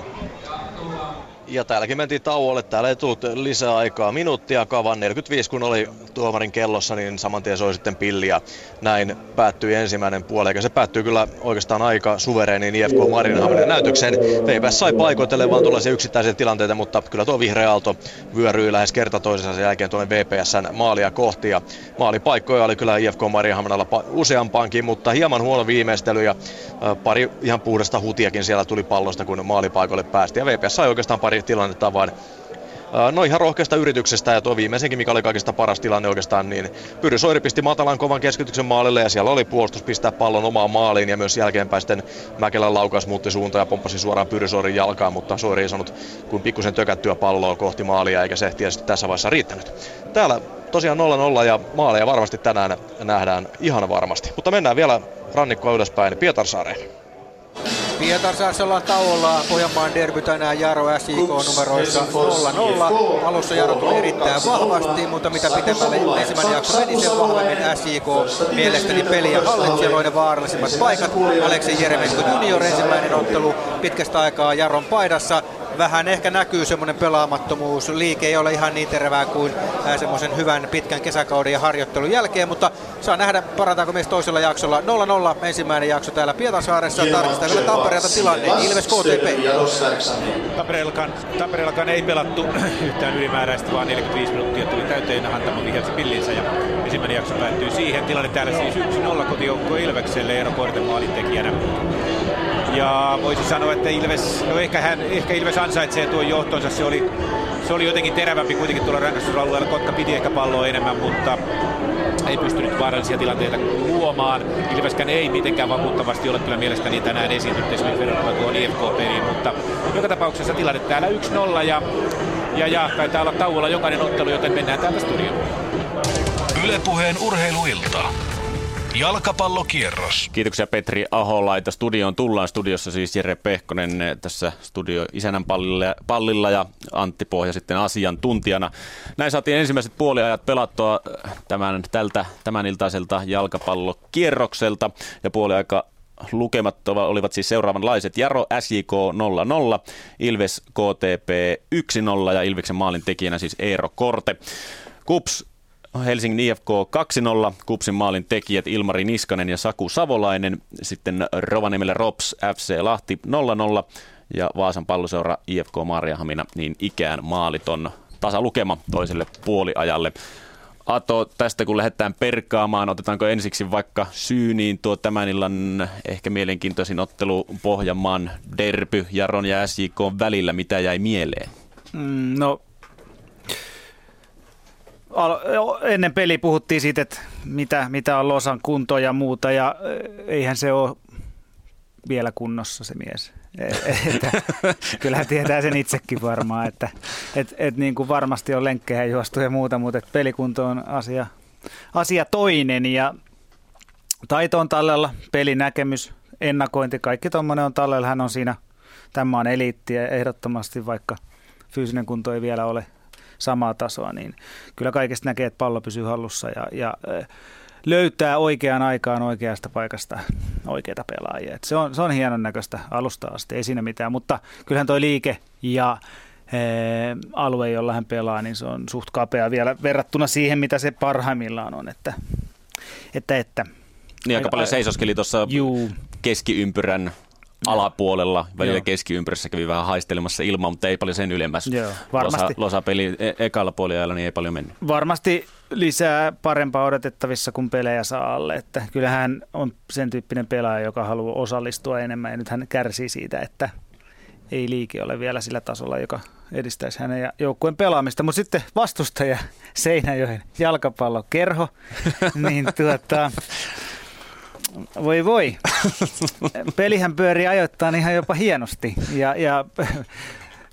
Ja täälläkin mentiin tauolle. Täällä ei tullut lisää aikaa. Minuuttia kavan 45 kun oli tuomarin kellossa, niin saman tien soi sitten pilli ja näin päättyi ensimmäinen puoli. Eikä se päättyy kyllä oikeastaan aika suvereeniin IFK Marinhamminen näytökseen. VPS sai paikoitelle vaan tuollaisia yksittäisiä tilanteita, mutta kyllä tuo vihreä aalto vyöryi lähes kerta toisensa sen jälkeen tuonne VPSn maalia kohti. Ja maalipaikkoja oli kyllä IFK Marinhamminalla useampaankin, mutta hieman huono viimeistely ja pari ihan puhdasta hutiakin siellä tuli pallosta, kun maalipaikoille päästi. Ja VPS sai oikeastaan pari tilannetta vaan No ihan rohkeasta yrityksestä ja tuo viimeisenkin, mikä oli kaikista paras tilanne oikeastaan, niin Pyry Soiri pisti matalan kovan keskityksen maalille ja siellä oli puolustus pistää pallon omaan maaliin ja myös jälkeenpäin sitten Mäkelän laukaus muutti suunta ja pomppasi suoraan Pyry Soirin jalkaan, mutta Soiri ei saanut kuin pikkusen tökättyä palloa kohti maalia eikä se tietysti tässä vaiheessa riittänyt. Täällä tosiaan 0-0 ja maaleja varmasti tänään nähdään ihan varmasti. Mutta mennään vielä rannikkoa ylöspäin Pietarsaareen. Pietarsaaressa ollaan tauolla. Pohjanmaan derby tänään Jaro SIK numeroissa 0-0. Alussa Jaro tuli erittäin vahvasti, mutta mitä pitemmälle ensimmäinen jakso meni, sen vahvemmin SIK mielestäni peliä hallitsi ja vaarallisimmat paikat. Aleksi Jeremenko junior ensimmäinen ottelu pitkästä aikaa Jaron paidassa vähän ehkä näkyy semmoinen pelaamattomuus. Liike ei ole ihan niin terävää kuin semmoisen hyvän pitkän kesäkauden ja harjoittelun jälkeen, mutta saa nähdä parantaako mies toisella jaksolla. 0-0 ensimmäinen jakso täällä Pietarsaaressa. Tarkistaa vielä Tampereelta tilanne. Ilves KTP. Tampereellakaan, Tampereellakaan ei pelattu (clears throat) yhtään ylimääräistä, vaan 45 minuuttia tuli täyteen Hantamo vihelsi pillinsä ja ensimmäinen jakso päättyy siihen. Tilanne täällä siis 1-0 kotijoukko Ilvekselle Eero Korten maalintekijänä. Ja voisi sanoa, että Ilves, no ehkä, hän, ehkä Ilves ansaitsee tuon johtonsa. Se oli, se oli jotenkin terävämpi kuitenkin tuolla rangaistusalueella. Kotka piti ehkä palloa enemmän, mutta ei pystynyt vaarallisia tilanteita luomaan. Ilveskään ei mitenkään vakuuttavasti ole kyllä mielestäni tänään esiintynyt esimerkiksi verrattuna tuohon IFK-peliin, mutta joka tapauksessa tilanne täällä 1-0 ja, ja, ja taitaa olla tauolla jokainen ottelu, joten mennään täältä studioon. Ylepuheen urheiluilta. Jalkapallokierros. Kiitoksia Petri Aholaita. Studioon tullaan. Studiossa siis Jere Pehkonen tässä studio isänän pallilla, pallilla ja Antti Pohja sitten asiantuntijana. Näin saatiin ensimmäiset puoliajat pelattua tämän, tältä tämän iltaiselta jalkapallokierrokselta ja puoliaika lukemat olivat siis seuraavanlaiset. Jaro SJK 0-0, Ilves KTP 1-0 ja Ilveksen maalin tekijänä siis Eero Korte. Kups Helsingin IFK 2-0, Kupsin maalin tekijät Ilmari Niskanen ja Saku Savolainen, sitten Rovaniemelle Rops FC Lahti 0-0 ja Vaasan palloseura IFK Maariahamina niin ikään maaliton tasalukema toiselle puoliajalle. Ato, tästä kun lähdetään perkaamaan, otetaanko ensiksi vaikka syyniin tuo tämän illan ehkä mielenkiintoisin ottelu Pohjanmaan derby Jaron ja SJK välillä, mitä jäi mieleen? Mm, no ennen peli puhuttiin siitä, että mitä, mitä on Losan kunto ja muuta, ja eihän se ole vielä kunnossa se mies. E, että, (laughs) kyllähän tietää sen itsekin varmaan, että et, et niin kuin varmasti on lenkkejä juostu ja muuta, mutta että pelikunto on asia, asia toinen ja taito on tallella, pelinäkemys, ennakointi, kaikki tuommoinen on tallella. Hän on siinä, tämä on eliittiä ehdottomasti, vaikka fyysinen kunto ei vielä ole samaa tasoa, niin kyllä kaikesta näkee, että pallo pysyy hallussa ja, ja löytää oikeaan aikaan oikeasta paikasta oikeita pelaajia. Et se, on, se on hienon näköistä alusta asti, ei siinä mitään, mutta kyllähän toi liike ja alue, jolla hän pelaa, niin se on suht kapea vielä verrattuna siihen, mitä se parhaimmillaan on. Että, että, että niin aika paljon seisoskeli tuossa keskiympyrän alapuolella, välillä Joo. keskiympyrässä kävi vähän haistelemassa ilmaa, mutta ei paljon sen ylemmäs. Joo, varmasti. Losa, peli e- ekalla puolella niin ei paljon mennyt. Varmasti lisää parempaa odotettavissa, kun pelejä saa alle. Että kyllähän on sen tyyppinen pelaaja, joka haluaa osallistua enemmän ja nyt hän kärsii siitä, että ei liike ole vielä sillä tasolla, joka edistäisi hänen ja joukkueen pelaamista. Mutta sitten vastustaja Seinäjoen jalkapallokerho, (laughs) niin tuota, voi voi. Pelihän pyörii ajoittain ihan jopa hienosti ja, ja,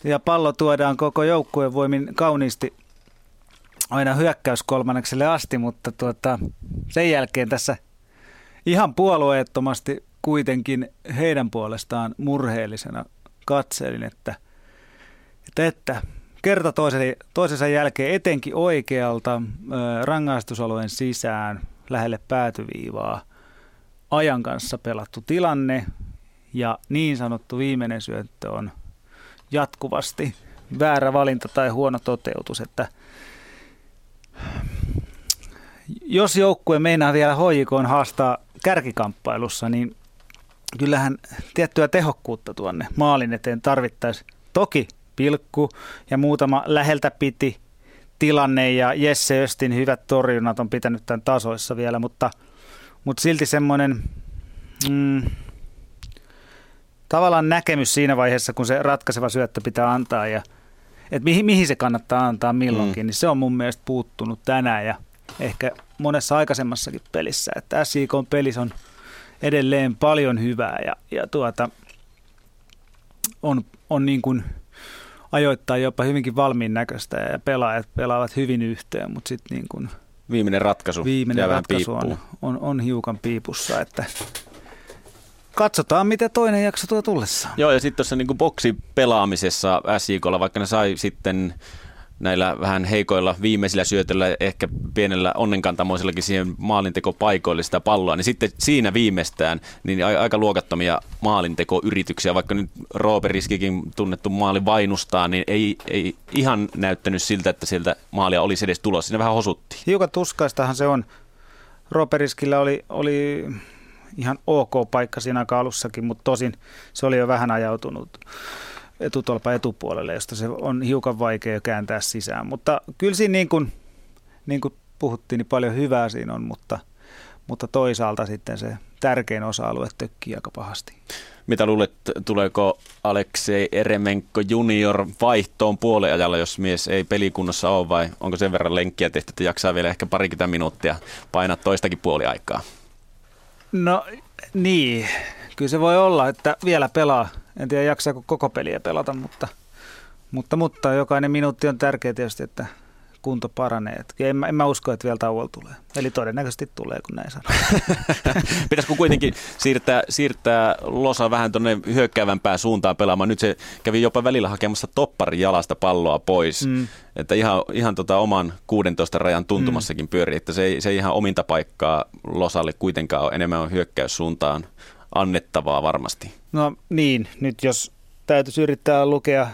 ja pallo tuodaan koko joukkueen voimin kauniisti aina hyökkäyskolmannekselle asti, mutta tuota, sen jälkeen tässä ihan puolueettomasti kuitenkin heidän puolestaan murheellisena katselin, että, että, että kerta toisen, toisensa jälkeen etenkin oikealta rangaistusalueen sisään lähelle päätyviivaa ajan kanssa pelattu tilanne ja niin sanottu viimeinen syöttö on jatkuvasti väärä valinta tai huono toteutus, että jos joukkue meinaa vielä hoikoon haastaa kärkikamppailussa, niin kyllähän tiettyä tehokkuutta tuonne maalin eteen tarvittaisiin. Toki pilkku ja muutama läheltä piti tilanne ja Jesse Östin hyvät torjunnat on pitänyt tämän tasoissa vielä, mutta – mutta silti semmoinen mm, tavallaan näkemys siinä vaiheessa, kun se ratkaiseva syöttö pitää antaa ja että mihin, mihin se kannattaa antaa milloinkin, mm. niin se on mun mielestä puuttunut tänään ja ehkä monessa aikaisemmassakin pelissä, että SIK on pelissä on edelleen paljon hyvää ja, ja tuota, on, on niin kuin ajoittaa jopa hyvinkin valmiin näköistä ja pelaajat pelaavat hyvin yhteen, mutta sitten niin kuin – viimeinen ratkaisu Viimeinen ratkaisu on, on, on hiukan piipussa, että katsotaan, miten toinen jakso tuo tullessaan. Joo, ja sitten tuossa niin boksipelaamisessa SJKlla, vaikka ne sai sitten näillä vähän heikoilla viimeisillä syötöllä, ehkä pienellä onnenkantamoisellakin siihen maalintekopaikoille sitä palloa, niin sitten siinä viimeistään niin aika luokattomia maalintekoyrityksiä, vaikka nyt Rooperiskikin tunnettu maali vainustaa, niin ei, ei ihan näyttänyt siltä, että sieltä maalia olisi edes tulossa. Siinä vähän hosuttiin. Hiukan tuskaistahan se on. Rooperiskillä oli, oli ihan ok paikka siinä alussakin, mutta tosin se oli jo vähän ajautunut etutolpa etupuolelle, josta se on hiukan vaikea kääntää sisään. Mutta kyllä siinä niin kuin, niin kuin puhuttiin, niin paljon hyvää siinä on, mutta, mutta toisaalta sitten se tärkein osa-alue tökkii aika pahasti. Mitä luulet, tuleeko Aleksei Eremenko junior vaihtoon puoleajalla, jos mies ei pelikunnossa ole vai onko sen verran lenkkiä tehty, että jaksaa vielä ehkä parikymmentä minuuttia painaa toistakin puoliaikaa? No niin, kyllä se voi olla, että vielä pelaa en tiedä jaksaako koko peliä pelata, mutta, mutta, mutta jokainen minuutti on tärkeä tietysti, että kunto paranee. Et en, mä, en mä usko, että vielä tauolla tulee. Eli todennäköisesti tulee, kun näin sanoo. (laughs) Pitäisikö kuitenkin siirtää, siirtää Losa vähän tuonne hyökkäävämpään suuntaan pelaamaan? Nyt se kävi jopa välillä hakemassa topparin jalasta palloa pois. Mm. Että ihan, ihan tota oman 16 rajan tuntumassakin mm. pyörii. Että se ei, se ei ihan ominta paikkaa Losalle kuitenkaan ole. Enemmän on hyökkäyssuuntaan annettavaa varmasti. No niin, nyt jos täytyisi yrittää lukea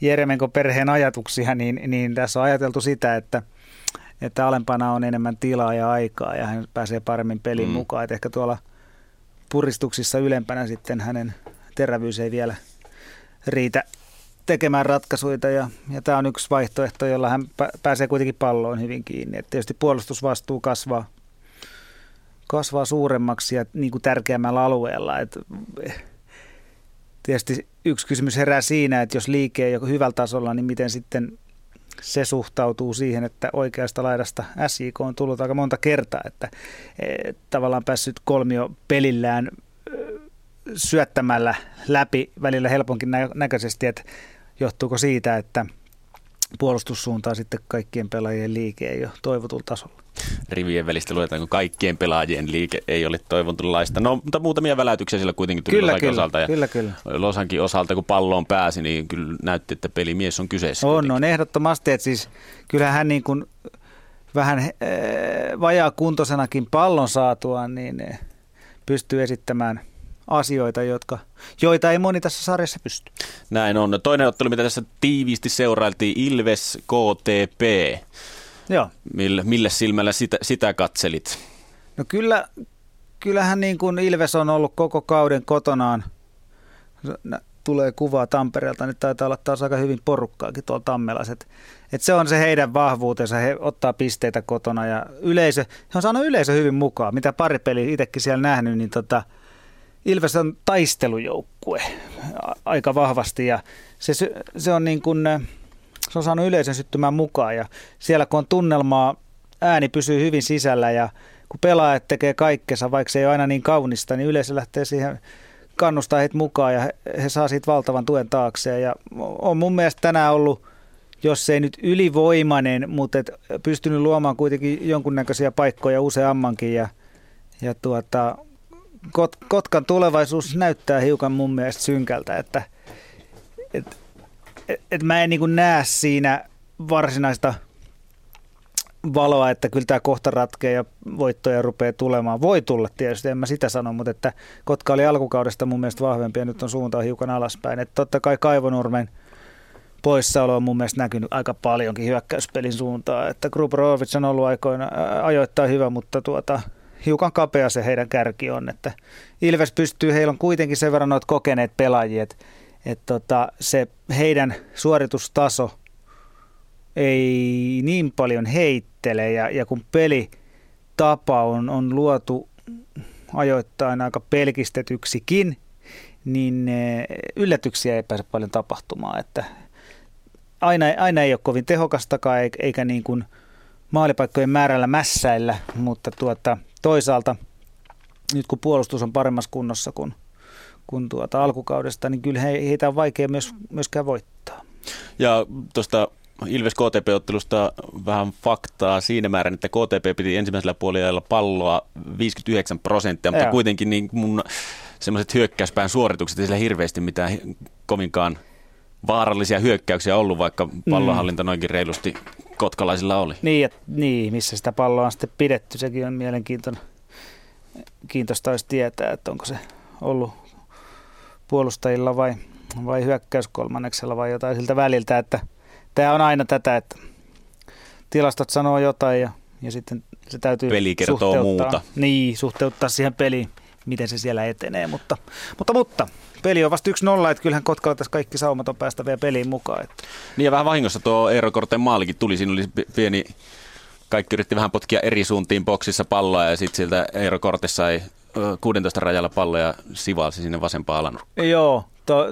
Jeremenko perheen ajatuksia, niin, niin tässä on ajateltu sitä, että, että alempana on enemmän tilaa ja aikaa ja hän pääsee paremmin peliin mm. mukaan. Että ehkä tuolla puristuksissa ylempänä sitten hänen terävyys ei vielä riitä tekemään ratkaisuja ja, ja tämä on yksi vaihtoehto, jolla hän pääsee kuitenkin palloon hyvin kiinni. Et tietysti puolustusvastuu kasvaa kasvaa suuremmaksi ja niin kuin tärkeämmällä alueella. Et, tietysti yksi kysymys herää siinä, että jos liike ei ole hyvällä tasolla, niin miten sitten se suhtautuu siihen, että oikeasta laidasta SJK on tullut aika monta kertaa, että et, tavallaan päässyt kolmio pelillään syöttämällä läpi välillä helponkin näköisesti, että johtuuko siitä, että puolustussuuntaan sitten kaikkien pelaajien liike ei ole toivotulla tasolla rivien välistä luetaan, kun kaikkien pelaajien liike ei ole toivontunlaista. No, mutta muutamia väläytyksiä sillä kuitenkin tuli kyllä, kyllä, osalta. Ja kyllä, kyllä. Losankin osalta, kun palloon pääsi, niin kyllä näytti, että pelimies on kyseessä. On, kuitenkin. on ehdottomasti, että siis kyllähän hän niin kuin vähän äh, vajaa kuntoisenakin pallon saatua, niin eh, pystyy esittämään asioita, jotka, joita ei moni tässä sarjassa pysty. Näin on. Toinen ottelu, mitä tässä tiiviisti seurailtiin, Ilves KTP. Joo. Millä, millä silmällä sitä, sitä katselit? No kyllä, kyllähän niin kuin Ilves on ollut koko kauden kotonaan. Tulee kuvaa Tampereelta, niin taitaa olla taas aika hyvin porukkaakin tuolla Tammelassa. Et, et se on se heidän vahvuutensa, he ottaa pisteitä kotona ja yleisö, he on saanut yleisö hyvin mukaan. Mitä pari peliä itsekin siellä nähnyt, niin tota, Ilves on taistelujoukkue aika vahvasti ja se, se on niin kuin, se on saanut yleisön syttymään mukaan ja siellä kun on tunnelmaa, ääni pysyy hyvin sisällä ja kun pelaajat tekee kaikkensa, vaikka se ei ole aina niin kaunista, niin yleisö lähtee siihen kannustaa heitä mukaan ja he, he saa siitä valtavan tuen taakseen. Ja on mun mielestä tänään ollut, jos ei nyt ylivoimainen, mutta et pystynyt luomaan kuitenkin jonkunnäköisiä paikkoja useammankin. Ja, ja tuota, Kot, Kotkan tulevaisuus näyttää hiukan mun mielestä synkältä, että, että et mä en niin näe siinä varsinaista valoa, että kyllä tämä kohta ratkee ja voittoja rupeaa tulemaan. Voi tulla tietysti, en mä sitä sano, mutta että Kotka oli alkukaudesta mun mielestä vahvempi ja nyt on suuntaan hiukan alaspäin. Että totta kai Kaivonurmen poissaolo on mun mielestä näkynyt aika paljonkin hyökkäyspelin suuntaan. Että Grubrovic on ollut aikoina ajoittain hyvä, mutta tuota, hiukan kapea se heidän kärki on. Että Ilves pystyy, heillä on kuitenkin sen verran noita kokeneet pelaajia, että että tota, se heidän suoritustaso ei niin paljon heittele ja, ja kun pelitapa on, on luotu ajoittain aika pelkistetyksikin, niin eh, yllätyksiä ei pääse paljon tapahtumaan. Että aina, aina ei ole kovin tehokastakaan eikä niin kuin maalipaikkojen määrällä mässäillä, mutta tuota, toisaalta nyt kun puolustus on paremmassa kunnossa kuin – kuin tuota alkukaudesta, niin kyllä he, heitä on vaikea myös, myöskään voittaa. Ja tuosta Ilves KTP-ottelusta vähän faktaa siinä määrin, että KTP piti ensimmäisellä puolella palloa 59 prosenttia, mutta Joo. kuitenkin niin mun semmoiset hyökkäyspään suoritukset, ei sillä hirveästi mitään kovinkaan vaarallisia hyökkäyksiä ollut, vaikka pallonhallinta noinkin reilusti kotkalaisilla oli. Niin, et, niin, missä sitä palloa on sitten pidetty, sekin on mielenkiintoinen. Kiintoista olisi tietää, että onko se ollut puolustajilla vai, vai hyökkäyskolmanneksella vai jotain siltä väliltä, että tämä on aina tätä, että tilastot sanoo jotain ja, ja sitten se täytyy Peli kertoo suhteuttaa, muuta. Niin, suhteuttaa siihen peliin, miten se siellä etenee, mutta, mutta, mutta peli on vasta 1-0, että kyllähän Kotkalla tässä kaikki saumat on päästä vielä peliin mukaan. Että. Niin ja vähän vahingossa tuo Eero Korten maalikin tuli, siinä oli pieni, kaikki yritti vähän potkia eri suuntiin boksissa palloa ja sitten siltä Eero Korte sai 16 rajalla palloa ja sivalsi sinne vasempaan alan. Joo,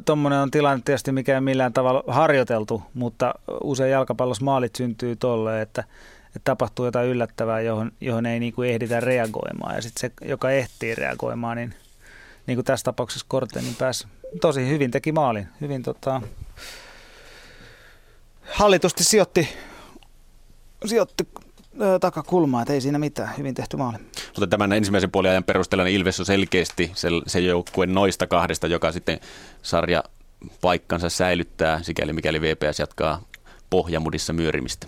tuommoinen to, on tilanne tietysti mikä ei millään tavalla harjoiteltu, mutta usein jalkapallossa maalit syntyy tolle, että, että tapahtuu jotain yllättävää, johon, johon ei niin kuin ehditä reagoimaan. Ja sitten se, joka ehtii reagoimaan, niin, niin kuin tässä tapauksessa Korte, niin pääsi tosi hyvin teki maalin. Hyvin tota, hallitusti sijoitti, sijoitti takakulmaa, että ei siinä mitään. Hyvin tehty maali. Mutta tämän ensimmäisen puoliajan perusteella niin Ilves on selkeästi se, se joukkue noista kahdesta, joka sitten sarja paikkansa säilyttää, sikäli mikäli VPS jatkaa pohjamudissa myörimistä.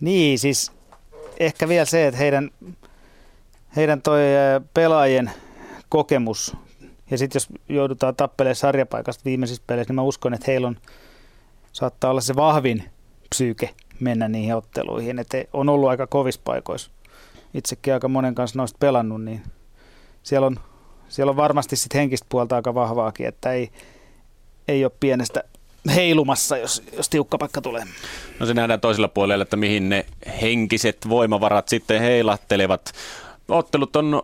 Niin, siis ehkä vielä se, että heidän, heidän toi pelaajien kokemus, ja sitten jos joudutaan tappelemaan sarjapaikasta viimeisissä peleissä, niin mä uskon, että heillä on, saattaa olla se vahvin psyyke mennä niihin otteluihin. Että on ollut aika kovissa paikoissa. Itsekin aika monen kanssa noista pelannut, niin siellä on, siellä on varmasti sit henkistä puolta aika vahvaakin, että ei, ei ole pienestä heilumassa, jos, jos tiukka paikka tulee. No se nähdään toisella puolella, että mihin ne henkiset voimavarat sitten heilattelevat. Ottelut on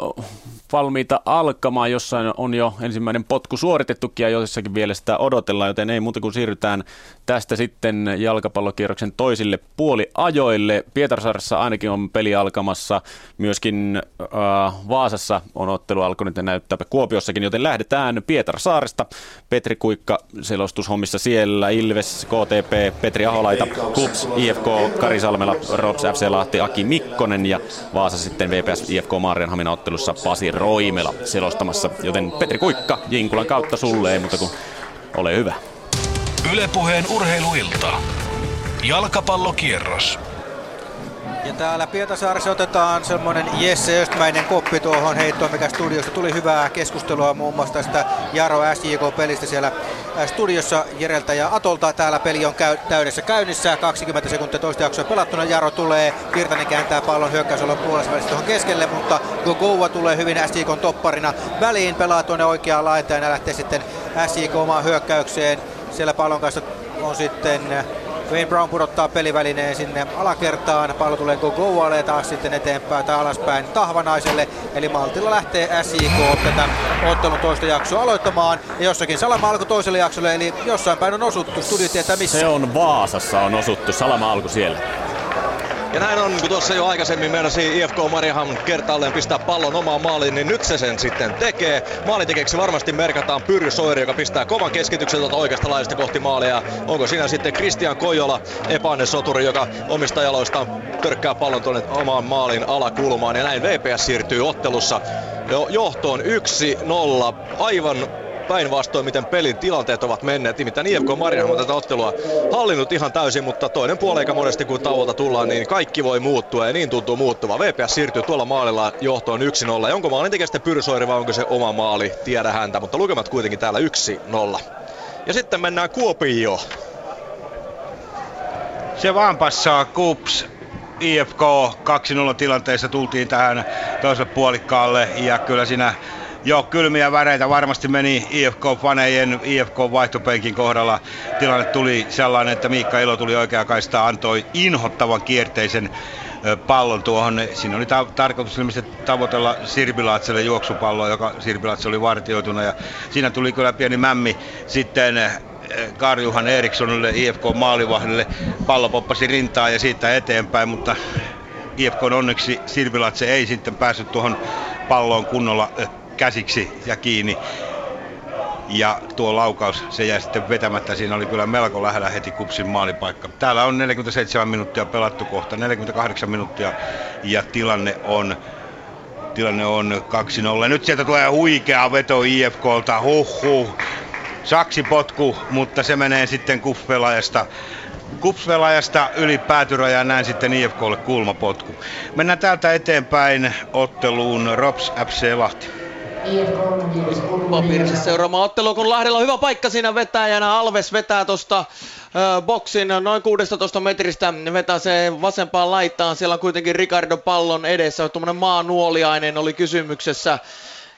valmiita alkamaan, jossain on jo ensimmäinen potku suoritettukin ja jossakin vielä sitä odotellaan, joten ei muuta kuin siirrytään tästä sitten jalkapallokierroksen toisille puoliajoille. Pietarsaaressa ainakin on peli alkamassa, myöskin äh, Vaasassa on ottelu alkanut ja näyttää Kuopiossakin, joten lähdetään Pietarsaaresta. Petri Kuikka selostushommissa siellä, Ilves, KTP, Petri Aholaita, KUPS, IFK, Kari Salmela, Rops, FC Lahti, Aki Mikkonen ja Vaasa sitten VPS, IFK Maarianhamina ottelussa Pasi Roimela selostamassa. Joten Petri Kuikka, Jinkulan kautta sulle, ei kuin ole hyvä. Ylepuheen urheiluilta. Jalkapallokierros. Ja täällä Pietasaaressa otetaan semmoinen Jesse Östmäinen koppi tuohon heittoon, mikä studiosta tuli hyvää keskustelua muun muassa tästä Jaro SJK-pelistä siellä studiossa Jereltä ja Atolta. Täällä peli on käy, täydessä käynnissä, 20 sekuntia toista jaksoa pelattuna. Jaro tulee, Virtanen kääntää pallon hyökkäysolon puolessa välissä tuohon keskelle, mutta Gogoa tulee hyvin SJK topparina väliin, pelaa tuonne oikeaan laitaan ja lähtee sitten SJK omaan hyökkäykseen. Siellä pallon kanssa on sitten Wayne Brown pudottaa pelivälineen sinne alakertaan. Pallo tulee Gogoalle ja taas sitten eteenpäin tai alaspäin Tahvanaiselle. Eli Maltilla lähtee SIK tätä ottelun toista jaksoa aloittamaan. Ja jossakin Salama alku toiselle jaksolle, eli jossain päin on osuttu. Studio tietää missä. Se on Vaasassa on osuttu. Salama alku siellä. Ja näin on, kun tuossa jo aikaisemmin meinasi IFK Mariham kertaalleen pistää pallon omaan maaliin, niin nyt se sen sitten tekee. Maalitekeeksi varmasti merkataan Pyry Soiri, joka pistää kovan keskityksen tuolta oikeasta laajasta kohti maalia. Onko siinä sitten Christian Kojola, epäinen soturi, joka omista jaloistaan törkkää pallon tuonne omaan maalin alakulmaan. Ja näin VPS siirtyy ottelussa jo johtoon 1-0. Aivan päinvastoin, miten pelin tilanteet ovat menneet. Nimittäin IFK Marjahan on tätä ottelua hallinnut ihan täysin, mutta toinen puoleika monesti kun tauolta tullaan, niin kaikki voi muuttua ja niin tuntuu muuttuva. VPS siirtyy tuolla maalilla johtoon 1-0. Onko maalin tekee sitten Pyrsoiri vai onko se oma maali? Tiedä häntä, mutta lukemat kuitenkin täällä 1-0. Ja sitten mennään Kuopioon. Se vaan passaa Kups IFK 2-0 tilanteessa tultiin tähän toiselle puolikkaalle ja kyllä siinä Joo, kylmiä väreitä varmasti meni IFK-fanejen, IFK-vaihtopenkin kohdalla. Tilanne tuli sellainen, että Miikka Ilo tuli oikea kaista, antoi inhottavan kierteisen pallon tuohon. Siinä oli ta- tarkoitus ilmeisesti tavoitella Sirbilaatselle juoksupalloa, joka Sirbilaatse oli vartioituna. Ja siinä tuli kyllä pieni mämmi sitten Karjuhan Erikssonille, IFK maalivahdille. Pallo poppasi rintaa ja siitä eteenpäin, mutta IFK onneksi Sirbilatse ei sitten päässyt tuohon palloon kunnolla käsiksi ja kiinni. Ja tuo laukaus, se jäi sitten vetämättä. Siinä oli kyllä melko lähellä heti kupsin maalipaikka. Täällä on 47 minuuttia pelattu kohta, 48 minuuttia ja tilanne on Tilanne on 2-0. Nyt sieltä tulee huikea veto IFKlta. Huh, huh. Saksipotku, mutta se menee sitten kupspelaajasta kupsvelajasta yli päätyrajaan näin sitten IFKlle kulmapotku. Mennään täältä eteenpäin otteluun Rops FC Lahti. Papiirissa seuraama ottelu, kun Lahdella on hyvä paikka siinä vetäjänä. Alves vetää tuosta boksin noin 16 metristä, vetää se vasempaan laitaan. Siellä on kuitenkin Ricardo Pallon edessä, tuommoinen maanuoliainen oli kysymyksessä.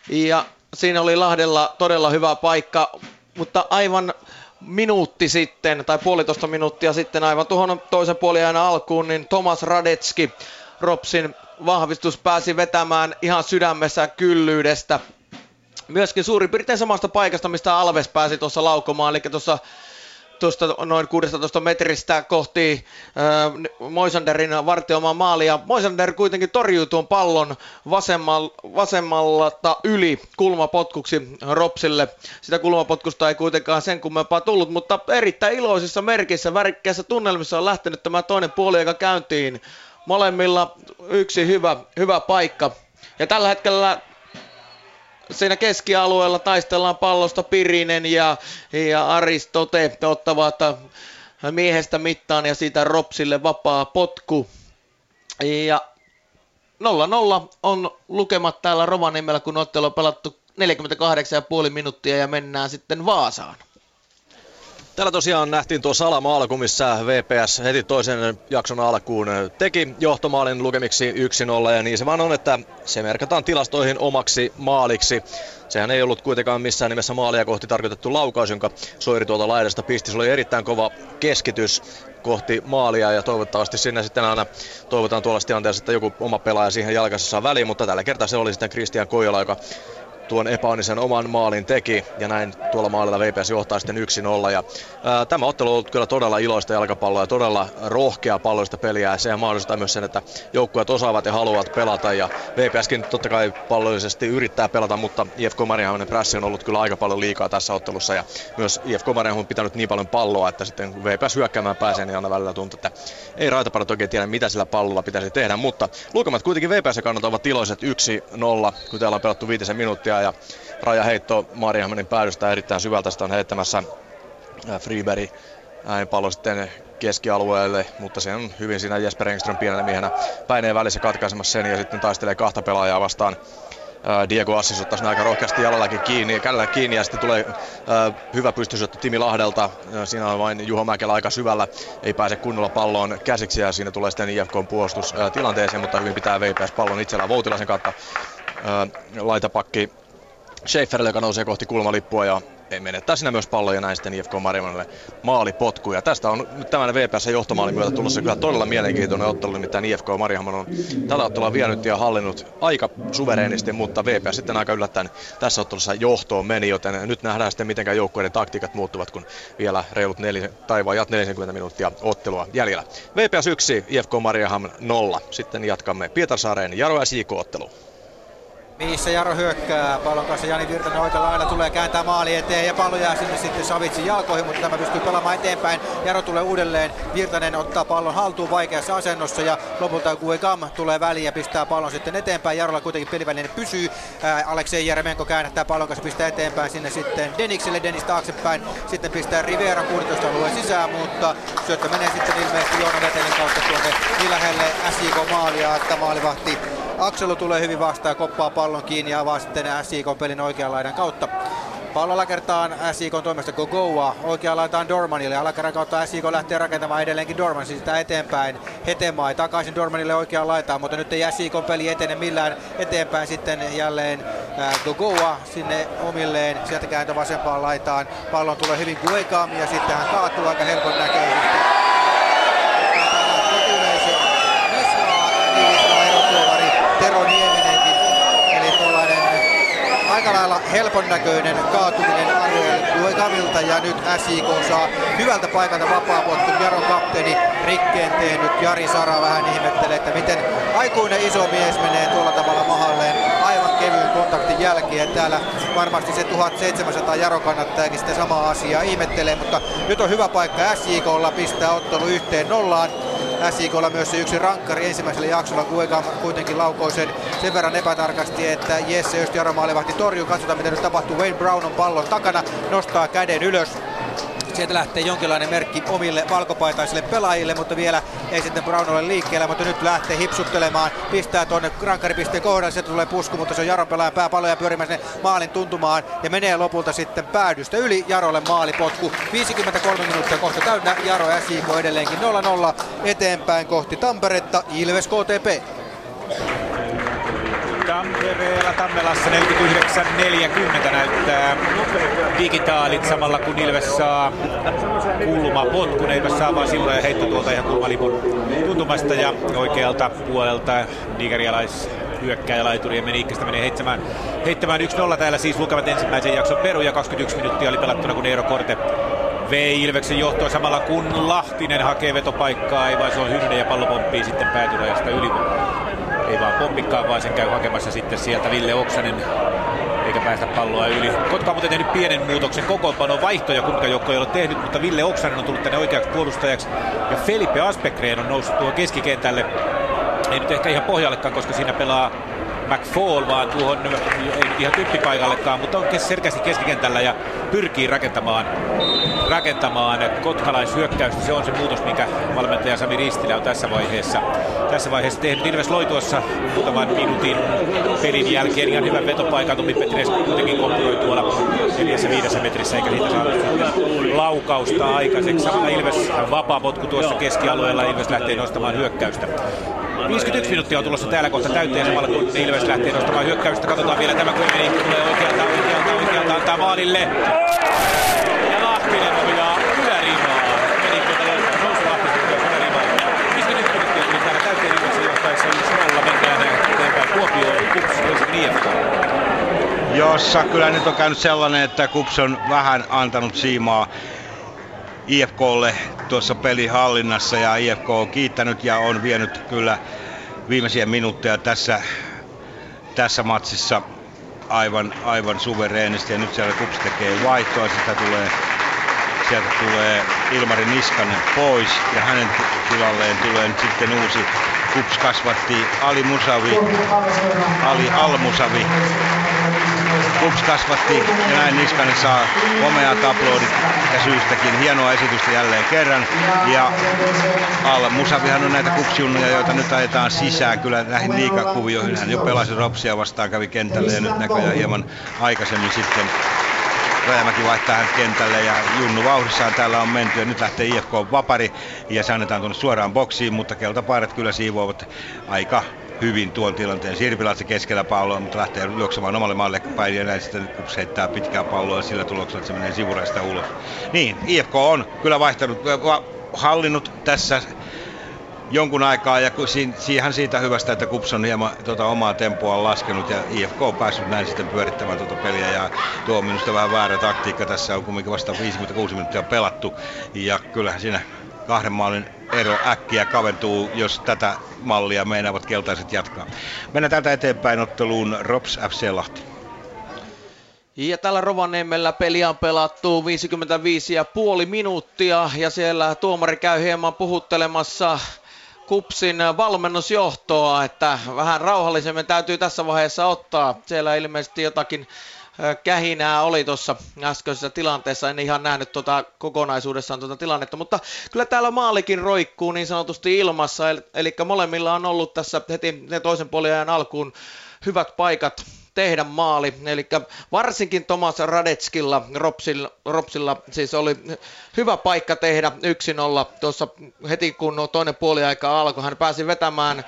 Ja siinä oli Lahdella todella hyvä paikka, mutta aivan minuutti sitten, tai puolitoista minuuttia sitten, aivan tuohon toisen puolen alkuun, niin Thomas Radetski, Ropsin vahvistus pääsi vetämään ihan sydämessä kyllyydestä. Myöskin suurin piirtein samasta paikasta, mistä Alves pääsi tuossa laukomaan, eli tuossa tuosta noin 16 metristä kohti äh, Moisanderin vartioimaa maalia. Moisander kuitenkin torjuu tuon pallon vasemmal, vasemmalta yli kulmapotkuksi Ropsille. Sitä kulmapotkusta ei kuitenkaan sen kummempaa tullut, mutta erittäin iloisissa merkissä, värikkäissä tunnelmissa on lähtenyt tämä toinen puoli, joka käyntiin. Molemmilla yksi hyvä, hyvä paikka. Ja tällä hetkellä siinä keskialueella taistellaan pallosta Pirinen ja, ja Aristote ottavat miehestä mittaan ja siitä Ropsille vapaa potku. Ja 0-0 on lukemat täällä Rovaniemellä, kun ottelu on pelattu 48,5 minuuttia ja mennään sitten Vaasaan. Täällä tosiaan nähtiin tuo salama alku, missä VPS heti toisen jakson alkuun teki johtomaalin lukemiksi 1-0 ja niin se vaan on, että se merkataan tilastoihin omaksi maaliksi. Sehän ei ollut kuitenkaan missään nimessä maalia kohti tarkoitettu laukaus, jonka Soiri tuolta laidasta pisti. Se oli erittäin kova keskitys kohti maalia ja toivottavasti sinne sitten aina toivotaan tuolla tilanteessa, että joku oma pelaaja siihen jalkassa saa väliin, mutta tällä kertaa se oli sitten Christian Kojola, joka tuon epäonnisen oman maalin teki ja näin tuolla maalilla VPS johtaa sitten 1-0 ja ää, tämä ottelu on ollut kyllä todella iloista jalkapalloa ja todella rohkea palloista peliä ja sehän mahdollistaa myös sen, että joukkueet osaavat ja haluavat pelata. Ja VPSkin totta kai pallollisesti yrittää pelata, mutta IFK Mariehamnen pressi on ollut kyllä aika paljon liikaa tässä ottelussa. Ja myös IFK Mariehamn on pitänyt niin paljon palloa, että sitten kun VPS hyökkäämään pääsee, niin aina välillä tuntuu, että ei raitaparat oikein tiedä, mitä sillä pallolla pitäisi tehdä, mutta lukemat kuitenkin VPS kannalta ovat iloiset 1-0, kun täällä on pelattu viitisen minuuttia ja Raja Heitto Marjahmenin päädystä erittäin syvältä sitä on heittämässä Freeberg näin sitten keskialueelle, mutta se on hyvin siinä Jesper Engström pienenä miehenä päineen välissä katkaisemassa sen ja sitten taistelee kahta pelaajaa vastaan. Diego Assis ottaisi aika rohkeasti jalallakin kiinni, kädellä kiinni ja sitten tulee äh, hyvä pystysyöttö Timi Lahdelta. Siinä on vain Juho Mäkelä aika syvällä, ei pääse kunnolla palloon käsiksi ja siinä tulee sitten IFK puolustus äh, tilanteeseen, mutta hyvin pitää VPS pallon itsellään Voutilaisen kautta. Äh, laitapakki Schaeferille, joka nousee kohti kulmalippua ja menettää sinä myös palloja ja näin sitten IFK Mariehamnille maalipotku. Ja tästä on nyt tämän VPS johtomaalin myötä tulossa kyllä todella mielenkiintoinen ottelu, nimittäin IFK Mariehamn on tätä ottelua vienyt ja hallinnut aika suvereenisti, mutta VPS sitten aika yllättäen tässä ottelussa johtoon meni, joten nyt nähdään sitten miten joukkueiden taktiikat muuttuvat, kun vielä reilut neli, tai vajat 40 minuuttia ottelua jäljellä. VPS 1, IFK Mariehamn 0. Sitten jatkamme Pietarsaareen Jaro ja ottelu missä Jaro hyökkää. Pallon kanssa Jani Virtanen oikealla lailla tulee kääntää maali eteen ja pallo jää sinne sitten Savitsin jalkoihin, mutta tämä pystyy pelaamaan eteenpäin. Jaro tulee uudelleen. Virtanen ottaa pallon haltuun vaikeassa asennossa ja lopulta Guegam tulee väliin ja pistää pallon sitten eteenpäin. Jarolla kuitenkin peliväline pysyy. Ää, Aleksei Jeremenko käännättää pallon kanssa, pistää eteenpäin sinne sitten Denikselle. Denis taaksepäin. Sitten pistää Rivera 16 alueen sisään, mutta syöttö menee sitten ilmeisesti Joona Vetelin kautta tuonne niin lähelle SJK maalia, että maalivahti Akselu tulee hyvin vastaan, koppaa pallon kiinni ja avaa sitten SIK pelin oikean laidan kautta. Pallolla kertaan SIK toimesta Gogoa. Oikea laitaan Dormanille. Alakerran kautta SIK lähtee rakentamaan edelleenkin Dorman sitä eteenpäin. Hetemai takaisin Dormanille oikeaan laitaan, mutta nyt ei SIK peli etene millään eteenpäin sitten jälleen Gogoa sinne omilleen. Sieltä kääntö vasempaan laitaan. Pallon tulee hyvin Guegam ja sitten hän kaatuu aika helpon näköisesti. Aika lailla helpon näköinen kaatuminen Ariel Luegavilta ja nyt SIK saa hyvältä paikalta vapaapotkun. Jaron kapteeni rikkeen tehnyt Jari Sara vähän ihmettelee, että miten aikuinen iso mies menee tuolla tavalla mahalleen aivan kevyen kontaktin jälkeen. Täällä varmasti se 1700 Jaro kannattajakin sitä samaa asiaa ihmettelee, mutta nyt on hyvä paikka SJKlla pistää ottelu yhteen nollaan. SIKlla myös se yksi rankkari ensimmäisellä jaksolla. Kuega kuitenkin laukoi sen sen verran epätarkasti, että Jesse Östi Jaro maalivahti torjuu. Katsotaan mitä nyt tapahtuu. Wayne Brown on pallon takana, nostaa käden ylös. Sieltä lähtee jonkinlainen merkki omille valkopaitaisille pelaajille, mutta vielä ei sitten Brown ole liikkeellä, mutta nyt lähtee hipsuttelemaan, pistää tuonne rankkaripisteen kohdalle, sieltä tulee pusku, mutta se on Jaron pelaajan pääpalloja pyörimässä maalin tuntumaan ja menee lopulta sitten päädystä yli Jarolle maalipotku. 53 minuuttia kohta täynnä, Jaro SIK edelleenkin 0-0 eteenpäin kohti Tamperetta, Ilves KTP. Tampereella Tammelassa 49-40 näyttää digitaalit samalla kun Ilves saa kulma potkun. Ilves saa vaan silloin ja heitto tuolta ihan kulmalipun tuntumasta ja oikealta puolelta nigerialais hyökkääjä laiturien meni Ikkästä menee heittämään, heittämään 1-0 täällä siis lukevat ensimmäisen jakson peru ja 21 minuuttia oli pelattuna kun Eero Korte vei Ilveksen johtoa samalla kun Lahtinen hakee vetopaikkaa, ei vaan se on Hynne ja pallo pomppii sitten päätyrajasta yli ei vaan pompikkaan, vaan sen käy hakemassa sitten sieltä Ville Oksanen eikä päästä palloa yli. Kotka on muuten tehnyt pienen muutoksen kokoonpano vaihtoja, kuinka joukko ei ole tehnyt, mutta Ville Oksanen on tullut tänne oikeaksi puolustajaksi ja Felipe Aspekreen on noussut tuohon keskikentälle. Ei nyt ehkä ihan pohjallekaan, koska siinä pelaa McFall, vaan tuohon ei ihan typpipaikallekaan, mutta on selkeästi keskikentällä ja pyrkii rakentamaan, rakentamaan kotkalaishyökkäystä. Se on se muutos, mikä valmentaja Sami Ristilä on tässä vaiheessa, tässä vaiheessa tehnyt. Ilves loi tuossa muutaman minuutin pelin jälkeen ihan hyvän vetopaikan. Tomi Petres kuitenkin komproi tuolla neljässä viidessä metrissä, eikä siitä saanut laukausta aikaiseksi. Samalla Ilves vapaa potku tuossa keskialueella. Ilves lähtee nostamaan hyökkäystä. 51 minuuttia on tulossa täällä kohta täyteen samalla kun Ilves lähtee nostamaan hyökkäystä. Katsotaan vielä tämä Kuimenikki tulee oikealta, oikealta, oikealta, antaa maalille. Ja Lahtinen ohjaa ylärimaa. Meni tuota nousu Lahtisen ylärimaa. 51 minuuttia tuli täällä täyteen Ilveksen johtaessa 1-0 mennään eteenpäin. Kuopio, Kups, Helsingin IFK. Jossa kyllä nyt on käynyt sellainen, että Kups on vähän antanut siimaa IFKlle tuossa pelihallinnassa ja IFK on kiittänyt ja on vienyt kyllä viimeisiä minuutteja tässä, tässä matsissa aivan, aivan suvereenisti. Ja nyt siellä Kups tekee vaihtoa, sitä tulee, sieltä tulee Ilmari Niskanen pois ja hänen tilalleen tulee nyt sitten uusi Kups kasvatti Ali Musavi, Ali Al-Musavi Kups kasvatti ja näin Niskanen saa komeat aplodit ja syystäkin. Hienoa esitystä jälleen kerran. Ja Al Musavihan on näitä kupsjunnuja, joita nyt ajetaan sisään kyllä näihin liikakuvioihin. Hän jo pelasi Ropsia vastaan, kävi kentälle ja nyt näköjään hieman aikaisemmin sitten Rajamäki vaihtaa hän kentälle ja Junnu vauhdissaan täällä on menty ja nyt lähtee IFK vapari ja se annetaan tuonne suoraan boksiin, mutta keltapaidat kyllä siivoavat aika hyvin tuon tilanteen. Sirpilatse keskellä palloa, mutta lähtee juoksemaan omalle maalle päin ja näin sitten kups heittää pitkää palloa ja sillä tuloksella, että se menee sivuraista ulos. Niin, IFK on kyllä vaihtanut, va, hallinnut tässä jonkun aikaa ja siihen siitä hyvästä, että Kups on hieman tuota omaa tempoa laskenut ja IFK on päässyt näin sitten pyörittämään tuota peliä ja tuo on minusta vähän väärä taktiikka. Tässä on kumminkin vasta 56 minuuttia pelattu ja kyllähän siinä kahden maalin ero äkkiä kaventuu, jos tätä mallia meinaavat keltaiset jatkaa. Mennään täältä eteenpäin otteluun Rops FC Lahti. Ja tällä Rovaniemellä peli on pelattu 55,5 minuuttia ja siellä tuomari käy hieman puhuttelemassa Kupsin valmennusjohtoa, että vähän rauhallisemmin täytyy tässä vaiheessa ottaa. Siellä ilmeisesti jotakin kähinää oli tuossa äskeisessä tilanteessa. En ihan nähnyt tuota kokonaisuudessaan tuota tilannetta, mutta kyllä täällä maalikin roikkuu niin sanotusti ilmassa. Eli molemmilla on ollut tässä heti toisen puolen alkuun hyvät paikat tehdä maali. Eli varsinkin Tomas Radetskilla, Ropsilla, Ropsilla siis oli hyvä paikka tehdä 1-0 tuossa heti kun toinen puoli aika alkoi. Hän pääsi vetämään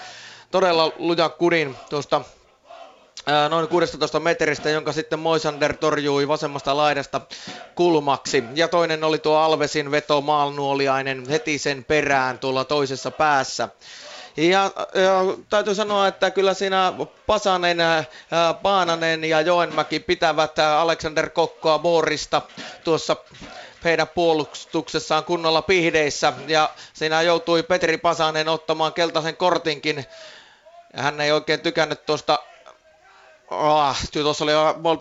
todella luja kudin tuosta noin 16 metristä, jonka sitten Moisander torjui vasemmasta laidasta kulmaksi. Ja toinen oli tuo Alvesin veto maalnuoliainen heti sen perään tuolla toisessa päässä. Ja, ja täytyy sanoa, että kyllä siinä Pasanen, Paananen ja Joenmäki pitävät Alexander Kokkoa Boorista tuossa heidän puolustuksessaan kunnolla pihdeissä. Ja siinä joutui Petri Pasanen ottamaan keltaisen kortinkin. Hän ei oikein tykännyt tuosta Oh, tuossa oli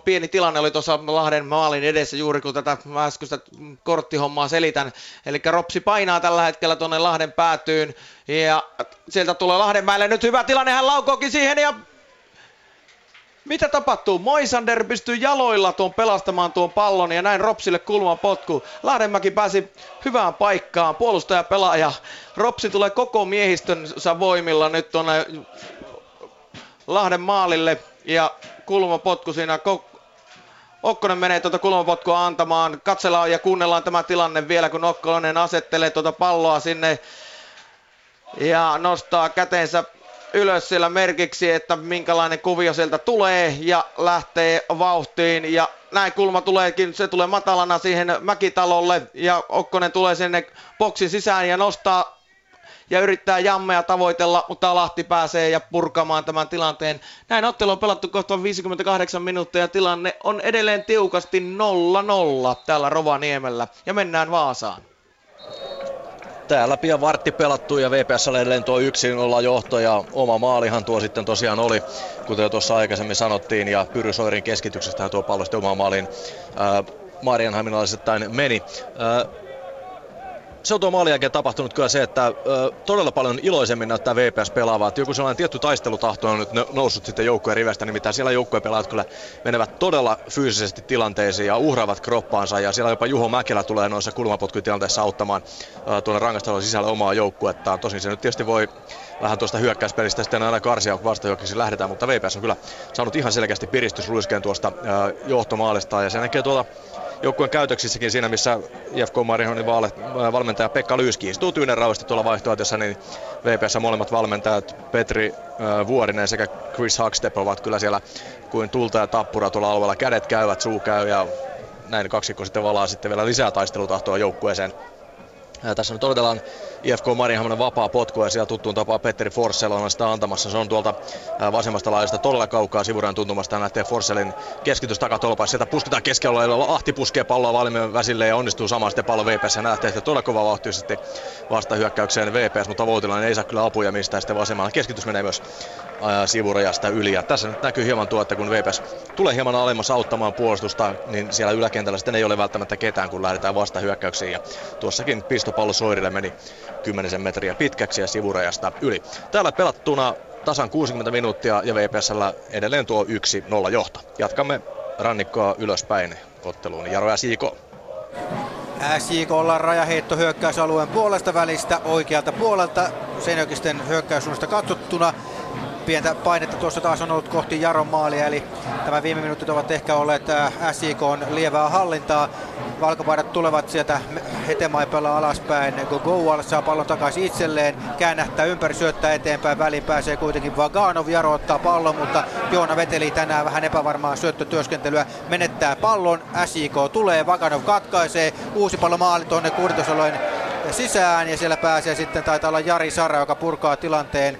pieni tilanne oli tuossa Lahden maalin edessä juuri kun tätä äskeistä korttihommaa selitän. Eli Ropsi painaa tällä hetkellä tuonne Lahden päätyyn ja sieltä tulee Lahdenmäelle nyt hyvä tilanne, hän laukookin siihen ja mitä tapahtuu? Moisander pystyy jaloilla tuon pelastamaan tuon pallon ja näin Ropsille kulman potku. Lahdenmäki pääsi hyvään paikkaan, puolustaja pelaaja. Ropsi tulee koko miehistönsä voimilla nyt tuonne Lahden maalille ja kulmapotku siinä Okkonen menee tuota kulmapotkua antamaan. Katsellaan ja kuunnellaan tämä tilanne vielä, kun Okkonen asettelee tuota palloa sinne ja nostaa käteensä ylös siellä merkiksi, että minkälainen kuvio sieltä tulee ja lähtee vauhtiin ja näin kulma tuleekin, se tulee matalana siihen Mäkitalolle ja Okkonen tulee sinne boksin sisään ja nostaa ja yrittää jammea tavoitella, mutta Lahti pääsee ja purkamaan tämän tilanteen. Näin ottelu on pelattu kohta 58 minuuttia ja tilanne on edelleen tiukasti 0-0 täällä Rovaniemellä ja mennään Vaasaan. Täällä pian vartti pelattu ja VPS edelleen tuo yksin olla johto ja oma maalihan tuo sitten tosiaan oli, kuten tuossa aikaisemmin sanottiin ja Pyry Soirin keskityksestä tuo pallo sitten omaan maaliin. Marianhaminalaisittain meni se on tuo maalin jälkeen tapahtunut kyllä se, että ö, todella paljon iloisemmin näyttää VPS pelaavaa. Että joku sellainen tietty taistelutahto on nyt noussut sitten joukkueen rivestä, nimittäin siellä joukkueen pelaajat kyllä menevät todella fyysisesti tilanteisiin ja uhraavat kroppaansa. Ja siellä jopa Juho Mäkelä tulee noissa kulmapotkutilanteissa auttamaan ö, tuonne rangastelun sisällä omaa joukkuettaan. Tosin se nyt tietysti voi vähän tuosta hyökkäyspelistä sitten aina karsia, kun vastahyökkäyksiin lähdetään, mutta VPS on kyllä saanut ihan selkeästi piristysluiskeen tuosta ö, johtomaalista ja se näkee tuolla joukkueen käytöksissäkin siinä, missä IFK Marihonin valmentaja Pekka Lyyski istuu tyynen rauhasti tuolla vaihtoehtoissa, niin VPS molemmat valmentajat Petri Vuorinen sekä Chris Huckstep ovat kyllä siellä kuin tulta ja tappura tuolla alueella. Kädet käyvät, suu käy ja näin kaksikko sitten valaa sitten vielä lisää taistelutahtoa joukkueeseen. Ja tässä nyt odotellaan IFK Marienhamnen vapaa potku ja siellä tuttuun tapaa Petteri Forssell on sitä antamassa. Se on tuolta vasemmasta laajasta todella kaukaa sivurajan tuntumasta. Hän lähtee Forssellin keskitys takatolpaan. Sieltä pusketaan keskellä Ahti puskee palloa valmiin väsille ja onnistuu samaan sitten pallo VPS. Hän lähtee sitten todella kova vauhtisesti vasta hyökkäykseen VPS, mutta Voutilainen ei saa kyllä apuja mistään sitten vasemmalla. Keskitys menee myös sivurajasta yli. Ja tässä nyt näkyy hieman tuo, että kun VPS tulee hieman alemmas auttamaan puolustusta, niin siellä yläkentällä sitten ei ole välttämättä ketään, kun lähdetään vasta hyökkäyksiin. Ja tuossakin pistopallo Soirille meni 10 metriä pitkäksi ja sivurajasta yli. Täällä pelattuna tasan 60 minuuttia ja VPSllä edelleen tuo 1-0 johto. Jatkamme rannikkoa ylöspäin otteluun. Jaro ja Siiko. SJK ollaan rajaheitto hyökkäysalueen puolesta välistä oikealta puolelta Senjokisten hyökkäyssuunnasta katsottuna pientä painetta tuossa taas on ollut kohti Jaron maalia, eli tämä viime minuutit ovat ehkä olleet äh, SIK on lievää hallintaa. Valkopaidat tulevat sieltä hetemaipella alaspäin. Goal saa pallon takaisin itselleen, käännähtää ympäri, syöttää eteenpäin, väliin pääsee kuitenkin. Vaganov, Jaro ottaa pallon, mutta Joona veteli tänään vähän epävarmaa syöttötyöskentelyä, menettää pallon, SIK tulee, Vaganov katkaisee, uusi pallo maali tuonne 16 sisään ja siellä pääsee sitten, taitaa olla Jari Sara, joka purkaa tilanteen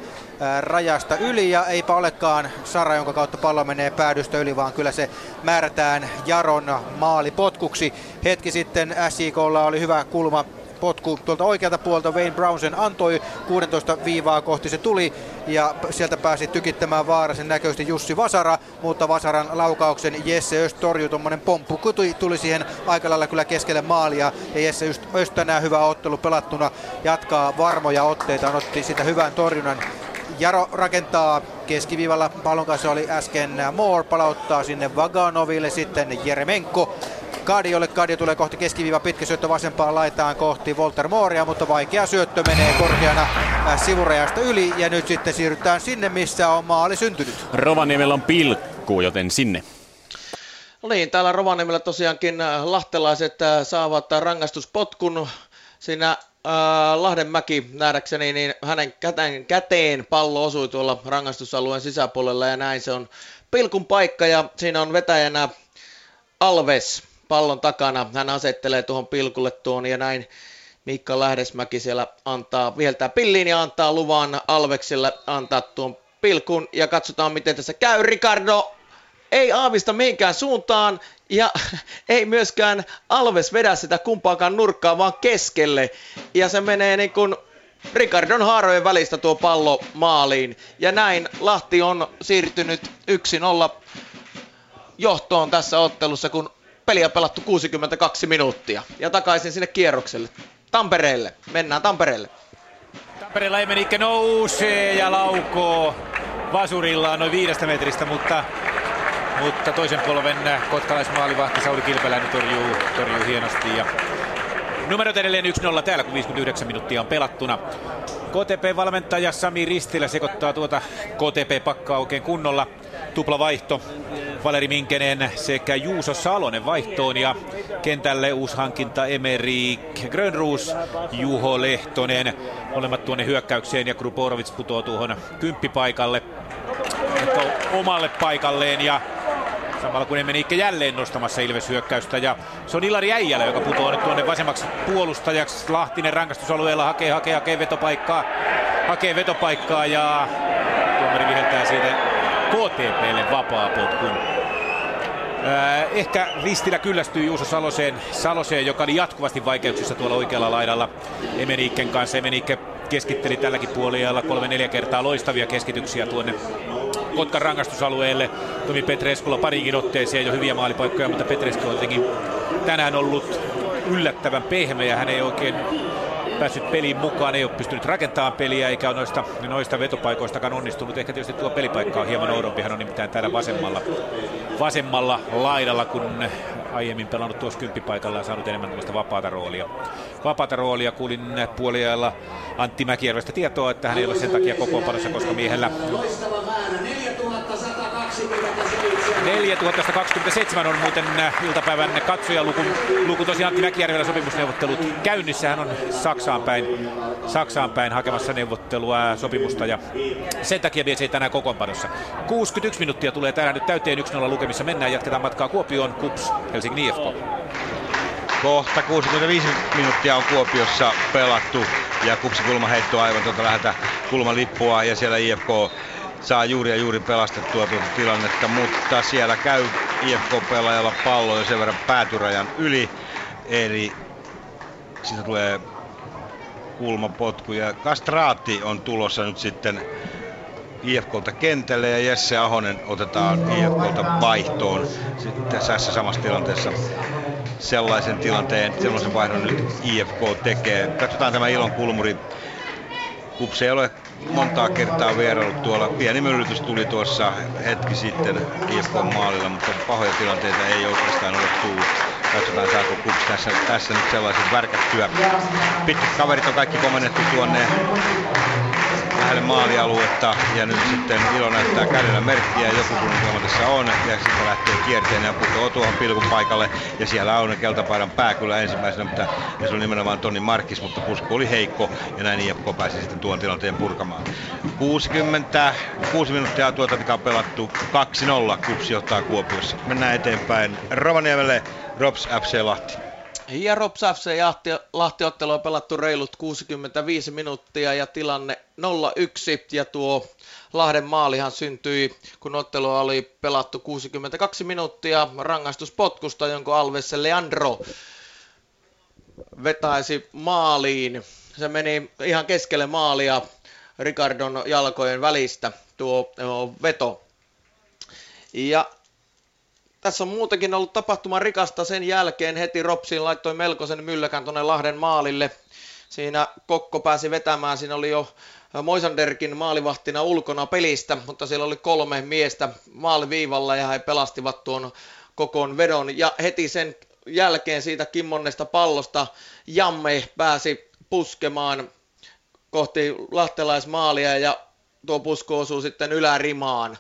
rajasta yli ja eipä olekaan Sara, jonka kautta pallo menee päädystä yli, vaan kyllä se määrätään Jaron maalipotkuksi. Hetki sitten SIKlla oli hyvä kulma potku tuolta oikealta puolta. Wayne Brown sen antoi 16 viivaa kohti se tuli ja sieltä pääsi tykittämään vaarasen näköisesti Jussi Vasara, mutta Vasaran laukauksen Jesse Öst torjui tuommoinen pomppu. Tuli, tuli siihen aika lailla kyllä keskelle maalia ja Jesse Öst tänään hyvä ottelu pelattuna jatkaa varmoja otteita, otti sitä hyvän torjunnan Jaro rakentaa keskiviivalla, pallon kanssa oli äsken Moore, palauttaa sinne Vaganoville, sitten Jeremenko Kadiolle. Kadio tulee kohti keskiviiva pitkä syöttö vasempaan laitaan kohti Walter Mooria, mutta vaikea syöttö menee korkeana äh, sivurajasta yli ja nyt sitten siirrytään sinne, missä on maali syntynyt. Rovaniemellä on pilkku, joten sinne. No niin, täällä Rovaniemellä tosiaankin äh, lahtelaiset äh, saavat rangaistuspotkun siinä äh, Lahdenmäki nähdäkseni, niin hänen käteen, käteen pallo osui tuolla rangaistusalueen sisäpuolella ja näin se on pilkun paikka ja siinä on vetäjänä Alves pallon takana. Hän asettelee tuohon pilkulle tuon ja näin Mikka Lähdesmäki siellä antaa, viheltää pilliin ja antaa luvan Alveksille antaa tuon pilkun ja katsotaan miten tässä käy. Ricardo ei aavista mihinkään suuntaan ja ei myöskään Alves vedä sitä kumpaakaan nurkkaa, vaan keskelle. Ja se menee niin kuin Ricardon haarojen välistä tuo pallo maaliin. Ja näin Lahti on siirtynyt 1-0 johtoon tässä ottelussa, kun peliä pelattu 62 minuuttia. Ja takaisin sinne kierrokselle. Tampereelle. Mennään Tampereelle. Tampereella Emenikke nousee ja laukoo vasurillaan noin viidestä metristä, mutta, mutta toisen polven kotkalaismaalivahti Sauli Kilpeläinen torjuu, torjuu hienosti. Ja numerot edelleen 1-0 täällä, kun 59 minuuttia on pelattuna. KTP-valmentaja Sami Ristilä sekoittaa tuota KTP-pakkaa oikein kunnolla. Tupla vaihto. Valeri Minkenen sekä Juuso Salonen vaihtoon ja kentälle uusi hankinta Emerik Grönruus, Juho Lehtonen. Molemmat tuonne hyökkäykseen ja Kruporovic putoo tuohon kymppipaikalle omalle paikalleen ja Samalla kun Emenikke jälleen nostamassa Ilves-hyökkäystä. Ja se on Ilari Äijälä, joka putoaa nyt tuonne vasemmaksi puolustajaksi. Lahtinen rangastusalueella hakee, hakee, hakee vetopaikkaa. Hakee vetopaikkaa ja tuomari viheltää siitä KTPlle vapaa potkun. Ehkä Ristilä kyllästyy Juuso Saloseen, Saloseen, joka oli jatkuvasti vaikeuksissa tuolla oikealla laidalla Emenikken kanssa. Emenikke keskitteli tälläkin puolella kolme-neljä kertaa loistavia keskityksiä tuonne Kotkan rangaistusalueelle. Tomi Petreskulla parikin otteeseen jo hyviä maalipaikkoja, mutta Petresku on tänään ollut yllättävän pehmeä. Hän ei oikein päässyt peliin mukaan, ei ole pystynyt rakentamaan peliä eikä ole noista, noista vetopaikoistakaan onnistunut. Ehkä tietysti tuo pelipaikka on hieman oudompi, hän on nimittäin täällä vasemmalla, vasemmalla laidalla, kun aiemmin pelannut tuossa kymppipaikalla ja saanut enemmän tämmöistä vapaata roolia. Vapaata roolia kuulin puoliajalla Antti Mäkijärvestä tietoa, että hän ei ole sen takia kokoonpanossa, koska miehellä 4127 on muuten iltapäivän katsojaluku. Luku tosiaan Antti Mäkijärvellä sopimusneuvottelut käynnissä. Hän on Saksaan päin, Saksaan päin hakemassa neuvottelua sopimusta ja sen takia mies ei tänään kokoonpanossa. 61 minuuttia tulee täällä nyt täyteen 1-0 lukemissa. Mennään, jatketaan matkaa Kuopioon, Kups, Helsingin IFK. Kohta 65 minuuttia on Kuopiossa pelattu ja Kupsi kulmaheitto aivan tuota läheltä kulmalippua ja siellä IFK saa juuri ja juuri pelastettua tuota tilannetta, mutta siellä käy IFK-pelaajalla pallo jo sen verran päätyrajan yli. Eli siitä tulee kulmapotku ja Kastraatti on tulossa nyt sitten IFKlta kentälle ja Jesse Ahonen otetaan IFKlta vaihtoon sitten tässä samassa tilanteessa sellaisen tilanteen, sellaisen vaihdon nyt IFK tekee. Katsotaan tämä Ilon kulmuri. Kups ei ole montaa kertaa vierailut tuolla. Pieni myllytys tuli tuossa hetki sitten IFK maalilla, mutta pahoja tilanteita ei oikeastaan ole tullut. Katsotaan saako Kups tässä, tässä nyt sellaisen värkättyä. Pitkät kaverit on kaikki komennettu tuonne lähelle maalialuetta. Ja nyt sitten Ilo näyttää kädellä merkkiä. Joku kun tässä on. Ja sitten lähtee kierteen ja putoaa tuohon pilkun paikalle ja siellä on keltapaidan pää kyllä ensimmäisenä, mutta ja se on nimenomaan Toni Markis, mutta pusku oli heikko. Ja näin IFK pääsi sitten tuon tilanteen purkamaan. 66 minuuttia tuota on pelattu. 2-0 Kupsi ottaa Kuopiossa. Mennään eteenpäin. Rovaniemelle. Rops FC Lahti. Ja Rops FC Lahti ottelu on pelattu reilut 65 minuuttia ja tilanne 0-1 ja tuo Lahden maalihan syntyi, kun ottelu oli pelattu 62 minuuttia rangaistuspotkusta, jonka Alves Leandro vetäisi maaliin. Se meni ihan keskelle maalia Ricardon jalkojen välistä tuo veto. Ja tässä on muutenkin ollut tapahtuma rikasta sen jälkeen. Heti Ropsiin laittoi melkoisen mylläkän tuonne Lahden maalille. Siinä Kokko pääsi vetämään, siinä oli jo Moisanderkin maalivahtina ulkona pelistä, mutta siellä oli kolme miestä maaliviivalla ja he pelastivat tuon kokoon vedon. Ja heti sen jälkeen siitä kimmonnesta pallosta Jamme pääsi puskemaan kohti lahtelaismaalia ja tuo pusku osuu sitten ylärimaan.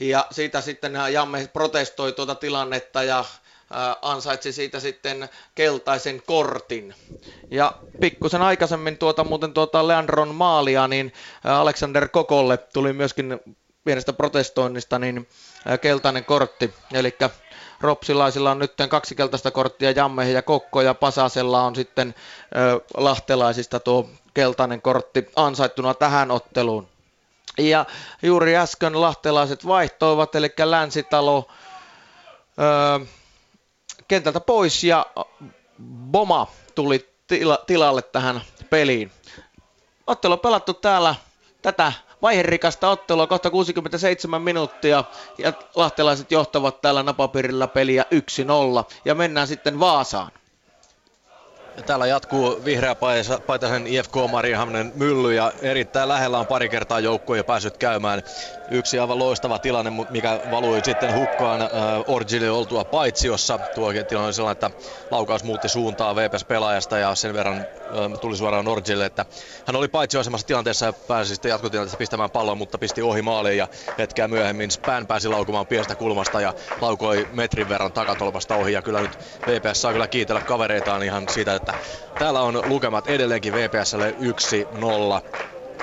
Ja siitä sitten Jamme protestoi tuota tilannetta ja ansaitsi siitä sitten keltaisen kortin. Ja pikkusen aikaisemmin tuota, muuten tuota Leandron maalia, niin Alexander Kokolle tuli myöskin pienestä protestoinnista niin keltainen kortti. Eli Ropsilaisilla on nyt kaksi keltaista korttia, Jamme ja Kokko ja Pasasella on sitten lahtelaisista tuo keltainen kortti ansaittuna tähän otteluun. Ja juuri äsken lahtelaiset vaihtoivat, eli Länsitalo öö, kentältä pois ja Boma tuli tila, tilalle tähän peliin. Ottelu on pelattu täällä tätä vaiherikasta ottelua, kohta 67 minuuttia ja lahtelaiset johtavat täällä napapiirillä peliä 1-0 ja mennään sitten Vaasaan. Ja täällä jatkuu vihreä paitaisen IFK Mariehamnen mylly ja erittäin lähellä on pari kertaa joukkoja jo päässyt käymään. Yksi aivan loistava tilanne, mikä valui sitten hukkaan äh, Orgille oltua paitsiossa. Tuo tilanne oli sellainen, että laukaus muutti suuntaa VPS-pelaajasta ja sen verran äh, tuli suoraan Orgille, että hän oli paitsioasemassa tilanteessa ja pääsi sitten jatkotilanteessa pistämään pallon, mutta pisti ohi maaliin ja hetkeä myöhemmin Spän pääsi laukumaan pienestä kulmasta ja laukoi metrin verran takatolpasta ohi ja kyllä nyt VPS saa kyllä kiitellä kavereitaan ihan siitä, että täällä on lukemat edelleenkin VPSlle 1-0.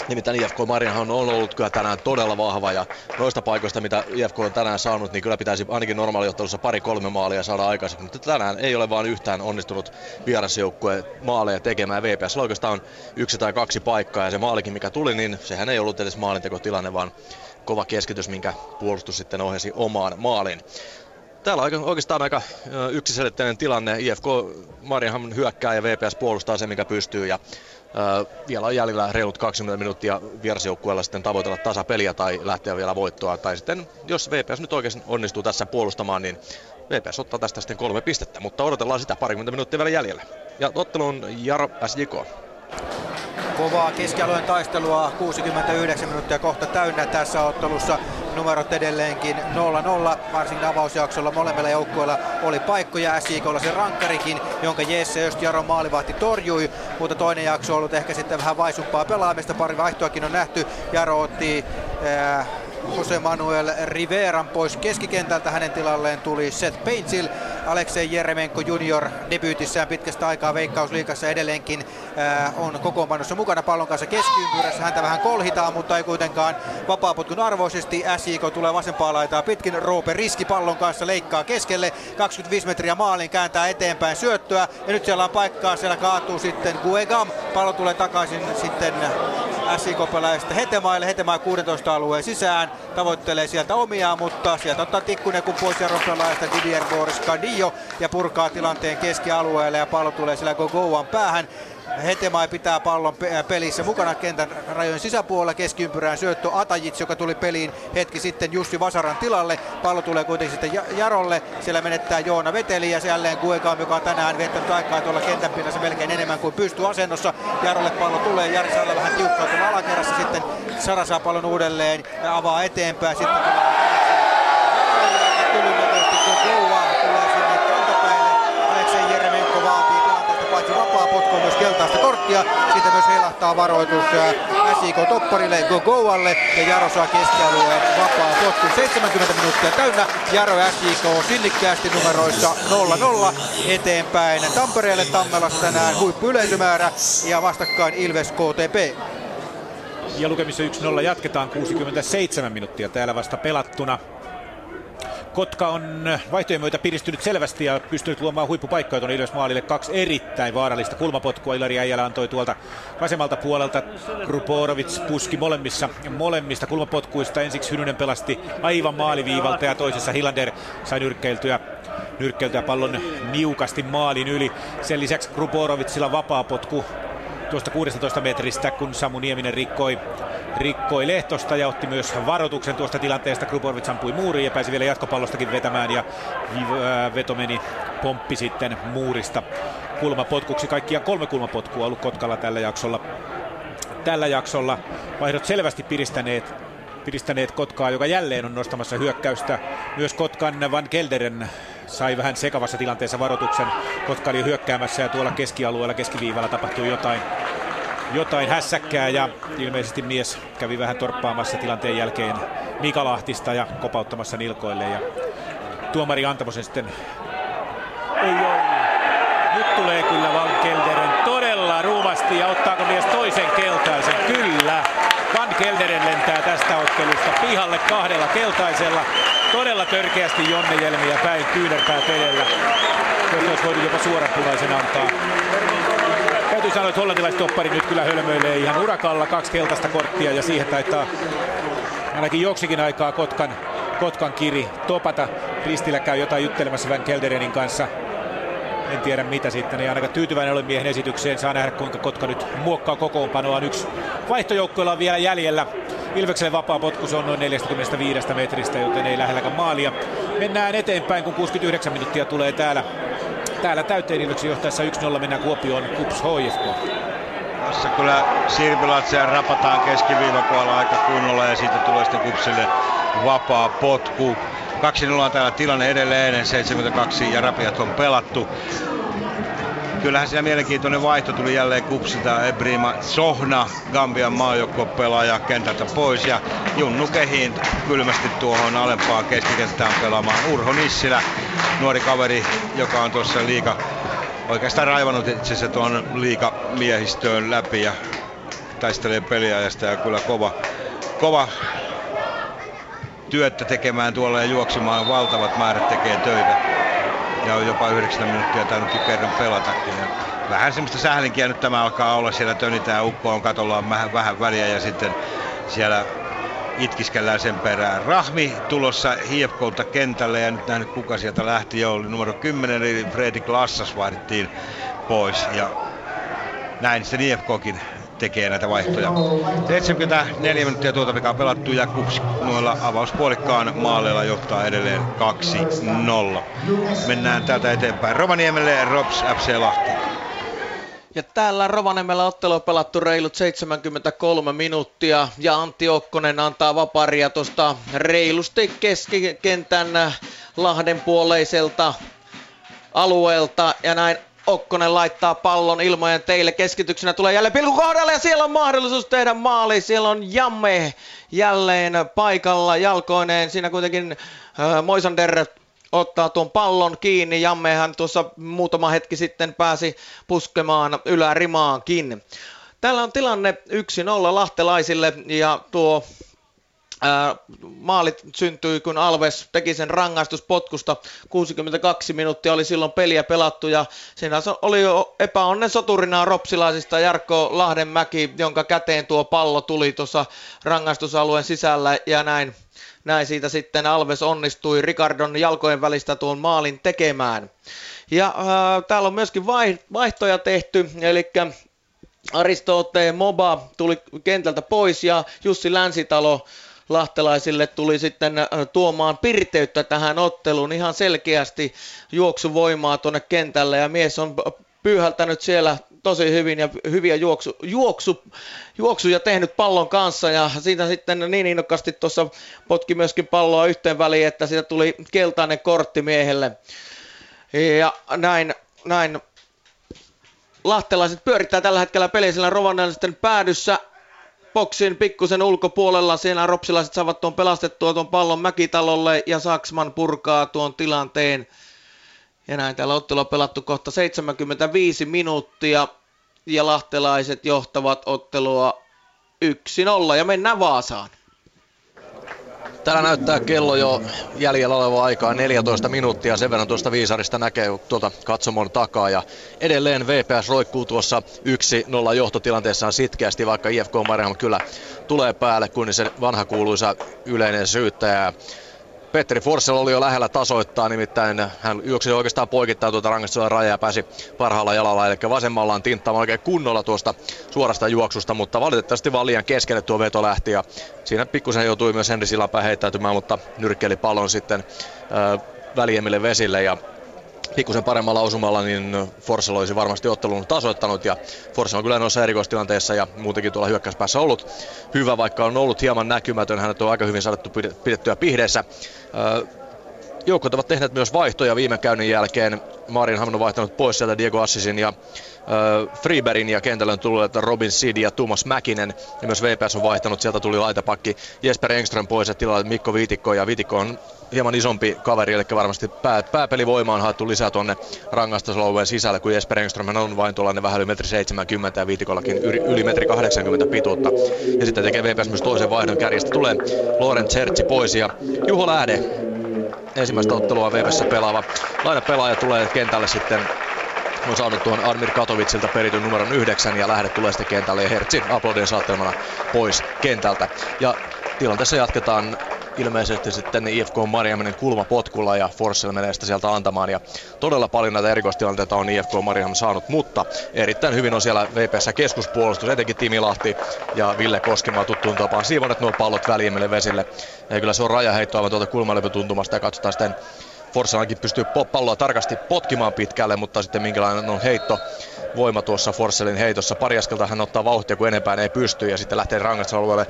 Nimittäin IFK Mariahan on ollut kyllä tänään todella vahva ja noista paikoista, mitä IFK on tänään saanut, niin kyllä pitäisi ainakin normaaliottelussa pari-kolme maalia saada aikaisemmin. Mutta tänään ei ole vaan yhtään onnistunut vierasjoukkue maaleja tekemään. VPS oikeastaan on yksi tai kaksi paikkaa ja se maalikin mikä tuli, niin sehän ei ollut edes maalintekotilanne, vaan kova keskitys, minkä puolustus sitten ohjasi omaan maaliin. Täällä on oikeastaan aika yksiselitteinen tilanne. IFK Mariahan hyökkää ja VPS puolustaa se, mikä pystyy. Ja vielä on jäljellä reilut 20 minuuttia vierasjoukkueella sitten tavoitella tasapeliä tai lähteä vielä voittoa. Tai sitten, jos VPS nyt oikein onnistuu tässä puolustamaan, niin VPS ottaa tästä sitten kolme pistettä. Mutta odotellaan sitä parikymmentä minuuttia vielä jäljellä. Ja ottelun Jaro SJK. Kovaa keskialueen taistelua, 69 minuuttia kohta täynnä tässä ottelussa. Numerot edelleenkin 0-0, varsinkin avausjaksolla molemmilla joukkueilla oli paikkoja. SJKlla se rankkarikin, jonka Jesse Östjaron maalivahti torjui, mutta toinen jakso on ollut ehkä sitten vähän vaisumpaa pelaamista. Pari vaihtoakin on nähty. Jaro otti äh, Jose Manuel Riveran pois keskikentältä. Hänen tilalleen tuli Seth Painsil. Aleksei Jeremenko junior debyytissään pitkästä aikaa Veikkausliikassa edelleenkin äh, on kokoonpanossa mukana pallon kanssa keskiympyrässä. Häntä vähän kolhitaan, mutta ei kuitenkaan vapaapotkun arvoisesti. SJK tulee vasempaa laitaa pitkin. Roope Riski pallon kanssa leikkaa keskelle. 25 metriä maalin kääntää eteenpäin syöttöä. Ja nyt siellä on paikkaa. Siellä kaatuu sitten Guegam. Pallo tulee takaisin sitten SIK-pelaajista Hetemaille. Hetemaa 16 alueen sisään. Tavoittelee sieltä omiaan, mutta sieltä ottaa tikkunen kun pois pelaajista Didier Boris Cadillo ja purkaa tilanteen keskialueelle ja pallo tulee sillä Gogoan päähän. Hetemai pitää pallon pelissä mukana kentän rajojen sisäpuolella keskiympyrään syöttö Atajits, joka tuli peliin hetki sitten Jussi Vasaran tilalle. Pallo tulee kuitenkin sitten Jarolle. Siellä menettää Joona Veteli ja jälleen Guegam, joka on tänään viettänyt aikaa tuolla kentän pinnassa melkein enemmän kuin pystyy asennossa. Jarolle pallo tulee, Jari saa vähän tiukkaa tuolla alakerrassa sitten Sara saa pallon uudelleen ja avaa eteenpäin. Sitten korttia. Siitä myös heilahtaa varoitus SIK Topparille, Gogoalle ja Jaro saa keskialueen vapaa potku. 70 minuuttia täynnä. Jaro SIK sinnikkäästi numeroissa 0-0 eteenpäin. Tampereelle Tammelassa tänään huippuyleisömäärä ja vastakkain Ilves KTP. Ja lukemissa 1-0 jatketaan 67 minuuttia täällä vasta pelattuna. Kotka on vaihtojen myötä piristynyt selvästi ja pystynyt luomaan huippupaikkoja tuonne Ilves Maalille. Kaksi erittäin vaarallista kulmapotkua Ilari Äijälä antoi tuolta vasemmalta puolelta. Kruporovic puski molemmissa, molemmista kulmapotkuista. Ensiksi Hynynen pelasti aivan maaliviivalta ja toisessa Hilander sai nyrkkeiltyä nyrkkeiltyä pallon niukasti maalin yli. Sen lisäksi Kruporovitsilla vapaa potku tuosta 16 metristä, kun Samu Nieminen rikkoi, rikkoi Lehtosta ja otti myös varoituksen tuosta tilanteesta. Krupovic ampui muuriin ja pääsi vielä jatkopallostakin vetämään ja veto meni pomppi sitten muurista kulmapotkuksi. Kaikkia kolme kulmapotkua ollut Kotkalla tällä jaksolla. Tällä jaksolla vaihdot selvästi piristäneet piristäneet Kotkaa, joka jälleen on nostamassa hyökkäystä. Myös Kotkan Van Kelderen sai vähän sekavassa tilanteessa varoituksen. Kotka oli hyökkäämässä ja tuolla keskialueella keskiviivalla tapahtui jotain, jotain hässäkkää ja ilmeisesti mies kävi vähän torppaamassa tilanteen jälkeen Mika Lahtista ja kopauttamassa nilkoille ja tuomari Antamosen sitten ei. Nyt tulee kyllä Van Kelderen todella ruumasti ja ottaako mies toisen keltaisen? Kyllä. Van Kelderen lentää ottelusta pihalle kahdella keltaisella todella törkeästi Jonne Jelmiä päin kyynärpäät edellä. Jos olisi voitu jopa suoran punaisen antaa. Täytyy sanoa, että hollantilaistoppari nyt kyllä hölmöilee ihan urakalla. Kaksi keltaista korttia ja siihen taitaa ainakin joksikin aikaa Kotkan, Kotkan kiri topata. Ristillä käy jotain juttelemassa Van Kelderenin kanssa. En tiedä mitä sitten, ei ainakaan tyytyväinen ole miehen esitykseen. Saa nähdä kuinka Kotka nyt muokkaa kokoonpanoa. Yksi vaihtojoukkoilla on vielä jäljellä Ilvekselle vapaa potku, se on noin 45 metristä, joten ei lähelläkään maalia. Mennään eteenpäin, kun 69 minuuttia tulee täällä, täällä täyteen Ilveksen johtaessa 1-0 mennään Kuopioon Kups HFK. Tässä kyllä Sirpilatsia rapataan keskiviivapuolella aika kunnolla ja siitä tulee sitten Kupsille vapaa potku. 2-0 on täällä tilanne edelleen, 72 ja rapiat on pelattu. Kyllähän siinä mielenkiintoinen vaihto tuli jälleen Kupsilta. Ebrima Sohna, Gambian pelaaja kentältä pois ja Junnu Kehiin kylmästi tuohon alempaan keskikenttään pelaamaan. Urho Nissilä, nuori kaveri, joka on tuossa liika oikeastaan raivannut itse asiassa tuon liika miehistöön läpi ja taistelee peliajasta ja kyllä kova, kova työtä tekemään tuolla ja juoksemaan valtavat määrät tekee töitä. Ja on jopa 9 minuuttia tainnutkin kerran pelatakin. Ja vähän semmoista sählinkiä nyt tämä alkaa olla. Siellä tönitään ukkoon, katolla vähän, vähän väliä ja sitten siellä itkiskellään sen perään. Rahmi tulossa Hiepkolta kentälle ja nyt nähnyt kuka sieltä lähti jo oli numero 10 eli Fredrik Lassas vaihdettiin pois ja näin sitten Hiepkokin tekee näitä vaihtoja. 74 minuuttia tuota on pelattu ja Kups noilla avauspuolikkaan maaleilla johtaa edelleen 2-0. Mennään täältä eteenpäin Rovaniemelle Rops FC Lahti. Ja täällä Rovaniemellä ottelu on pelattu reilut 73 minuuttia ja Antti Okkonen antaa vaparia tuosta reilusti keskikentän Lahden puoleiselta alueelta ja näin Okkonen laittaa pallon ilmojen teille. Keskityksenä tulee jälleen pilku kohdalle ja siellä on mahdollisuus tehdä maali. Siellä on Jamme jälleen paikalla jalkoineen. Siinä kuitenkin äh, Moisander ottaa tuon pallon kiinni. Jammehan tuossa muutama hetki sitten pääsi puskemaan ylärimaankin. Täällä on tilanne 1-0 lahtelaisille ja tuo maalit syntyi, kun Alves teki sen rangaistuspotkusta. 62 minuuttia oli silloin peliä pelattu ja siinä oli jo epäonnen soturina ropsilaisista Jarkko Lahdenmäki, jonka käteen tuo pallo tuli tuossa rangaistusalueen sisällä ja näin, näin siitä sitten Alves onnistui Ricardon jalkojen välistä tuon maalin tekemään. Ja ää, täällä on myöskin vaihtoja tehty, eli Aristote Moba tuli kentältä pois ja Jussi Länsitalo lahtelaisille tuli sitten äh, tuomaan pirteyttä tähän otteluun ihan selkeästi juoksuvoimaa tuonne kentälle ja mies on pyyhältänyt siellä tosi hyvin ja hyviä juoksu, juoksu, juoksuja tehnyt pallon kanssa ja siitä sitten niin innokkaasti tuossa potki myöskin palloa yhteen väliin, että siitä tuli keltainen kortti miehelle. Ja näin, näin lahtelaiset pyörittää tällä hetkellä peliä Rovaniemellä sitten päädyssä boksin pikkusen ulkopuolella. Siellä ropsilaiset saavat tuon pelastettua tuon pallon Mäkitalolle ja Saksman purkaa tuon tilanteen. Ja näin täällä ottelu on pelattu kohta 75 minuuttia ja lahtelaiset johtavat ottelua 1-0 ja mennään Vaasaan. Täällä näyttää kello jo jäljellä oleva aikaa 14 minuuttia. Sen verran tuosta viisarista näkee tuota katsomon takaa. Ja edelleen VPS roikkuu tuossa 1-0 johtotilanteessaan sitkeästi, vaikka IFK Mariham kyllä tulee päälle, kun se vanha kuuluisa yleinen syyttäjä Petteri Forssell oli jo lähellä tasoittaa, nimittäin hän juoksi oikeastaan poikittain tuota rangaistusella rajaa ja pääsi parhaalla jalalla, eli vasemmallaan tinttaamaan oikein kunnolla tuosta suorasta juoksusta, mutta valitettavasti vaan liian keskelle tuo veto lähti ja siinä pikkusen joutui myös Henri Sillanpää heittäytymään, mutta nyrkkeli pallon sitten äh, väliemmille vesille ja pikkusen paremmalla osumalla, niin Forssell olisi varmasti ottelun tasoittanut ja Forssell on kyllä noissa erikoistilanteissa ja muutenkin tuolla hyökkäyspäässä ollut hyvä, vaikka on ollut hieman näkymätön. Hänet on aika hyvin saatu pidettyä pihdeessä. Joukot ovat tehneet myös vaihtoja viime käynnin jälkeen. Marin on vaihtanut pois sieltä Diego Assisin ja Freeberin ja kentällä on tullut Robin Sid ja Tuomas Mäkinen. Ja myös VPS on vaihtanut, sieltä tuli laitapakki Jesper Engström pois ja tilalla Mikko Viitikko. Ja Viitikko on hieman isompi kaveri, eli varmasti pää, pääpelivoima on haettu lisää tuonne rangaistuslouven sisälle, kun Jesper Engström on vain tuollainen vähän yli metri 70 ja Viitikollakin yli, yli metri 80 pituutta. Ja sitten tekee VPS myös toisen vaihdon kärjestä. Tulee Loren Chertsi pois ja Juho Lähde ensimmäistä ottelua VPssä pelaava laina pelaaja tulee kentälle sitten on saanut tuon Admir Katovitsilta perityn numeron 9 ja lähde tulee sitten kentälle ja Hertzi aplodien saattelemana pois kentältä. Ja tilanteessa jatketaan ilmeisesti sitten IFK Marjamin kulmapotkulla ja Forssell menee sitä sieltä antamaan. Ja todella paljon näitä erikoistilanteita on IFK Marjam saanut, mutta erittäin hyvin on siellä VPS keskuspuolustus, etenkin Timi Lahti ja Ville Koskemaa tuttuun tapaan siivonet nuo pallot väliemmille vesille. Ja kyllä se on rajaheitto aivan tuolta kulmalepytuntumasta ja katsotaan sitten Forssellakin pystyy palloa tarkasti potkimaan pitkälle, mutta sitten minkälainen on heitto voima tuossa Forsellin heitossa. Pari askelta hän ottaa vauhtia, kun enempään ei pysty ja sitten lähtee rangaistusalueelle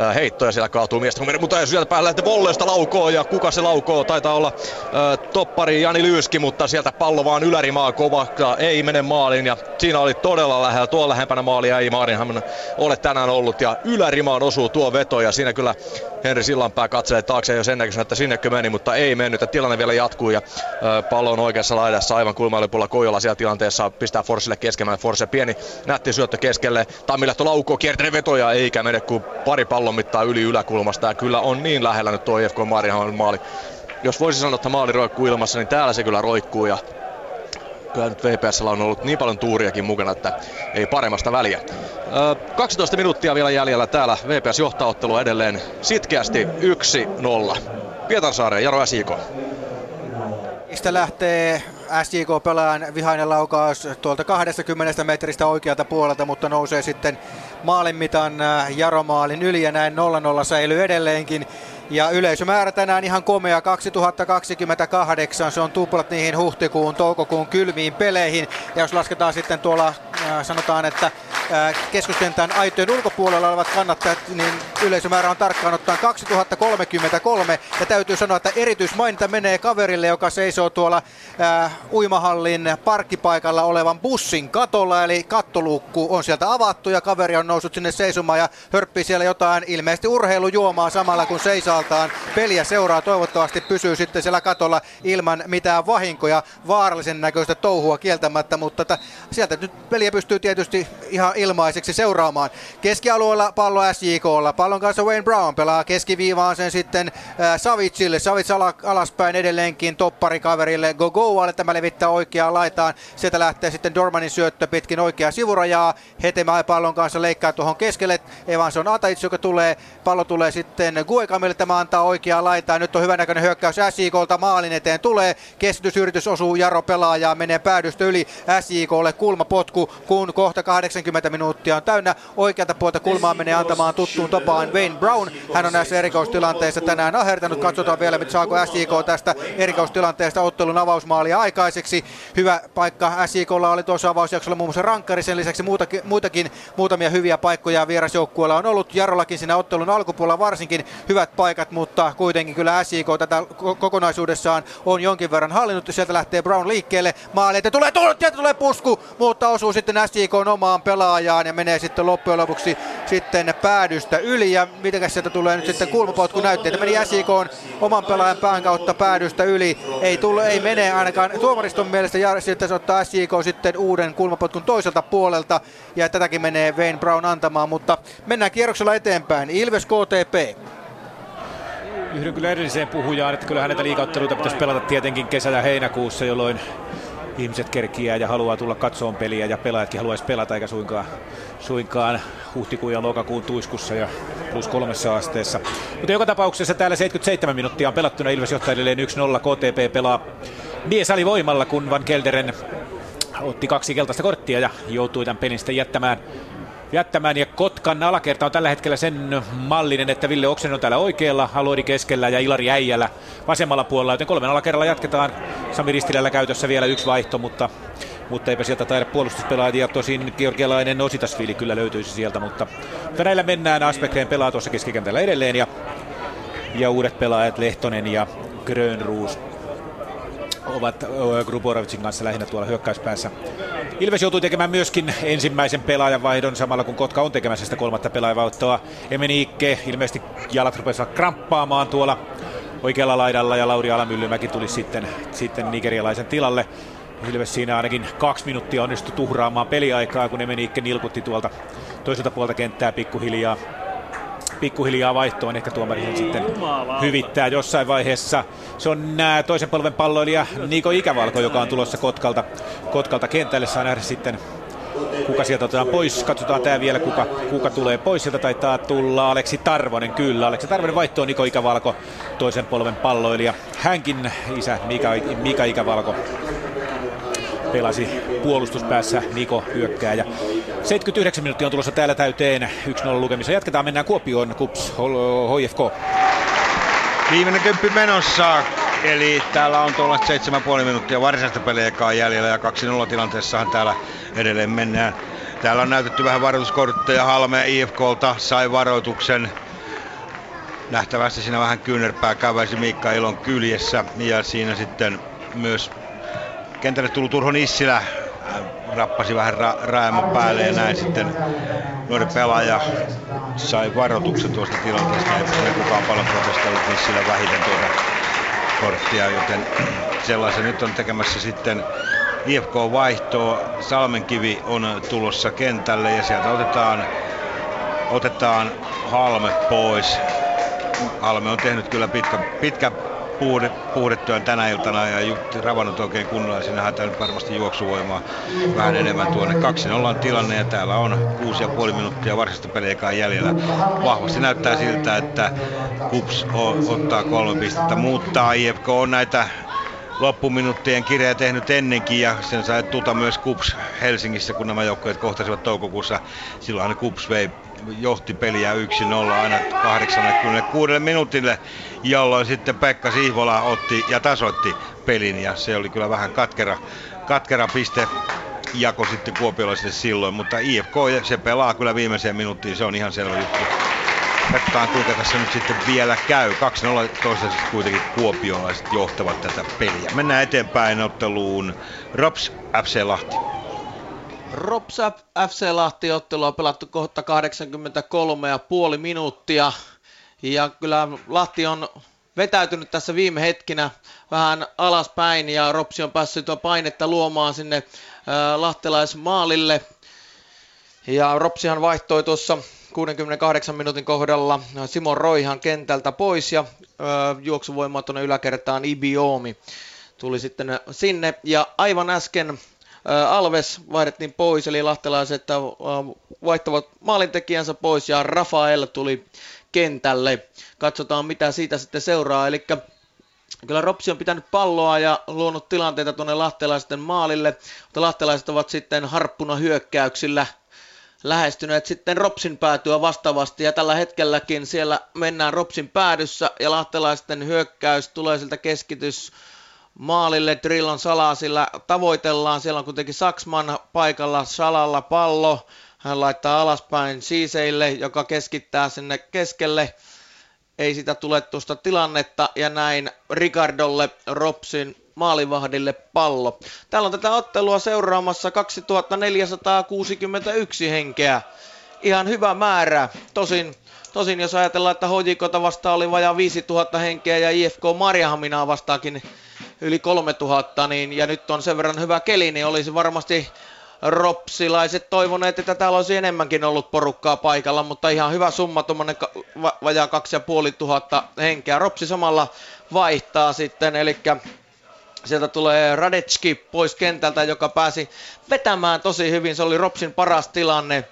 äh, heitto ja siellä kaatuu miestä, mutta ei sieltä päällä lähtee volleesta laukoo ja kuka se laukoo? Taitaa olla äh, toppari Jani Lyyski, mutta sieltä pallo vaan ylärimaa kova, ei mene maaliin ja siinä oli todella lähellä, tuolla lähempänä maalia ei Maarinhan ole tänään ollut ja ylärimaan osuu tuo veto ja siinä kyllä Henri Sillanpää katselee taakse jo sen näköisenä, että sinnekö meni, mutta ei mennyt. Ja tilanne vielä jatkuu ja äh, pallo on oikeassa laidassa aivan kulmailupulla Kojola siellä tilanteessa pistää Forsille keskemään. Forse pieni nätti syöttö keskelle. Tammilehto laukoo kiertäneen vetoja eikä mene kuin pari pallon mittaa yli yläkulmasta. Ja kyllä on niin lähellä nyt tuo IFK Marihan maali. Jos voisi sanoa, että maali roikkuu ilmassa, niin täällä se kyllä roikkuu. Ja kyllä nyt VPS on ollut niin paljon tuuriakin mukana, että ei paremmasta väliä. 12 minuuttia vielä jäljellä täällä. VPS johtaa ottelua edelleen sitkeästi 1-0. Pietarsaaren Jaro SIK. Mistä lähtee SJK pelaajan vihainen laukaus tuolta 20 metristä oikealta puolelta, mutta nousee sitten maalin mitan Jaromaalin yli ja näin 0-0 säilyy edelleenkin. Ja yleisömäärä tänään ihan komea 2028, se on tuplat niihin huhtikuun, toukokuun kylmiin peleihin. Ja jos lasketaan sitten tuolla, äh, sanotaan, että äh, keskustentän aitojen ulkopuolella olevat kannattajat, niin yleisömäärä on tarkkaan ottaen 2033. Ja täytyy sanoa, että erityismaininta menee kaverille, joka seisoo tuolla äh, uimahallin parkkipaikalla olevan bussin katolla. Eli kattoluukku on sieltä avattu ja kaveri on noussut sinne seisomaan ja hörppii siellä jotain ilmeisesti urheilujuomaa samalla kun seisoo osaltaan peliä seuraa. Toivottavasti pysyy sitten siellä katolla ilman mitään vahinkoja. Vaarallisen näköistä touhua kieltämättä, mutta t- sieltä nyt peliä pystyy tietysti ihan ilmaiseksi seuraamaan. Keskialueella pallo SJKlla. Pallon kanssa Wayne Brown pelaa keskiviivaan sen sitten äh, Savitsille. Savits ala, alaspäin edelleenkin topparikaverille Gogoalle. Tämä levittää oikeaan laitaan. Sieltä lähtee sitten Dormanin syöttö pitkin oikeaa sivurajaa. Hetemäe pallon kanssa leikkaa tuohon keskelle. Evans on Ataits, joka tulee. Pallo tulee sitten Guekamille tämä antaa oikeaa laitaa. Nyt on hyvänäköinen hyökkäys SJKlta maalin eteen tulee. Keskitysyritys osuu Jaro pelaajaa, menee päädystä yli SJKlle kulmapotku, kun kohta 80 minuuttia on täynnä. Oikealta puolta kulmaa menee antamaan tuttuun tapaan Wayne Brown. Hän on näissä erikoistilanteissa tänään ahertanut. Katsotaan vielä, mitä saako SJK tästä erikoistilanteesta ottelun avausmaalia aikaiseksi. Hyvä paikka SJKlla oli tuossa avausjaksolla muun muassa rankkari. Sen lisäksi muutakin, muitakin muutamia hyviä paikkoja vierasjoukkueella on ollut. Jarollakin siinä ottelun alkupuolella varsinkin hyvät paikat paikat, mutta kuitenkin kyllä SJK tätä kokonaisuudessaan on jonkin verran hallinnut. Sieltä lähtee Brown liikkeelle, maali, että tulee, tulee, tulee pusku, mutta osuu sitten SJK omaan pelaajaan ja menee sitten loppujen lopuksi sitten päädystä yli. Ja miten sieltä tulee nyt sitten kulmapotku näytteitä. Meni SJK oman pelaajan pään kautta päädystä yli. Ei, tule, ei mene ainakaan tuomariston mielestä ja sitten se ottaa SJK sitten uuden kulmapotkun toiselta puolelta. Ja tätäkin menee Wayne Brown antamaan, mutta mennään kierroksella eteenpäin. Ilves KTP yhdyn kyllä edelliseen puhujaan, että kyllä häneltä liikautteluita pitäisi pelata tietenkin kesä- ja heinäkuussa, jolloin ihmiset kerkiää ja haluaa tulla katsoon peliä ja pelaajatkin haluaisi pelata eikä suinkaan, suinkaan huhtikuun ja lokakuun tuiskussa ja plus kolmessa asteessa. Mutta joka tapauksessa täällä 77 minuuttia on pelattuna Ilves johtaa edelleen 1-0. KTP pelaa miesali voimalla, kun Van Kelderen otti kaksi keltaista korttia ja joutui tämän pelin sitten jättämään jättämään. Ja Kotkan alakerta on tällä hetkellä sen mallinen, että Ville Oksen on täällä oikealla, Halori keskellä ja Ilari Äijällä vasemmalla puolella. Joten kolmen alakerralla jatketaan. Sami Ristilällä käytössä vielä yksi vaihto, mutta, mutta eipä sieltä taida puolustuspelaajia. Tosin georgialainen Ositasvili kyllä löytyisi sieltä, mutta, mutta näillä mennään. Aspekteen pelaa tuossa keskikentällä edelleen ja, ja uudet pelaajat Lehtonen ja Grönruus ovat Gruborovicin kanssa lähinnä tuolla hyökkäyspäässä. Ilves joutui tekemään myöskin ensimmäisen pelaajan vaihdon samalla kun Kotka on tekemässä sitä kolmatta pelaajavaihtoa. Emeniikke ilmeisesti jalat rupesivat kramppaamaan tuolla oikealla laidalla ja Lauri Alamyllymäki tuli sitten, sitten nigerialaisen tilalle. Ilves siinä ainakin kaksi minuuttia onnistui tuhraamaan peliaikaa, kun Emeniikke nilkutti tuolta toiselta puolta kenttää pikkuhiljaa pikkuhiljaa vaihtoon. Ehkä tuomari sen sitten hyvittää jossain vaiheessa. Se on toisen polven palloilija Niko Ikävalko, joka on tulossa Kotkalta, Kotkalta kentälle. Saa nähdä sitten, kuka sieltä otetaan pois. Katsotaan tää vielä, kuka, kuka tulee pois. Sieltä taitaa tulla Aleksi Tarvonen, kyllä. Aleksi Tarvonen vaihtoo Niko Ikävalko, toisen polven palloilija. Hänkin isä Mika, Mika Ikävalko pelasi puolustuspäässä Niko hyökkääjä. 79 minuuttia on tulossa täällä täyteen 1-0 lukemissa. Jatketaan, mennään Kuopioon, Kups, HFK. Viimeinen kymppi menossa, eli täällä on tuolla 7,5 minuuttia varsinaista peliä jäljellä ja 2-0 tilanteessahan täällä edelleen mennään. Täällä on näytetty vähän varoituskortteja. Halme IFKlta sai varoituksen. Nähtävästi siinä vähän kyynärpää käväisi Miikka Ilon kyljessä ja siinä sitten myös kentälle tullut Turho Nissilä rappasi vähän ra- Raemon päälle ja näin sitten nuori pelaaja sai varoituksen tuosta tilanteesta. Ei siinä kukaan paljon protestoinut Nissilä vähiten tuota korttia, joten (clears throat) sellaisen nyt on tekemässä sitten IFK-vaihtoa. Salmenkivi on tulossa kentälle ja sieltä otetaan, otetaan Halme pois. Halme on tehnyt kyllä pitkä, pitkä puhdetyön tänä iltana ja Jutti ravannut oikein kunnolla. Siinä haetaan nyt varmasti juoksuvoimaa vähän enemmän tuonne. 2-0 on tilanne ja täällä on 6,5 minuuttia varsinaista peliä jäljellä. Vahvasti näyttää siltä, että Kups ottaa kolme pistettä, mutta IFK on näitä loppuminuuttien kirjaa tehnyt ennenkin ja sen sai tuta myös Kups Helsingissä, kun nämä joukkueet kohtasivat toukokuussa. Silloin Kups vei johti peliä 1-0 aina 86 minuutille, jolloin sitten Pekka Sihvola otti ja tasoitti pelin ja se oli kyllä vähän katkera, katkera piste jako sitten kuopiolaisille silloin, mutta IFK se pelaa kyllä viimeiseen minuuttiin, se on ihan selvä juttu. Katsotaan kuinka tässä nyt sitten vielä käy. 2-0 toistaiseksi kuitenkin kuopiolaiset johtavat tätä peliä. Mennään eteenpäin otteluun. Rops FC Lahti. Rops FC Lahti ottelu on pelattu kohta 83,5 minuuttia. Ja kyllä Lahti on vetäytynyt tässä viime hetkinä vähän alaspäin ja Ropsi on päässyt tuo painetta luomaan sinne lahtelaismaalille. Ja Ropsihan vaihtoi tuossa 68 minuutin kohdalla Simon Roihan kentältä pois ja juoksuvoimaa tuonne yläkertaan Ibiomi tuli sitten sinne. Ja aivan äsken Alves vaihdettiin pois, eli lahtelaiset vaihtavat maalintekijänsä pois ja Rafael tuli kentälle. Katsotaan mitä siitä sitten seuraa, eli Kyllä Ropsi on pitänyt palloa ja luonut tilanteita tuonne lahtelaisten maalille, mutta lahtelaiset ovat sitten harppuna hyökkäyksillä lähestyneet sitten Ropsin päätyä vastaavasti ja tällä hetkelläkin siellä mennään Ropsin päädyssä ja lahtelaisten hyökkäys tulee siltä keskitys maalille Drillon salaa, sillä tavoitellaan. Siellä on kuitenkin Saksman paikalla salalla pallo. Hän laittaa alaspäin Siiseille, joka keskittää sinne keskelle. Ei sitä tule tuosta tilannetta ja näin Ricardolle Ropsin maalivahdille pallo. Täällä on tätä ottelua seuraamassa 2461 henkeä. Ihan hyvä määrä. Tosin, tosin jos ajatellaan, että Hojikota vastaan oli vajaa 5000 henkeä ja IFK Marjahaminaa vastaakin yli 3000, niin, ja nyt on sen verran hyvä keli, niin olisi varmasti ropsilaiset toivoneet, että täällä olisi enemmänkin ollut porukkaa paikalla, mutta ihan hyvä summa, tuommoinen va- vajaa 2500 henkeä. Ropsi samalla vaihtaa sitten, eli sieltä tulee Radetski pois kentältä, joka pääsi vetämään tosi hyvin. Se oli Ropsin paras tilanne.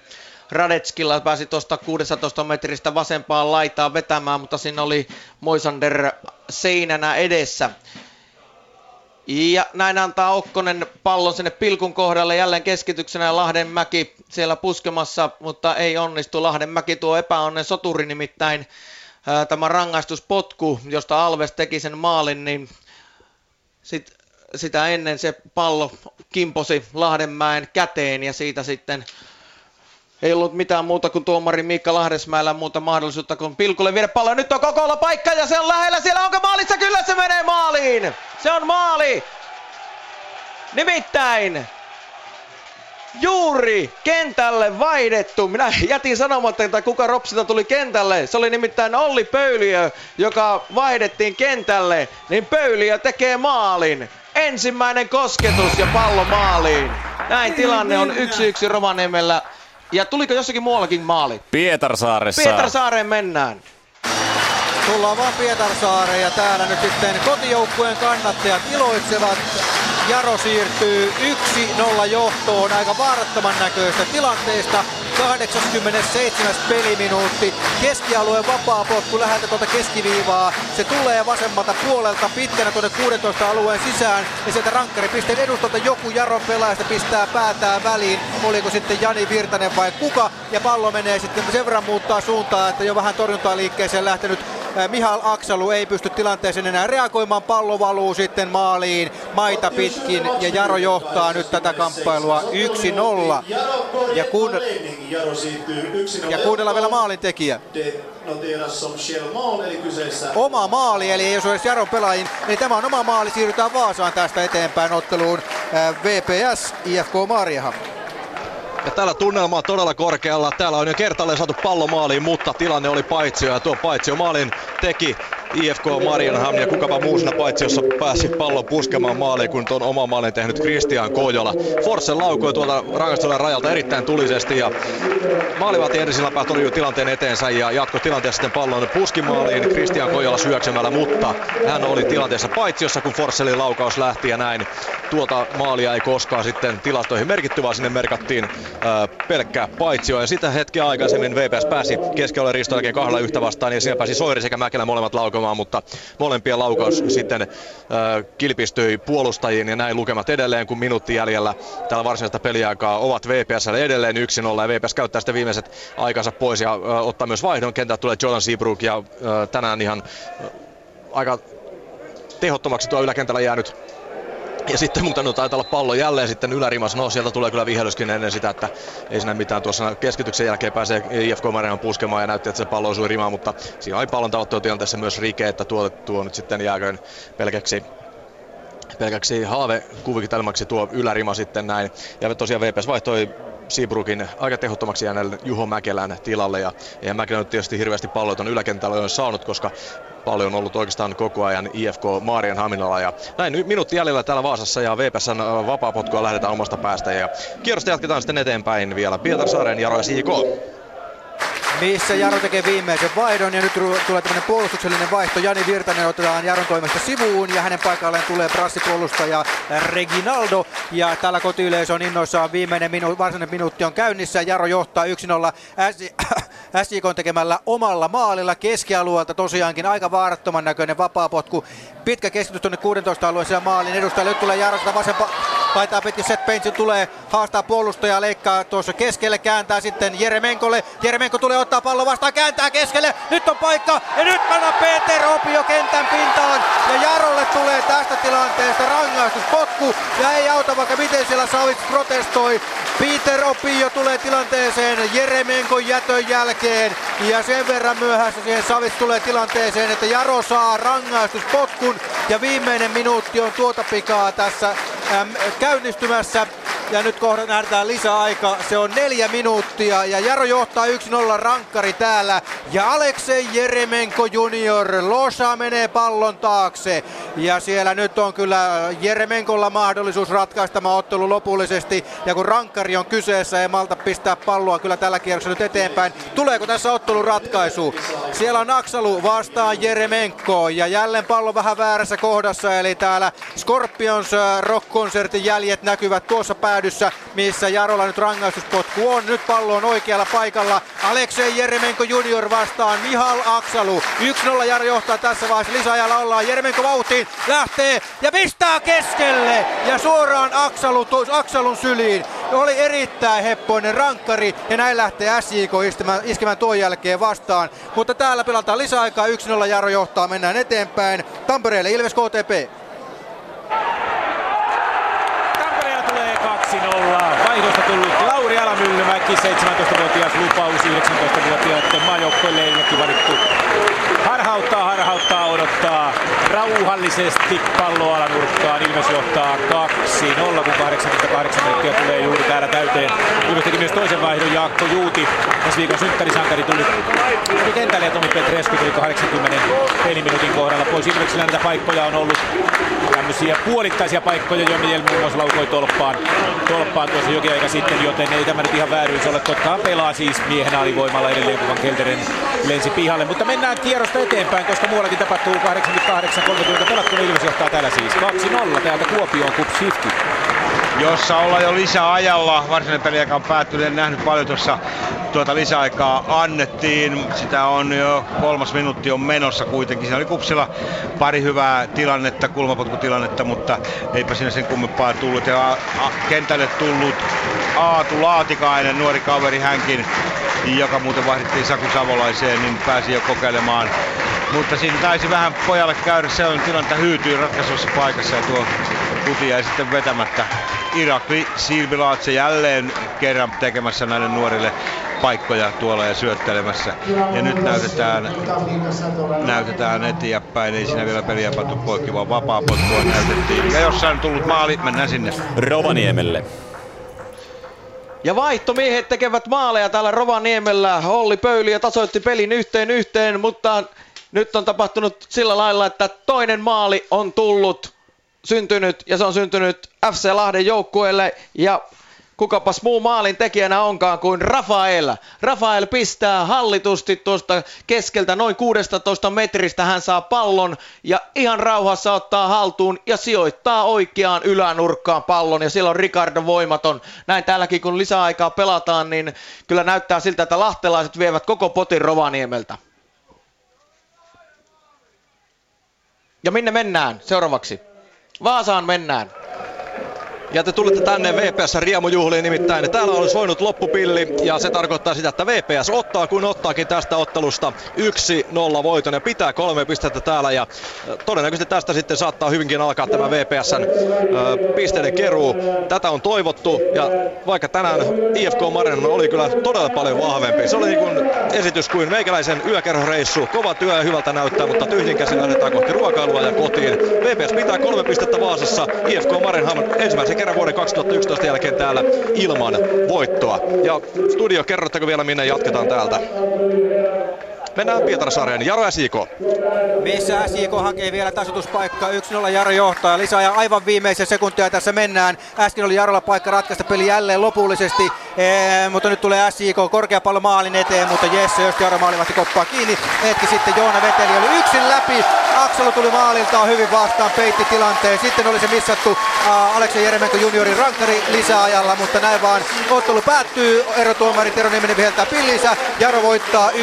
Radetskilla pääsi tuosta 16 metristä vasempaan laitaan vetämään, mutta siinä oli Moisander seinänä edessä. Ja näin antaa Okkonen pallon sinne pilkun kohdalle jälleen keskityksenä Lahdenmäki siellä puskemassa, mutta ei onnistu. Lahdenmäki tuo epäonnen soturi nimittäin tämä rangaistuspotku, josta Alves teki sen maalin, niin sit, sitä ennen se pallo kimposi Lahdenmäen käteen ja siitä sitten ei ollut mitään muuta kuin tuomari Miikka Lahdesmäellä muuta mahdollisuutta kuin pilkulle viedä pallo. Nyt on kokolla paikka ja se on lähellä. Siellä onko maalissa? Kyllä se menee maaliin. Se on maali. Nimittäin juuri kentälle vaihdettu. Minä jätin sanomatta, että kuka Ropsita tuli kentälle. Se oli nimittäin Olli Pöyliö, joka vaihdettiin kentälle. Niin Pöyliö tekee maalin. Ensimmäinen kosketus ja pallo maaliin. Näin tilanne on 1-1 Rovaniemellä. Ja tuliko jossakin muuallakin maali? Pietarsaaressa. Pietarsaareen mennään. Tullaan vaan Pietarsaareen ja täällä nyt sitten kotijoukkueen kannattajat iloitsevat Jaro siirtyy 1-0 johtoon aika vaarattoman näköistä tilanteesta. 87. peliminuutti. Keskialueen vapaa potku läheltä tuolta keskiviivaa. Se tulee vasemmalta puolelta pitkänä tuonne 16 alueen sisään. Ja sieltä rankkaripisteen edustolta joku Jaron pelaajasta pistää päätään väliin. Oliko sitten Jani Virtanen vai kuka? Ja pallo menee sitten sen verran muuttaa suuntaa, että jo vähän torjuntaa liikkeeseen lähtenyt Mihal Aksalu ei pysty tilanteeseen enää reagoimaan. Pallo valuu sitten maaliin maita pitkin ja Jaro johtaa nyt tätä kamppailua 1-0. Ja, kun, ja kuunnellaan vielä maalin tekijä. Oma maali, eli ei ole edes Jaron pelaajin, niin tämä on oma maali. Siirrytään Vaasaan tästä eteenpäin otteluun VPS IFK Mariehamn. Ja täällä tunnelma on todella korkealla. Täällä on jo kertaalleen saatu pallo maaliin, mutta tilanne oli paitsio ja tuo paitsio maalin teki IFK Marienhamn ja kukapa muusena paitsi jossa pääsi pallon puskemaan maaliin, kun tuon oma maalin tehnyt Christian Kojola. Forsen laukoi tuolta rangaistusten rajalta erittäin tulisesti ja maalivahti ensin torjui tilanteen eteensä ja jatko tilanteessa sitten pallon puskimaaliin Christian Kojola syöksemällä, mutta hän oli tilanteessa paitsiossa, kun Forselin laukaus lähti ja näin tuota maalia ei koskaan sitten tilastoihin merkitty, vaan sinne merkattiin äh, pelkkää paitsio. Ja sitä hetkeä aikaisemmin VPS pääsi keskellä Risto kahdella yhtä vastaan ja siellä pääsi Soiri sekä Mäkelä molemmat laukomaan laukomaan, mutta molempien laukaus sitten äh, kilpistyi puolustajiin ja näin lukemat edelleen, kun minuutti jäljellä tällä varsinaista peliaikaa ovat VPS edelleen 1-0 ja VPS käyttää sitten viimeiset aikansa pois ja äh, ottaa myös vaihdon. Kentältä tulee Jordan Seabrook ja äh, tänään ihan äh, aika tehottomaksi tuo yläkentällä jäänyt ja sitten muuten taitaa olla pallo jälleen sitten ylärimas. No sieltä tulee kyllä vihelyskin ennen sitä, että ei siinä mitään tuossa keskityksen jälkeen pääsee IFK Marian puskemaan ja näytti, että se pallo osui rimaan, mutta siinä oli pallon tavoitteutilanteessa myös Rike, että tuo, tuo nyt sitten jääköön pelkäksi pelkäksi haavekuvitelmaksi tuo ylärima sitten näin. Ja tosiaan VPS vaihtoi Seabrookin aika tehottomaksi jääneelle Juho Mäkelän tilalle. Ja eihän Mäkelä nyt tietysti hirveästi palloa tuon yläkentällä on saanut, koska paljon on ollut oikeastaan koko ajan IFK Maarian Haminalla. Ja näin minuutti jäljellä täällä Vaasassa ja VPSn äh, vapaapotkua lähdetään omasta päästä. Ja kierrosta jatketaan sitten eteenpäin vielä Pietarsaaren Jaro ja missä Jaro tekee viimeisen vaihdon ja nyt tulee tämmöinen puolustuksellinen vaihto. Jani Virtanen otetaan Jaron toimesta sivuun ja hänen paikalleen tulee brassipuolustaja Reginaldo ja täällä kotiyleisö on innoissaan viimeinen minu- varsinainen minuutti on käynnissä. Jaro johtaa 1-0 SJK (coughs) tekemällä omalla maalilla keskialueelta tosiaankin aika vaarattoman näköinen vapaapotku. Pitkä keskitys tuonne 16 alueeseen maalin edustajalle. Nyt tulee Jaro Paitaa pitkin Seth Paints tulee haastaa puolustajaa, leikkaa tuossa keskelle, kääntää sitten Jeremenkolle. Jeremenko tulee ottaa pallo vastaan, kääntää keskelle. Nyt on paikka ja nyt panna Peter Opio kentän pintaan. Ja Jarolle tulee tästä tilanteesta rangaistuspotku ja ei auta vaikka miten siellä Savits protestoi. Peter Opio tulee tilanteeseen Jeremenkon jätön jälkeen ja sen verran myöhässä siihen Savits tulee tilanteeseen, että Jaro saa rangaistuspotkun ja viimeinen minuutti on tuota pikaa tässä käynnistymässä. Ja nyt kohdat nähdään lisäaika. Se on neljä minuuttia ja Jaro johtaa 1-0 rankkari täällä. Ja Aleksei Jeremenko junior. Losa menee pallon taakse. Ja siellä nyt on kyllä Jeremenkolla mahdollisuus ratkaista ottelu lopullisesti. Ja kun rankkari on kyseessä, ei malta pistää palloa kyllä tällä kierroksella nyt eteenpäin. Tuleeko tässä ottelun ratkaisu? Siellä on Aksalu vastaan Jeremenko. Ja jälleen pallo vähän väärässä kohdassa. Eli täällä Scorpions äh, rock-konsertin jäljet näkyvät tuossa pää päädyssä, missä Jarolla nyt rangaistuspotku on. Nyt pallo on oikealla paikalla. Aleksei Jeremenko junior vastaan Mihal Aksalu. 1-0 Jaro johtaa tässä vaiheessa. Lisäajalla ollaan. Jeremenko vauhtiin lähtee ja pistää keskelle. Ja suoraan Aksalu, Aksalun syliin. Oli erittäin heppoinen rankkari ja näin lähtee SJK iskemään, iskemään tuon jälkeen vastaan. Mutta täällä pelataan lisäaikaa. 1-0 Jaro johtaa. Mennään eteenpäin. Tampereelle Ilves KTP. 2-0. Vaihdosta tullut Lauri Alamyllymäki, 17-vuotias lupaus, 19-vuotiaiden maajoukkoilleillekin valittu. Harhauttaa, harhauttaa, odottaa rauhallisesti pallo alanurkkaan. Ilves johtaa 2-0, kun 88 minuuttia tulee juuri täällä täyteen. Ilves teki myös toisen vaihdon Jaakko Juuti. Tässä viikon synttärisankari tuli, tuli kentälle ja Tomi Petresku tuli 80 peliminuutin kohdalla pois. Ilveksillä näitä paikkoja on ollut tämmöisiä puolittaisia paikkoja, joihin Jelmi muun muassa laukoi tolppaan, tolppaan tuossa jokin aika sitten, joten ei tämä nyt ihan vääryys ole. Kotkaan pelaa siis miehen alivoimalla edelleen, kun Kelderen lensi pihalle. Mutta mennään kierrosta eteenpäin, koska muuallakin tapahtuu 88 30 pelattuna Ilves johtaa täällä siis 2-0 täältä Kuopioon Kups 50 jossa ollaan jo lisäajalla. Varsinainen peli, joka on päättynyt, en nähnyt paljon tuossa tuota lisäaikaa annettiin. Sitä on jo kolmas minuutti on menossa kuitenkin. Siinä oli kupsilla pari hyvää tilannetta, kulmapotkutilannetta, mutta eipä siinä sen kummempaa tullut. Ja a, kentälle tullut Aatu Laatikainen, nuori kaveri hänkin, joka muuten vaihdettiin Saku Savolaiseen, niin pääsi jo kokeilemaan mutta siinä taisi vähän pojalle käydä sellainen tilanne, että hyytyy ratkaisussa paikassa ja tuo kuti jäi sitten vetämättä. Irakli Silvilaatse jälleen kerran tekemässä näille nuorille paikkoja tuolla ja syöttelemässä. Ja nyt näytetään, näytetään eteenpäin, ei siinä vielä peliä pantu poikki, vaan vapaa potkua näytettiin. Ja jossain on tullut maali, mennään sinne. Rovaniemelle. Ja vaihtomiehet tekevät maaleja täällä Rovaniemellä. Olli Pöyliö tasoitti pelin yhteen yhteen, mutta nyt on tapahtunut sillä lailla, että toinen maali on tullut, syntynyt ja se on syntynyt FC Lahden joukkueelle ja kukapas muu maalin tekijänä onkaan kuin Rafael. Rafael pistää hallitusti tuosta keskeltä noin 16 metristä. Hän saa pallon ja ihan rauhassa ottaa haltuun ja sijoittaa oikeaan ylänurkkaan pallon. Ja silloin Ricardo voimaton. Näin täälläkin kun lisäaikaa pelataan, niin kyllä näyttää siltä, että lahtelaiset vievät koko potin Rovaniemeltä. Ja minne mennään seuraavaksi? Vaasaan mennään. Ja te tulette tänne VPS riemujuhliin nimittäin. Täällä olisi voinut loppupilli ja se tarkoittaa sitä, että VPS ottaa kun ottaakin tästä ottelusta 1-0 voiton ja pitää kolme pistettä täällä ja todennäköisesti tästä sitten saattaa hyvinkin alkaa tämä VPSn pisteiden keruu. Tätä on toivottu ja vaikka tänään IFK Marinen oli kyllä todella paljon vahvempi. Se oli niin kuin esitys kuin meikäläisen yökerhoreissu. Kova työ ja hyvältä näyttää, mutta tyhjin käsin lähdetään kohti ruokailua ja kotiin. VPS pitää kolme pistettä Vaasassa. IFK Marinham ensimmäisen kerran vuoden 2011 jälkeen täällä ilman voittoa. Ja studio, kerrotteko vielä minne jatketaan täältä? Mennään Pietarsaareen. Jaro SIK. Missä SIK hakee vielä tasoituspaikkaa. 1-0 Jaro johtaa. Lisää ja aivan viimeisiä sekuntia tässä mennään. Äsken oli Jarolla paikka ratkaista peli jälleen lopullisesti. Ee, mutta nyt tulee SIK korkea pallo maalin eteen, mutta Jesse jos Jaro maalivahti koppaa kiinni. Hetki sitten Joona Veteli oli yksin läpi. Akselu tuli maaliltaan hyvin vastaan, peitti tilanteen. Sitten oli se missattu uh, Aleksa Jeremenko juniorin rankkari lisäajalla, mutta näin vaan ottelu päättyy. Erotuomari Tero Nieminen viheltää pillinsä. Jaro voittaa 1-0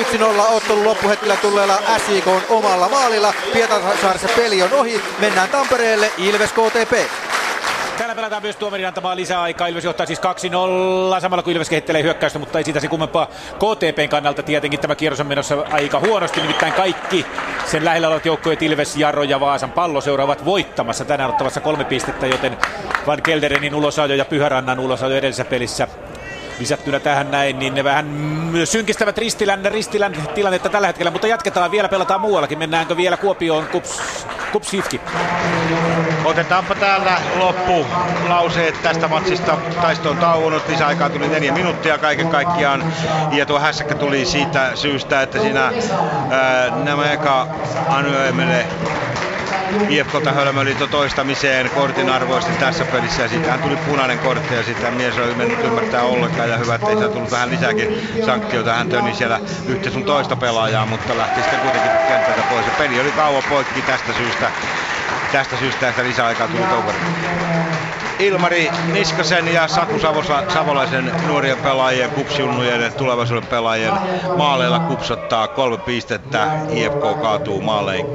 ottelun loppuhetkellä tulleella SIK omalla maalilla. Pietarsaaressa peli on ohi. Mennään Tampereelle Ilves KTP. Täällä pelataan myös tuomarin antamaa lisäaikaa. Ilves johtaa siis 2-0 samalla kun Ilves kehittelee hyökkäystä, mutta ei siitä se kummempaa. KTPn kannalta tietenkin tämä kierros on menossa aika huonosti, nimittäin kaikki sen lähellä olevat joukkueet Ilves, Jarro ja Vaasan pallo seuraavat voittamassa tänään ottavassa kolme pistettä, joten Van Kelderenin ulosajo ja Pyhärannan ulosajo edellisessä pelissä lisättynä tähän näin, niin ne vähän synkistävät Ristilän, Ristilän tilannetta tällä hetkellä, mutta jatketaan vielä, pelataan muuallakin. Mennäänkö vielä Kuopioon Kups, Kups Hifki? Otetaanpa täällä loppu lauseet tästä matsista. Taisto on tauonnut, lisäaikaa tuli neljä minuuttia kaiken kaikkiaan. Ja tuo hässäkkä tuli siitä syystä, että siinä ää, nämä eka Anyemelle IFKlta hölmöli toistamiseen kortin arvoisesti tässä pelissä siitähän tuli punainen kortti ja sitten mies oli mennyt ymmärtää ollenkaan ja hyvä, ettei saa tullut vähän lisääkin sanktioita. Hän töni siellä yhtä sun toista pelaajaa, mutta lähti sitten kuitenkin kentältä pois. Ja peli oli kauan poikki tästä syystä, tästä syystä, että lisäaikaa tuli Toukari. Ilmari Niskasen ja Saku Savosa, Savolaisen nuorien pelaajien, kupsjunnujen ja tulevaisuuden pelaajien maaleilla kupsottaa kolme pistettä. IFK kaatuu maalein 2-0.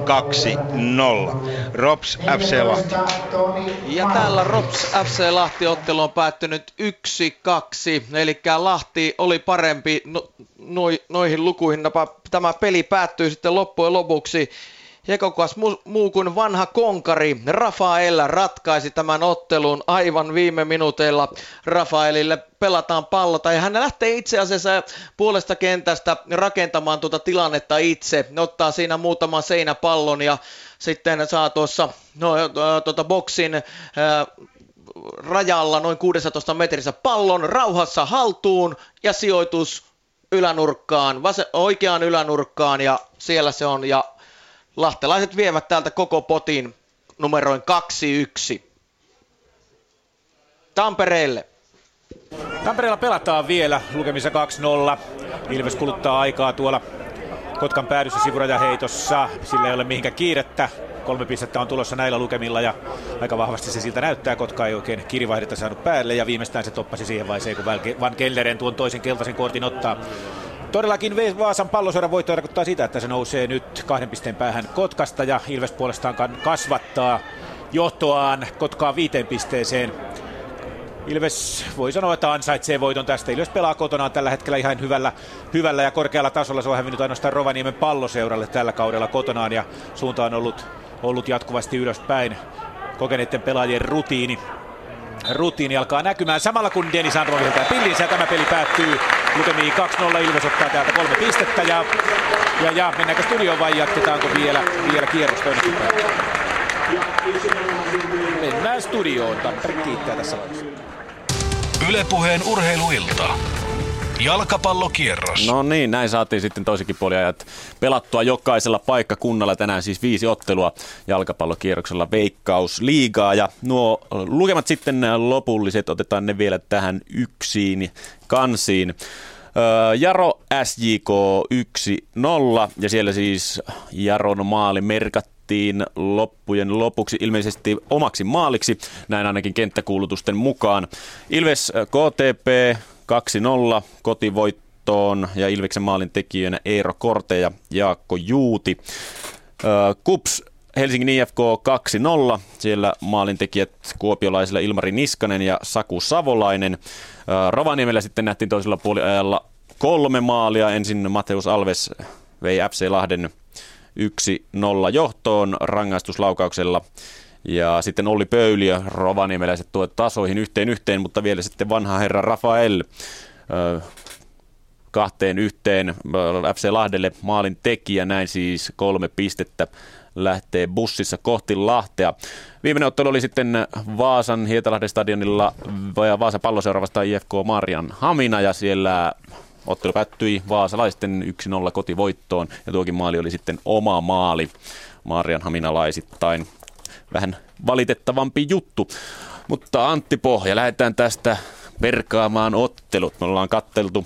Rops FC Lahti. Ja täällä Rops FC Lahti ottelu on päättynyt 1-2, eli Lahti oli parempi no, noi, noihin lukuihin. Tämä peli päättyy sitten loppujen lopuksi ja kokoas mu- muu kuin vanha konkari Rafael ratkaisi tämän ottelun aivan viime minuuteilla. Rafaelille pelataan pallo, tai hän lähtee itse asiassa puolesta kentästä rakentamaan tuota tilannetta itse. Ottaa siinä muutaman seinäpallon ja sitten saa tuossa no, tuota boksin rajalla noin 16 metrissä pallon rauhassa haltuun ja sijoitus ylänurkkaan, vase- oikeaan ylänurkkaan ja siellä se on ja lahtelaiset vievät täältä koko potin numeroin 2-1. Tampereelle. Tampereella pelataan vielä lukemissa 2-0. Ilves kuluttaa aikaa tuolla Kotkan päädyssä sivurajaheitossa. Sillä ei ole mihinkään kiirettä. Kolme pistettä on tulossa näillä lukemilla ja aika vahvasti se siltä näyttää. Kotka ei oikein kirivaihdetta saanut päälle ja viimeistään se toppasi siihen vaiheeseen, kun Van Kelleren tuon toisen keltaisen kortin ottaa. Todellakin Vaasan pallosuoran voitto tarkoittaa sitä, että se nousee nyt kahden pisteen päähän Kotkasta ja Ilves puolestaan kasvattaa johtoaan Kotkaa viiteen pisteeseen. Ilves voi sanoa, että ansaitsee voiton tästä. Ilves pelaa kotonaan tällä hetkellä ihan hyvällä, hyvällä ja korkealla tasolla. Se on hävinnyt ainoastaan Rovaniemen palloseuralle tällä kaudella kotonaan ja suunta on ollut, ollut jatkuvasti ylöspäin. Kokeneiden pelaajien rutiini rutiini alkaa näkymään samalla kun Denis Androv viheltää pillinsä ja tämä peli päättyy lukemiin 2-0. Ilves ottaa täältä kolme pistettä ja, ja, ja mennäänkö studioon vai jatketaanko vielä, vielä kierros Mennään studioon. Tampere kiittää tässä vaiheessa. Ylepuheen urheiluilta. Jalkapallokierros. No niin, näin saatiin sitten toisenkin puoliajat pelattua jokaisella paikkakunnalla. Tänään siis viisi ottelua jalkapallokierroksella Veikkaus liigaa ja nuo lukemat sitten lopulliset otetaan ne vielä tähän yksin kansiin. Jaro SJK 1-0 ja siellä siis Jaron maali merkattiin loppujen lopuksi ilmeisesti omaksi maaliksi, näin ainakin kenttäkuulutusten mukaan. Ilves KTP 2-0 kotivoittoon ja Ilveksen maalin tekijänä Eero Korte ja Jaakko Juuti. Kups Helsingin IFK 2-0. Siellä maalintekijät kuopiolaisilla Ilmari Niskanen ja Saku Savolainen. Rovaniemellä sitten nähtiin toisella puoliajalla kolme maalia. Ensin Mateus Alves vei FC Lahden 1-0 johtoon rangaistuslaukauksella. Ja sitten Olli ja rovaniemeläiset tuot tasoihin yhteen yhteen, mutta vielä sitten vanha herra Rafael kahteen yhteen FC Lahdelle maalin tekijä, näin siis kolme pistettä lähtee bussissa kohti Lahtea. Viimeinen ottelu oli sitten Vaasan Hietalahden stadionilla Vaasan palloseura IFK Marian Hamina ja siellä ottelu päättyi vaasalaisten 1-0 kotivoittoon ja tuokin maali oli sitten oma maali Marian Haminalaisittain vähän valitettavampi juttu. Mutta Antti Pohja, lähdetään tästä perkaamaan ottelut. Me ollaan katteltu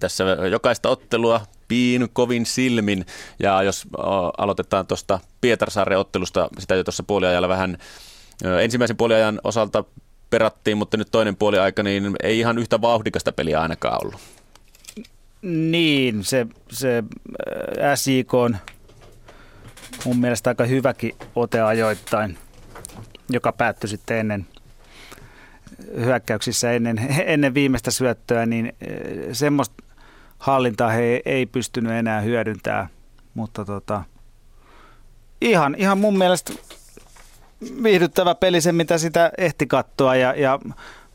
tässä jokaista ottelua piin kovin silmin. Ja jos aloitetaan tuosta Pietarsaaren ottelusta, sitä jo tuossa puoliajalla vähän ensimmäisen puoliajan osalta perattiin, mutta nyt toinen puoliaika, niin ei ihan yhtä vauhdikasta peliä ainakaan ollut. Niin, se, se SIK on mun mielestä aika hyväkin ote ajoittain, joka päättyi sitten ennen hyökkäyksissä ennen, ennen viimeistä syöttöä, niin eh, semmoista hallintaa he ei pystynyt enää hyödyntämään. Mutta tota, ihan, ihan mun mielestä viihdyttävä peli se, mitä sitä ehti katsoa ja, ja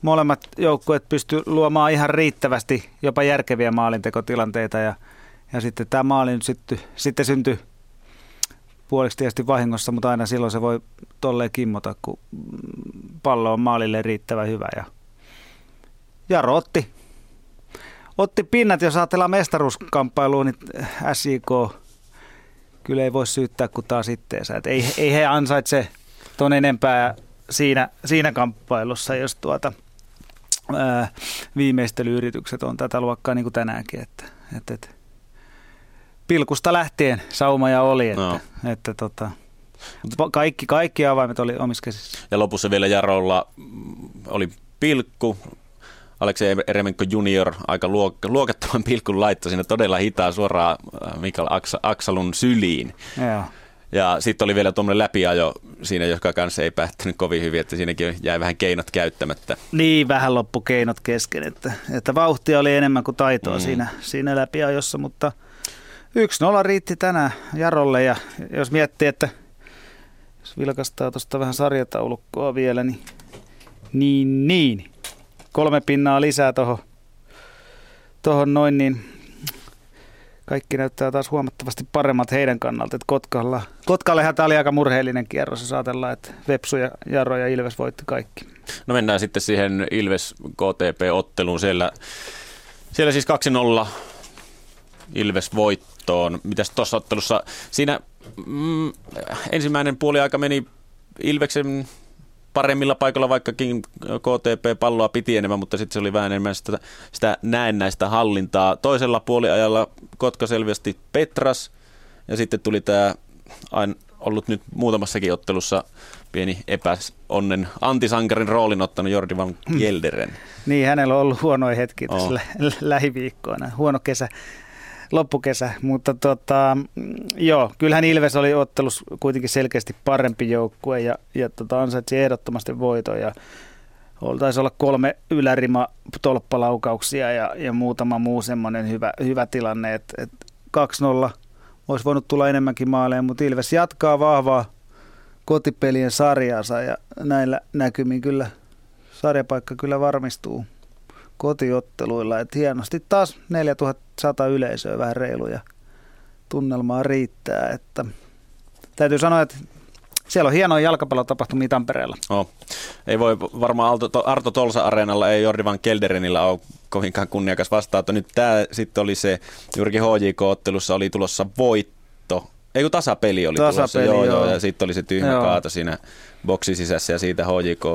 molemmat joukkueet pysty luomaan ihan riittävästi jopa järkeviä maalintekotilanteita ja, ja sitten tämä maali nyt sitten, sitten syntyi puoliksi tietysti vahingossa, mutta aina silloin se voi tolleen kimmota, kun pallo on maalille riittävän hyvä. Ja Jaro otti, otti pinnat, jos ajatellaan mestaruuskamppailuun, niin SIK kyllä ei voi syyttää kuin taas itteensä. Et ei, ei he ansaitse ton enempää siinä, siinä kamppailussa, jos tuota, ää, viimeistelyyritykset on tätä luokkaa niin kuin tänäänkin. Että, että, että pilkusta lähtien saumaja oli, että, no. että, että tota, kaikki, kaikki avaimet oli omissa käsissä. Ja lopussa vielä Jarolla oli pilkku, Aleksei Eremenko junior aika luok- luokattavan pilkun laittoi sinne todella hitaa suoraan äh, Mikael Aks- Aksalun syliin. Joo. Ja sitten oli vielä tuommoinen läpiajo siinä, joka kanssa ei päättänyt kovin hyvin, että siinäkin jäi vähän keinot käyttämättä. Niin, vähän loppu keinot kesken, että, että vauhtia oli enemmän kuin taitoa mm. siinä, siinä läpiajossa, mutta – Yksi nolla riitti tänään Jarolle ja jos miettii, että jos vilkastaa tuosta vähän sarjataulukkoa vielä, niin niin, niin. Kolme pinnaa lisää tuohon tohon noin, niin kaikki näyttää taas huomattavasti paremmat heidän kannalta. Että Kotkalla, Kotkallehan tämä oli aika murheellinen kierros, jos ajatellaan, että Vepsu ja Jaro ja Ilves voitti kaikki. No mennään sitten siihen Ilves KTP-otteluun. Siellä, siellä siis 2-0 Ilves voittoon. Mitäs tuossa ottelussa, siinä mm, ensimmäinen puoli aika meni Ilveksen paremmilla paikoilla, vaikkakin KTP palloa piti enemmän, mutta sitten se oli vähän enemmän sitä, sitä näennäistä hallintaa. Toisella puoliajalla Kotka selvästi Petras, ja sitten tuli tämä ollut nyt muutamassakin ottelussa pieni epäonnen antisankarin roolin ottanut Jordi Van Gelderen. Hmm. Niin, hänellä on ollut huonoja hetkiä tässä oh. lä- lähiviikkoina. Huono kesä, loppukesä, mutta tota, joo, kyllähän Ilves oli ottelussa kuitenkin selkeästi parempi joukkue ja, ja tota, ansaitsi ehdottomasti voiton ja taisi olla kolme ylärima tolppalaukauksia ja, ja muutama muu semmoinen hyvä, hyvä tilanne, että et 2-0 olisi voinut tulla enemmänkin maaleja, mutta Ilves jatkaa vahvaa kotipelien sarjansa ja näillä näkymin kyllä sarjapaikka kyllä varmistuu kotiotteluilla. Et hienosti taas 4100 yleisöä vähän reiluja tunnelmaa riittää. Että täytyy sanoa, että siellä on hienoja jalkapallotapahtumia Tampereella. Oh. Ei voi varmaan Arto Tolsa-areenalla, ei Jordi Van Kelderenillä ole kovinkaan kunniakas vastaanotto. Nyt tämä sitten oli se, juurikin HJK-ottelussa oli tulossa voitto. Ei kun tasapeli oli tasapeli, tulossa, joo, joo. ja sitten oli se tyhmä joo. kaato siinä boksin sisässä ja siitä HJK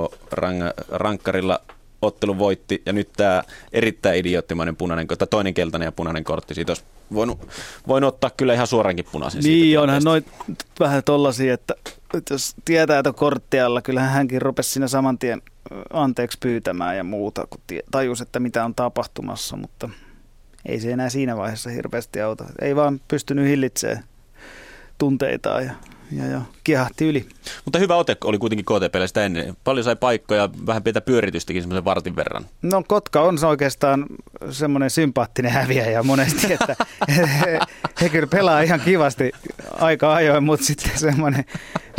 rankkarilla ottelun voitti ja nyt tämä erittäin idioottimainen punainen, tai toinen keltainen ja punainen kortti, siitä olisi voinut, voinut ottaa kyllä ihan suorankin punaisen. Niin, onhan noin vähän tollasia, että, jos tietää, että korttialla, kyllähän hänkin rupesi siinä saman tien anteeksi pyytämään ja muuta, kun tajus, että mitä on tapahtumassa, mutta ei se enää siinä vaiheessa hirveästi auta. Ei vaan pystynyt hillitsemään tunteitaan ja ja, ja kiehahti yli. Mutta hyvä ote oli kuitenkin KTPlle sitä ennen. Paljon sai paikkoja, vähän pientä pyöritystäkin semmoisen vartin verran. No Kotka on se oikeastaan semmoinen sympaattinen häviäjä monesti, (laughs) että he, he kyllä pelaa ihan kivasti aika ajoin, mutta sitten semmoinen,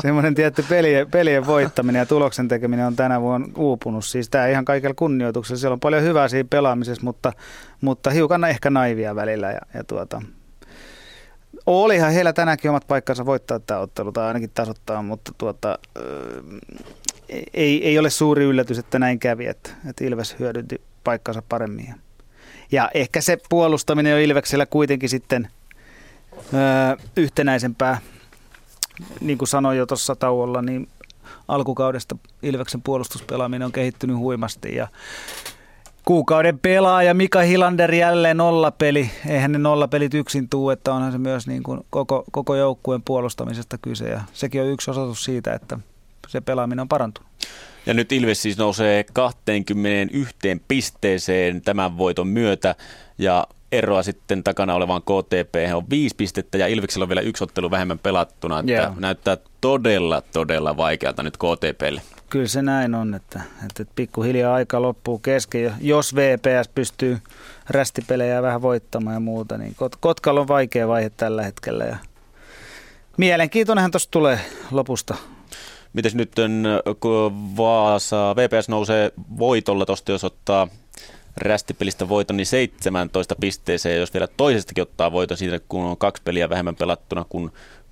semmoinen tietty pelien, pelien voittaminen ja tuloksen tekeminen on tänä vuonna uupunut. Siis tämä ihan kaikella kunnioituksella. Siellä on paljon hyvää siinä pelaamisessa, mutta, mutta hiukan ehkä naivia välillä ja, ja tuota, Olihan heillä tänäänkin omat paikkansa voittaa tämä ottelu tai ainakin tasoittaa, mutta tuota, ei, ei ole suuri yllätys, että näin kävi, että, että Ilves hyödynti paikkansa paremmin. Ja ehkä se puolustaminen on Ilveksellä kuitenkin sitten ö, yhtenäisempää. Niin kuin sanoin jo tuossa tauolla, niin alkukaudesta Ilveksen puolustuspelaaminen on kehittynyt huimasti ja kuukauden pelaaja Mika Hilander jälleen nollapeli. Eihän ne nollapelit yksin tuu, että onhan se myös niin kuin koko, koko joukkueen puolustamisesta kyse. Ja sekin on yksi osoitus siitä, että se pelaaminen on parantunut. Ja nyt Ilves siis nousee 21 pisteeseen tämän voiton myötä. Ja eroa sitten takana olevaan KTP on viisi pistettä ja Ilveksellä on vielä yksi ottelu vähemmän pelattuna. Että yeah. Näyttää todella, todella vaikealta nyt KTPlle. Kyllä se näin on, että, että pikkuhiljaa aika loppuu kesken. Jos VPS pystyy rästipelejä vähän voittamaan ja muuta, niin Kot- Kotkalla on vaikea vaihe tällä hetkellä. Ja mielenkiintoinenhan tuossa tulee lopusta. Mites nyt kun Vaasa, VPS nousee voitolla tuosta, jos ottaa rästipelistä voiton, niin 17 pisteeseen, jos vielä toisestakin ottaa voiton siitä, kun on kaksi peliä vähemmän pelattuna kuin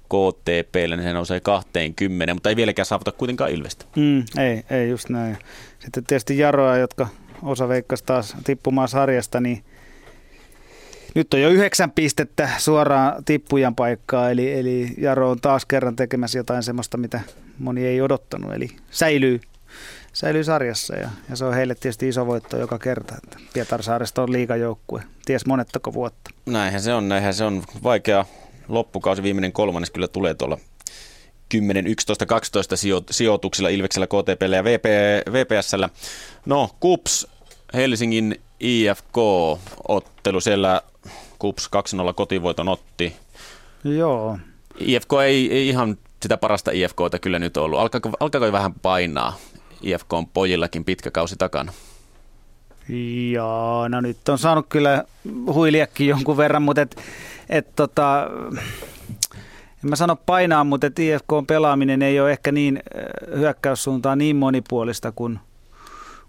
KTPlle, niin se nousee 20, mutta ei vieläkään saavuta kuitenkaan Ilvestä. Mm, ei, ei just näin. Sitten tietysti Jaroa, jotka osa veikkasi taas tippumaan sarjasta, niin nyt on jo yhdeksän pistettä suoraan tippujan paikkaa, eli, eli Jaro on taas kerran tekemässä jotain semmoista, mitä moni ei odottanut, eli säilyy, säilyy sarjassa ja, ja se on heille tietysti iso voitto joka kerta, että Pietarsaaresta on liikajoukkue, ties monettako vuotta. Näinhän se on, näinhän se on vaikea loppukausi, viimeinen kolmannes kyllä tulee tuolla 10, 11, 12 sijoituksilla Ilveksellä, KTPllä ja VP, VPSllä. No, KUPS, Helsingin IFK-ottelu, siellä KUPS 2-0 kotivoiton otti. Joo. IFK ei, ei ihan sitä parasta IFKta kyllä nyt ollut. Alkaako, alkaako vähän painaa IFK on pojillakin pitkä kausi takana? Joo, no nyt on saanut kyllä huiliakin jonkun verran, mutta et, et tota, en mä sano painaa, mutta et IFK pelaaminen ei ole ehkä niin hyökkäyssuuntaan niin monipuolista kuin,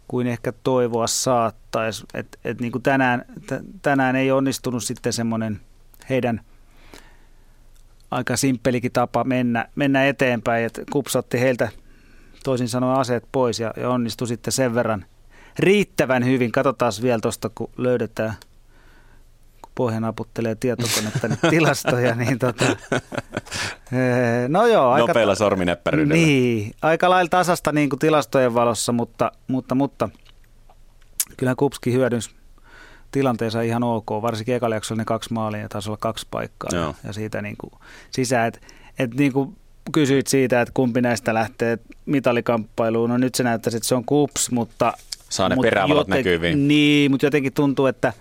kuin ehkä toivoa saattaisi. Et, et niin kuin tänään, t- tänään ei onnistunut sitten semmoinen heidän aika simppelikin tapa mennä, mennä eteenpäin, että kupsatti heiltä toisin sanoen aseet pois ja, ja onnistui sitten sen verran riittävän hyvin. Katsotaan vielä tuosta, kun löydetään – pohjan naputtelee tietokonetta tänne (laughs) tilastoja, niin tota, no joo. Aika, Nopeilla sorminäppäryydellä. Niin, aika lailla tasasta niin kuin tilastojen valossa, mutta, mutta, mutta kyllä Kupski hyödynsi tilanteensa ihan ok, varsinkin ekalla jaksolla ne kaksi maalia ja taisi olla kaksi paikkaa Joo. ja siitä niin kuin sisään, että et niin kuin kysyit siitä, että kumpi näistä lähtee mitalikamppailuun, no nyt se näyttäisi, että se on kups, mutta... Saa ne perävalot joten, näkyviin. Niin, mutta jotenkin tuntuu, että,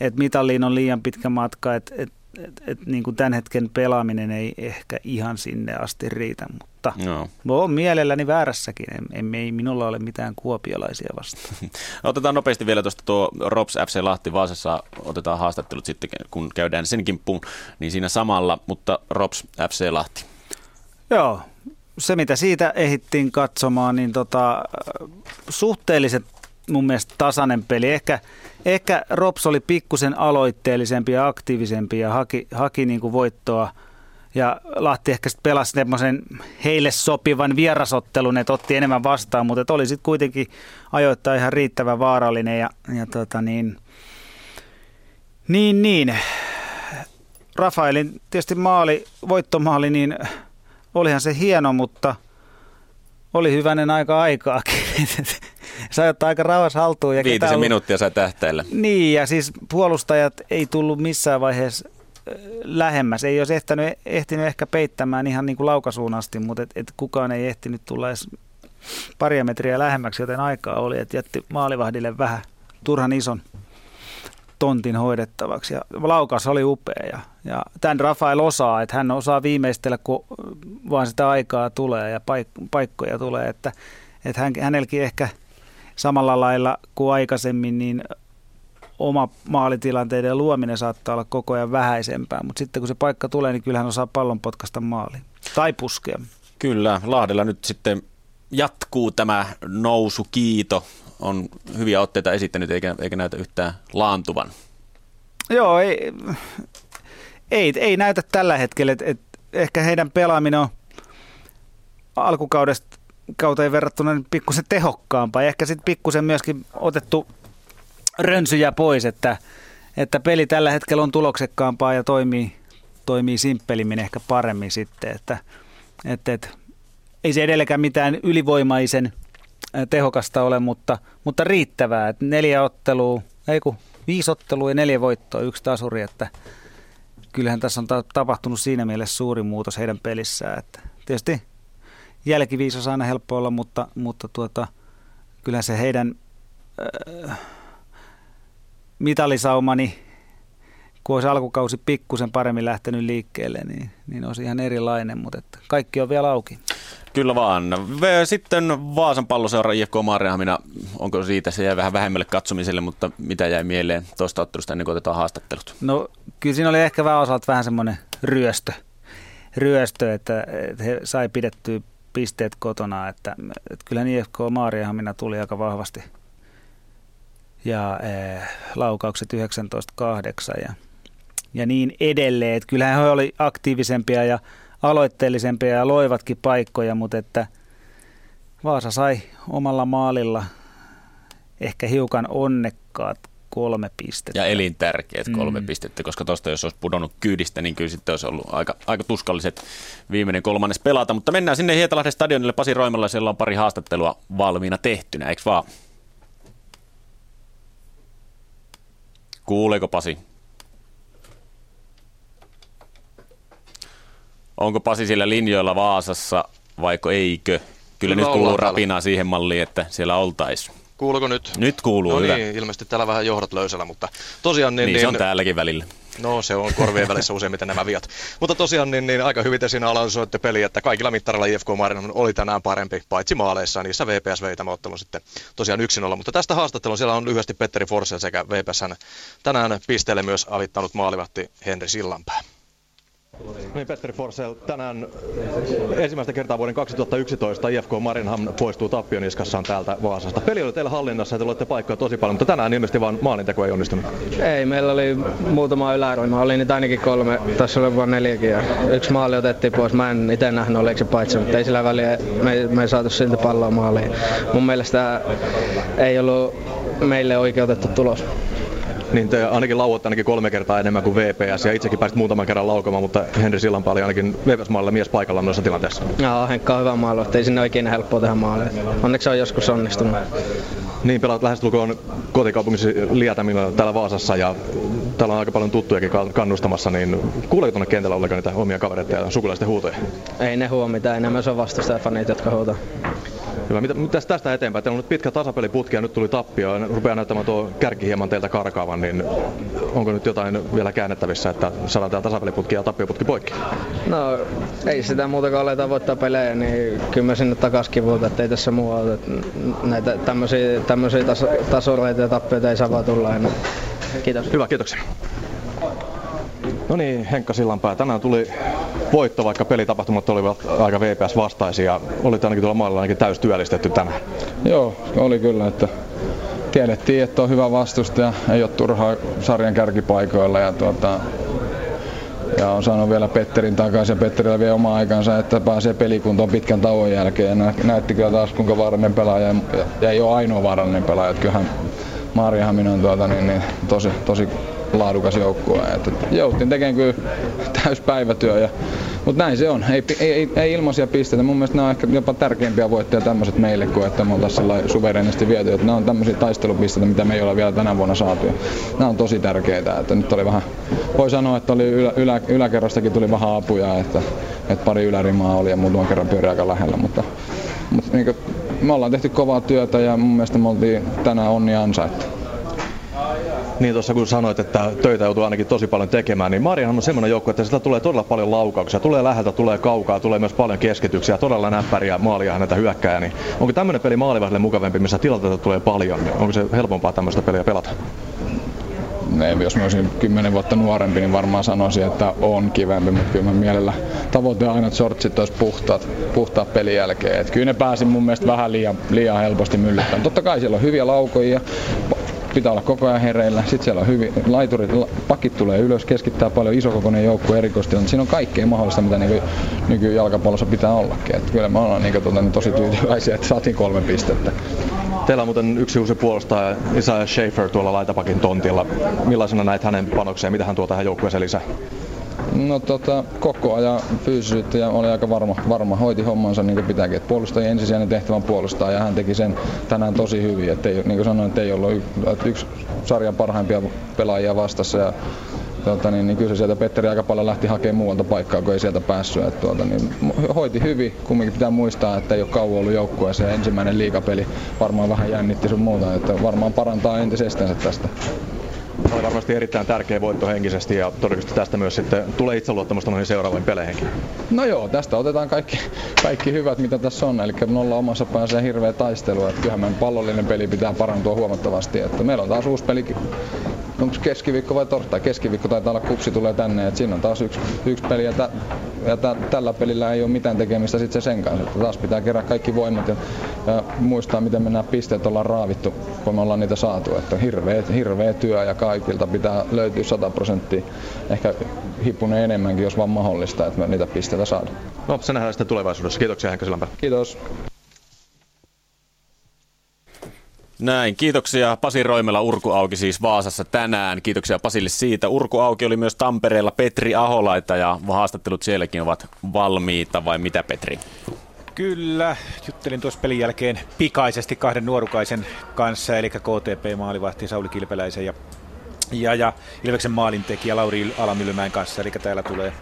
että mitalliin on liian pitkä matka, että, että, että, että niin kuin tämän hetken pelaaminen ei ehkä ihan sinne asti riitä, mutta no. olen mielelläni väärässäkin, ei, ei minulla ole mitään kuopialaisia vastaan. (laughs) otetaan nopeasti vielä tuosta tuo Rops FC Lahti Vaasassa, otetaan haastattelut sitten, kun käydään sen kimppuun, niin siinä samalla, mutta Rops FC Lahti. Joo, se mitä siitä ehittiin katsomaan, niin tota, suhteelliset mun mielestä tasainen peli. Ehkä, ehkä Rops oli pikkusen aloitteellisempi ja aktiivisempi ja haki, haki niin kuin voittoa. Ja Lahti ehkä sitten pelasi semmoisen heille sopivan vierasottelun, että otti enemmän vastaan, mutta oli sitten kuitenkin ajoittaa ihan riittävän vaarallinen. Ja, ja tota niin, niin, niin. Rafaelin tietysti maali, voittomaali, niin olihan se hieno, mutta oli hyvänen aika aikaakin. (laughs) sai ottaa aika rauhassa haltuun. Ja Viitisen ollut... minuuttia sai tähtäillä. Niin, ja siis puolustajat ei tullut missään vaiheessa lähemmäs. Ei olisi ehtinyt, ehtinyt ehkä peittämään ihan niin kuin laukasuun asti, mutta et, et kukaan ei ehtinyt tulla edes paria metriä lähemmäksi, joten aikaa oli, että jätti maalivahdille vähän turhan ison tontin hoidettavaksi. Ja laukaus oli upea ja, ja tämän Rafael osaa, että hän osaa viimeistellä, kun vaan sitä aikaa tulee ja paik- paikkoja tulee, että, että hän, hänelläkin ehkä samalla lailla kuin aikaisemmin, niin oma maalitilanteiden luominen saattaa olla koko ajan vähäisempää, mutta sitten kun se paikka tulee, niin kyllähän osaa pallon potkasta maaliin tai puskea. Kyllä, Lahdella nyt sitten jatkuu tämä nousu kiito on hyviä otteita esittänyt eikä, eikä näytä yhtään laantuvan. Joo, ei, ei, ei näytä tällä hetkellä. Et, et ehkä heidän pelaaminen on alkukaudesta kauteen verrattuna pikkusen tehokkaampaa. Ehkä sitten pikkusen myöskin otettu rönsyjä pois, että, että peli tällä hetkellä on tuloksekkaampaa ja toimii, toimii simppelimmin ehkä paremmin sitten. Että, että, että ei se edelleenkään mitään ylivoimaisen tehokasta ole, mutta, mutta riittävää. Että neljä ottelua, ei kun viisi ottelua ja neljä voittoa, yksi tasuri, että kyllähän tässä on ta- tapahtunut siinä mielessä suuri muutos heidän pelissään. Että tietysti jälkiviisos aina helppo olla, mutta, mutta tuota, kyllähän se heidän äh, mitalisaumani, kun olisi alkukausi pikkusen paremmin lähtenyt liikkeelle, niin, niin olisi ihan erilainen, mutta että kaikki on vielä auki. Kyllä vaan. Sitten Vaasan palloseura IFK Maariahamina, onko siitä, se jäi vähän vähemmälle katsomiselle, mutta mitä jäi mieleen tuosta ottelusta ennen kuin otetaan haastattelut? No kyllä siinä oli ehkä vähän osalta vähän semmoinen ryöstö, ryöstö että, että he sai pidettyä pisteet kotona, että, että kyllä IFK Maariahamina tuli aika vahvasti ja eh, laukaukset 19-8 ja, ja niin edelleen. Että kyllähän he oli aktiivisempia ja aloitteellisempia ja loivatkin paikkoja, mutta että Vaasa sai omalla maalilla ehkä hiukan onnekkaat kolme pistettä. Ja elintärkeät kolme mm. pistettä, koska tuosta jos olisi pudonnut kyydistä, niin kyllä sitten olisi ollut aika, aika tuskalliset viimeinen kolmannes pelata. Mutta mennään sinne Hietalahden stadionille Pasi Roimalla, siellä on pari haastattelua valmiina tehtynä, eikö vaan? Kuuleeko Pasi? Onko Pasi sillä linjoilla Vaasassa vaiko eikö? Kyllä nyt kuuluu rapinaa siihen malliin, että siellä oltaisiin. Kuuluuko nyt? Nyt kuuluu, no hyvä. niin, ilmeisesti täällä vähän johdat löysällä, mutta tosiaan... Niin, niin, niin se on täälläkin välillä. No se on korvien välissä useimmiten nämä viat. Mutta tosiaan niin, niin aika hyvin te siinä analysoitte peli, että kaikilla mittareilla IFK Marina oli tänään parempi, paitsi maaleissa, niissä VPS vei tämä ottelu sitten tosiaan yksin olla. Mutta tästä haastattelun siellä on lyhyesti Petteri Forsell sekä VPS tänään pisteelle myös avittanut maalivahti Henri Sillanpää. Niin Petteri Forsell, tänään ensimmäistä kertaa vuoden 2011 IFK Marinham poistuu tappioniskassaan täältä Vaasasta. Peli oli teillä hallinnassa ja te olette paikkoja tosi paljon, mutta tänään ilmeisesti vaan maalinteko ei onnistunut. Ei, meillä oli muutama yläryhmä, oli niitä ainakin kolme, tässä oli vain neljäkin ja yksi maali otettiin pois. Mä en itse nähnyt se paitsi, mutta ei sillä väliä, me, me ei saatu silti palloa maaliin. Mun mielestä ei ollut meille oikeutettu tulos. Niin te ainakin lauot ainakin kolme kertaa enemmän kuin VPS ja itsekin pääsit muutaman kerran laukomaan, mutta Henri Sillanpää oli ainakin VPS-maalilla mies paikalla noissa tilanteissa. Joo, Henkka on hyvä maalo, ei sinne oikein helppoa tehdä maalia. Onneksi on joskus onnistunut. Niin, pelaat lähestulkoon kotikaupungissa Lietämillä täällä Vaasassa ja täällä on aika paljon tuttujakin kannustamassa, niin kuuleeko tuonne kentällä ollenkaan niitä omia kavereita ja sukulaisten huutoja? Ei ne huo mitään, enemmän se on vastustajafanit, jotka huutaa. Hyvä. Mitä, mitäs tästä eteenpäin? Teillä on nyt pitkä tasapeliputki ja nyt tuli tappio ja rupeaa näyttämään tuo kärki hieman teiltä karkaavan, niin onko nyt jotain vielä käännettävissä, että saadaan tämä tasapeliputki ja tappioputki poikki? No ei sitä muuta kuin aletaan voittaa pelejä, niin kyllä me sinne takaisin kivuuta, että ei tässä muu ole. Näitä tämmöisiä, tämmöisiä taso, tasoreita ja tappioita ei saa vaan tulla enää. Kiitos. Hyvä, kiitoksia. No niin, Henkka Sillanpää. Tänään tuli voitto, vaikka pelitapahtumat olivat aika VPS-vastaisia. Olit ainakin tuolla maalla ainakin täys työllistetty tänään. Joo, oli kyllä, että tiedettiin, että on hyvä vastustaja, ei ole turhaa sarjan kärkipaikoilla ja tuota, ja on saanut vielä Petterin takaisin ja Petterillä vielä oma aikansa, että pääsee pelikuntoon pitkän tauon jälkeen. Ja näytti kyllä taas kuinka vaarallinen pelaaja ja, ja ei ole ainoa vaarallinen pelaaja. Että kyllähän Maariahaminen on tuota, niin, niin, tosi, tosi laadukas joukkue. Että jouttiin tekemään kyllä täyspäivätyö, ja, mutta näin se on. Ei, ei, ei ilmaisia pisteitä. Mun mielestä ne on ehkä jopa tärkeimpiä voittoja tämmöiset meille kuin että me oltaisiin suverenisti viety. Että nämä on tämmöisiä taistelupisteitä, mitä me ei olla vielä tänä vuonna saatu. Ja nämä on tosi tärkeitä. Että nyt oli vähän, voi sanoa, että oli ylä, ylä, yläkerrostakin tuli vähän apuja, että, että pari ylärimaa oli ja muutaman kerran pyöri aika lähellä. Mutta, mutta niin kuin, me ollaan tehty kovaa työtä ja mun mielestä me oltiin tänään onni ansaittu. Niin tuossa kun sanoit, että töitä joutuu ainakin tosi paljon tekemään, niin Mariahan on semmoinen joukko, että sitä tulee todella paljon laukauksia. Tulee läheltä, tulee kaukaa, tulee myös paljon keskityksiä, todella näppäriä maalia häneltä hyökkääjä. Niin onko tämmöinen peli maalivahdelle mukavampi, missä tilanteita tulee paljon? Niin onko se helpompaa tämmöistä peliä pelata? ei, jos mä olisin kymmenen vuotta nuorempi, niin varmaan sanoisin, että on kivempi, mutta kyllä mä mielellä tavoite aina, että shortsit olisi puhtaat, puhtaat pelin jälkeen. Et kyllä ne pääsi mun mielestä vähän liian, liian helposti myllyttämään. Totta kai siellä on hyviä laukoja, pitää olla koko ajan hereillä. Sitten siellä on hyvin, laiturit, pakit tulee ylös, keskittää paljon isokokoinen joukko erikoisesti. Siinä on kaikkea mahdollista, mitä niin nykyjalkapallossa pitää ollakin. Et kyllä me ollaan niin kuin, tuota, niin tosi tyytyväisiä, että saatiin kolme pistettä. Teillä on muuten yksi uusi puolustaja, Isaiah Schaefer tuolla laitapakin tontilla. Millaisena näet hänen panokseen, mitä hän tuo tähän joukkueeseen lisää? No tota, koko ajan fyysisyyttä ja oli aika varma, varma hoiti hommansa niin kuin pitääkin. Et puolustajien ensisijainen tehtävä on puolustaa ja hän teki sen tänään tosi hyvin. Et ei, niin kuin sanoin, että ei ollut yksi sarjan parhaimpia pelaajia vastassa ja Tuota, niin, niin kyllä se sieltä Petteri aika paljon lähti hakemaan muualta paikkaa, kun ei sieltä päässyt. Et, tuota, niin, hoiti hyvin, kumminkin pitää muistaa, että ei ole kauan ollut joukkueessa ja ensimmäinen liikapeli varmaan vähän jännitti sun muuta, että varmaan parantaa entisestään tästä. Oli varmasti erittäin tärkeä voitto henkisesti ja todennäköisesti tästä myös sitten tulee itseluottamusta noihin seuraaviin peleihinkin. No joo, tästä otetaan kaikki, kaikki hyvät mitä tässä on, eli nolla omassa pääsee hirveä taistelu, että kyllähän meidän pallollinen peli pitää parantua huomattavasti, että meillä on taas uusi peli onko keskiviikko vai torstai? Keskiviikko taitaa olla kupsi tulee tänne, että siinä on taas yksi, yksi peli ja, tä, ja tä, tällä pelillä ei ole mitään tekemistä sitten se sen kanssa. Että taas pitää kerää kaikki voimat ja, ja muistaa, miten me nämä pisteet ollaan raavittu, kun me ollaan niitä saatu. Että hirveä, hirveä työ ja kaikilta pitää löytyä 100 prosenttia, ehkä hippuneen enemmänkin, jos vaan mahdollista, että me niitä pisteitä saadaan. No, se nähdään sitten tulevaisuudessa. Kiitoksia Henkka. Kiitos. Näin, kiitoksia Pasi Roimella Urku Auki siis Vaasassa tänään. Kiitoksia Pasille siitä. Urku Auki oli myös Tampereella Petri Aholaita ja haastattelut sielläkin ovat valmiita vai mitä Petri? Kyllä, juttelin tuossa pelin jälkeen pikaisesti kahden nuorukaisen kanssa, eli KTP-maalivahti Sauli Kilpeläisen ja, ja, ja Ilveksen maalintekijä Lauri Alamylmäen kanssa, eli täällä tulee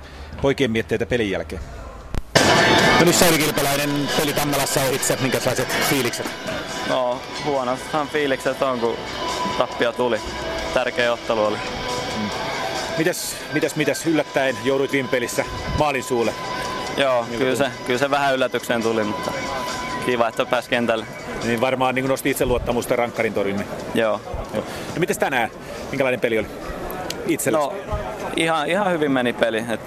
poikien mietteitä pelin jälkeen. Nyt Sauli Kilpeläinen peli Tammelassa on itse, minkälaiset fiilikset? No huonostahan fiilikset on, kun tappia tuli. Tärkeä ottelu oli. Mm. Mitäs, mitäs, mitäs yllättäen jouduit viime pelissä maalin suulle? Joo, kyllä se, kyllä se vähän yllätykseen tuli, mutta kiva, että pääsi kentälle. Niin varmaan niin nosti itseluottamusta rankkarin torjunne. Joo. Joo. No mitäs tänään? Minkälainen peli oli itsellesi? No ihan, ihan hyvin meni peli. Et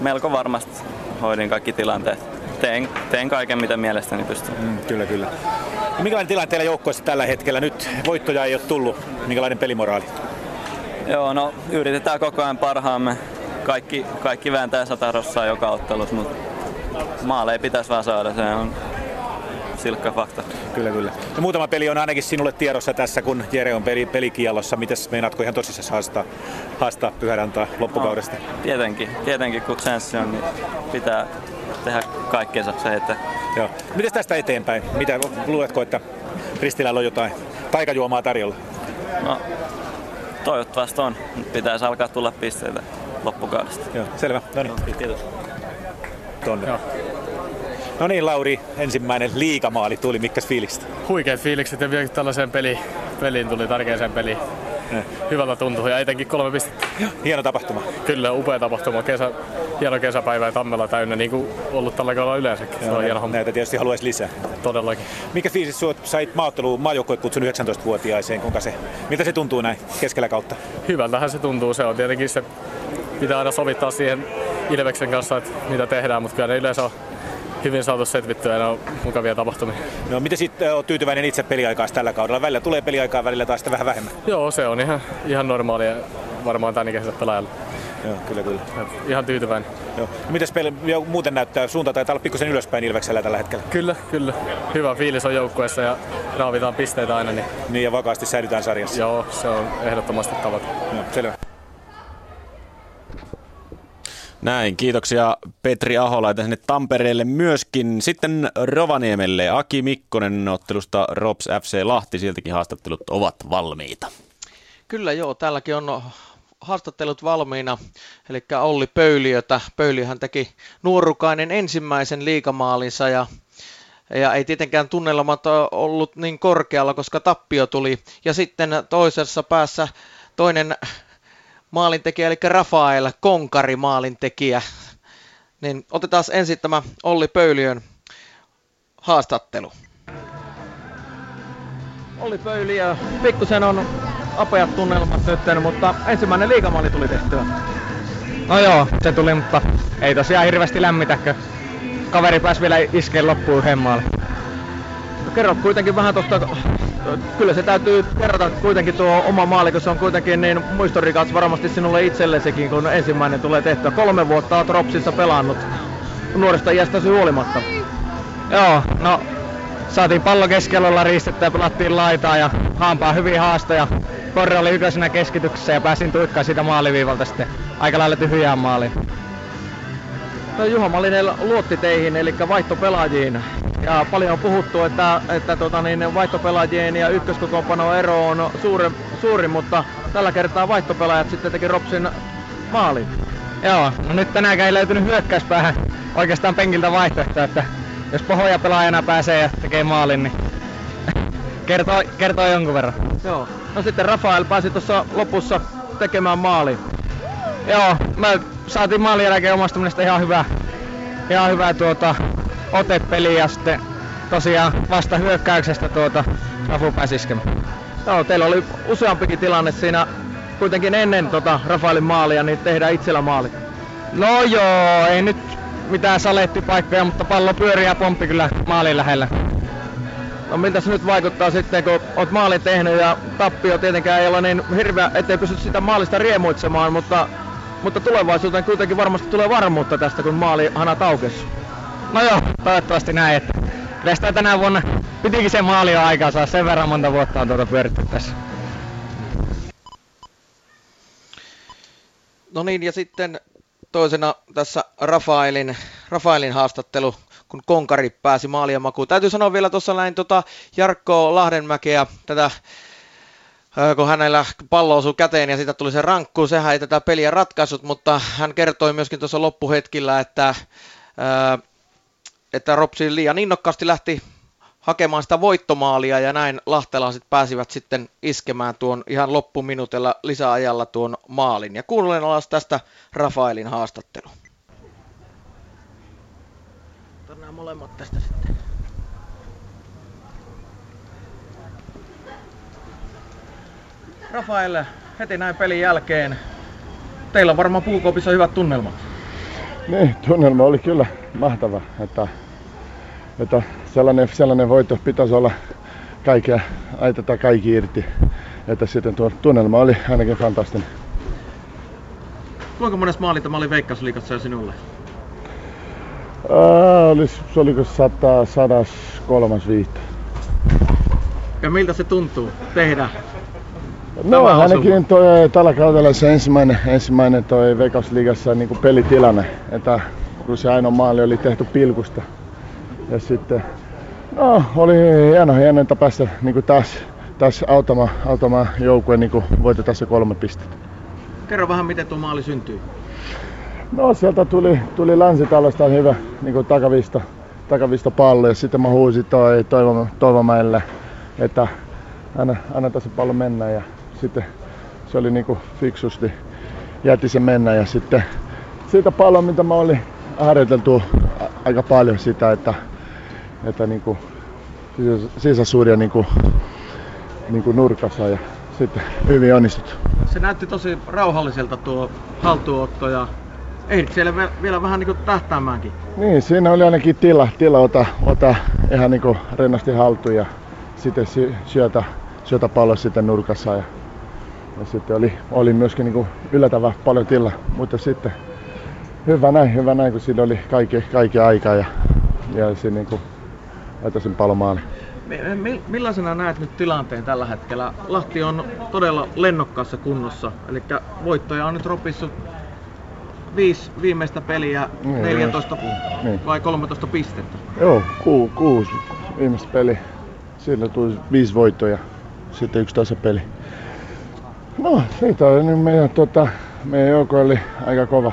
melko varmasti hoidin kaikki tilanteet. Teen, teen kaiken, mitä mielestäni pystyn. Mm, kyllä, kyllä. Minkälainen tilanne teillä joukkueessa tällä hetkellä? Nyt voittoja ei ole tullut. Minkälainen pelimoraali? Joo, no yritetään koko ajan parhaamme. Kaikki, kaikki vääntää sata rossaa joka ottelussa, mutta maaleja pitäisi vaan saada. Se on, silkka fakta. Kyllä, kyllä. Ja muutama peli on ainakin sinulle tiedossa tässä, kun Jere on peli, pelikielossa. Mites meinaatko ihan tosissaan haastaa, haastaa Pyhärantaa loppukaudesta? No, tietenkin, tietenkin kun chanssi on, niin pitää tehdä kaikkeensa se, että... Joo. Mites tästä eteenpäin? Mitä luuletko, että Ristilällä on jotain taikajuomaa tarjolla? No, toivottavasti on. Nyt pitäisi alkaa tulla pisteitä loppukaudesta. Joo, selvä. No niin. Kiitos. Tonne. Joo. No niin, Lauri, ensimmäinen liikamaali tuli. Mikäs fiilikset? Huikeat fiilikset ja vielä tällaiseen peli, peliin tuli tärkeäseen peliin. Hyvältä tuntuu ja etenkin kolme pistettä. Hieno tapahtuma. Kyllä, upea tapahtuma. Kesä, hieno kesäpäivä ja Tammella täynnä, niin kuin ollut tällä kaudella yleensäkin. Se on hieno homma. Näitä tietysti haluaisi lisää. Todellakin. Mikä fiilis sinut sait maaotteluun maajoukkuekutsun 19-vuotiaiseen? Kuinka se, miltä se tuntuu näin keskellä kautta? Hyvältähän se tuntuu. Se on tietenkin se, pitää aina sovittaa siihen Ilveksen kanssa, että mitä tehdään, mutta kyllä ne yleensä on hyvin saatu setvittyä ja ne on mukavia tapahtumia. No miten sitten olet tyytyväinen itse peliaikaa tällä kaudella? Välillä tulee peliaikaa, välillä taas vähän vähemmän. Joo, se on ihan, ihan normaalia varmaan tämän ikäiselle pelaajalle. Joo, kyllä kyllä. Ihan tyytyväinen. Joo. No, mites peli jo muuten näyttää? Suunta taitaa olla pikkusen ylöspäin Ilveksellä tällä hetkellä. Kyllä, kyllä. Hyvä fiilis on joukkueessa ja raavitaan pisteitä aina. Niin, niin ja vakaasti säilytään sarjassa. Joo, se on ehdottomasti tavoite. Joo, selvä. Näin, kiitoksia Petri Ahola sinne Tampereelle myöskin. Sitten Rovaniemelle Aki Mikkonen ottelusta Rops FC Lahti, sieltäkin haastattelut ovat valmiita. Kyllä joo, täälläkin on haastattelut valmiina, eli Olli Pöyliötä. Pöyliöhän teki nuorukainen ensimmäisen liikamaalinsa ja ja ei tietenkään tunnelmat ollut niin korkealla, koska tappio tuli. Ja sitten toisessa päässä toinen maalintekijä, eli Rafael Konkari maalintekijä. Niin otetaan ensin tämä Olli Pöyliön haastattelu. Olli Pöyliö, pikkusen on apeat tunnelmat nyt, mutta ensimmäinen liikamaali tuli tehtyä. No joo, se tuli, mutta ei tosiaan hirveästi lämmitäkö. Kaveri pääsi vielä iskeen loppuun yhden maalin. No, kerro kuitenkin vähän tuosta kyllä se täytyy kerrata kuitenkin tuo oma maali, kun se on kuitenkin niin muistorikas varmasti sinulle itsellesikin, kun ensimmäinen tulee tehtyä. Kolme vuotta olet Ropsissa pelannut nuoresta iästäsi huolimatta. Joo, no saatiin pallo keskellä riistettä ja pelattiin laitaa ja hampaa hyvin haastoja. Korre oli ykkösenä keskityksessä ja pääsin tuikkaan siitä maaliviivalta sitten aika lailla tyhjään maaliin. No Juha Malinen luotti teihin, eli vaihtopelaajiin. Ja paljon on puhuttu, että, että tota niin, vaihtopelaajien ja ykköskokoonpano ero on suuri, suuri, mutta tällä kertaa vaihtopelaajat sitten teki Ropsin maalin. Joo, no nyt tänäänkään ei löytynyt hyökkäyspäähän oikeastaan penkiltä vaihtoehto, että jos pohja pelaajana pääsee ja tekee maalin, niin kertoo, kertoo jonkun verran. Joo, no sitten Rafael pääsi tuossa lopussa tekemään maali. Joo, me saatiin maalin jälkeen omasta mielestä ihan hyvä, ihan hyvä tuota, otepeli ja sitten tosiaan vasta hyökkäyksestä tuota Rafu pääsi Joo, teillä oli useampikin tilanne siinä kuitenkin ennen tota Rafaelin maalia, niin tehdään itsellä maali. No joo, ei nyt mitään salettipaikkoja, mutta pallo pyörii ja pomppi kyllä maalin lähellä. No miltä se nyt vaikuttaa sitten, kun olet maalin tehnyt ja tappio tietenkään ei ole niin hirveä, ettei pysty sitä maalista riemuitsemaan, mutta, mutta tulevaisuuteen kuitenkin varmasti tulee varmuutta tästä, kun maali hana aukesi. No joo, toivottavasti näin, että kyllä sitä tänä vuonna pitikin se maali jo aikaa saa sen verran monta vuotta on tuota pyöritty tässä. No niin, ja sitten toisena tässä Rafaelin, Rafaelin haastattelu, kun Konkari pääsi maalia makuun. Täytyy sanoa vielä tuossa näin tota Jarkko Lahdenmäkeä, tätä kun hänellä pallo osui käteen ja siitä tuli se rankku, sehän ei tätä peliä ratkaisut, mutta hän kertoi myöskin tuossa loppuhetkillä, että että Ropsi liian innokkaasti lähti hakemaan sitä voittomaalia ja näin lahtelaiset pääsivät sitten iskemään tuon ihan loppuminuutilla lisäajalla tuon maalin. Ja kuulen alas tästä Rafaelin haastattelu. Otetaan molemmat tästä sitten. Rafael, heti näin pelin jälkeen. Teillä on varmaan puukoopissa hyvät tunnelmat. Niin, tunnelma oli kyllä mahtava. Että että sellainen, sellainen voitto pitäisi olla kaikkea, aitetaan kaikki irti. Että sitten tuo tunnelma oli ainakin fantastinen. Kuinka monessa maali tämä oli Veikkausliikassa jo sinulle? Ää, olis, se oliko 100, 103 Ja miltä se tuntuu tehdä? No tämä osuma? ainakin toi tällä kaudella se ensimmäinen, ensimmäinen toi Veikkausliigassa niin pelitilanne, että kun se ainoa maali oli tehty pilkusta. Ja sitten, no oli hieno, hieno että päästä niin taas, taas auttamaan, auttamaan joukkueen niin voitetaan se kolme pistettä. Kerro vähän, miten tuo maali syntyi. No sieltä tuli, tuli länsitalosta hyvä niin takavista, takavista pallo ja sitten mä huusin toi Toivo, Toivomäelle, että anna, anna tässä pallo mennä ja sitten se oli niinku fiksusti jätti se mennä ja sitten siitä pallo mitä mä olin harjoiteltu aika paljon sitä, että, että niinku sisäsuuria niinku, niinku nurkassa ja sitten hyvin onnistuttu. Se näytti tosi rauhalliselta tuo haltuunotto ja ehdit siellä vielä vähän niinku tähtäämäänkin. Niin, siinä oli ainakin tila, tila ota, ota ihan niinku rennosti haltuun ja sitten sy- syötä, syötä pallo sitten nurkassa ja, ja sitten oli, oli myöskin niinku yllättävän paljon tila, mutta sitten hyvä näin, hyvä näin, kun siinä oli kaikki, kaikki aika ja, ja se niinku laittoi Mi- mi- Millaisena näet nyt tilanteen tällä hetkellä? Lahti on todella lennokkaassa kunnossa, eli voittoja on nyt ropissut viisi viimeistä peliä, Niin, 14 niin. vai 13 pistettä. Joo, ku, kuusi viimeistä peli. Sillä tuli viisi voittoja, sitten yksi tasapeli. No, siitä oli nyt meidän, tota, meidän joukko oli aika kova,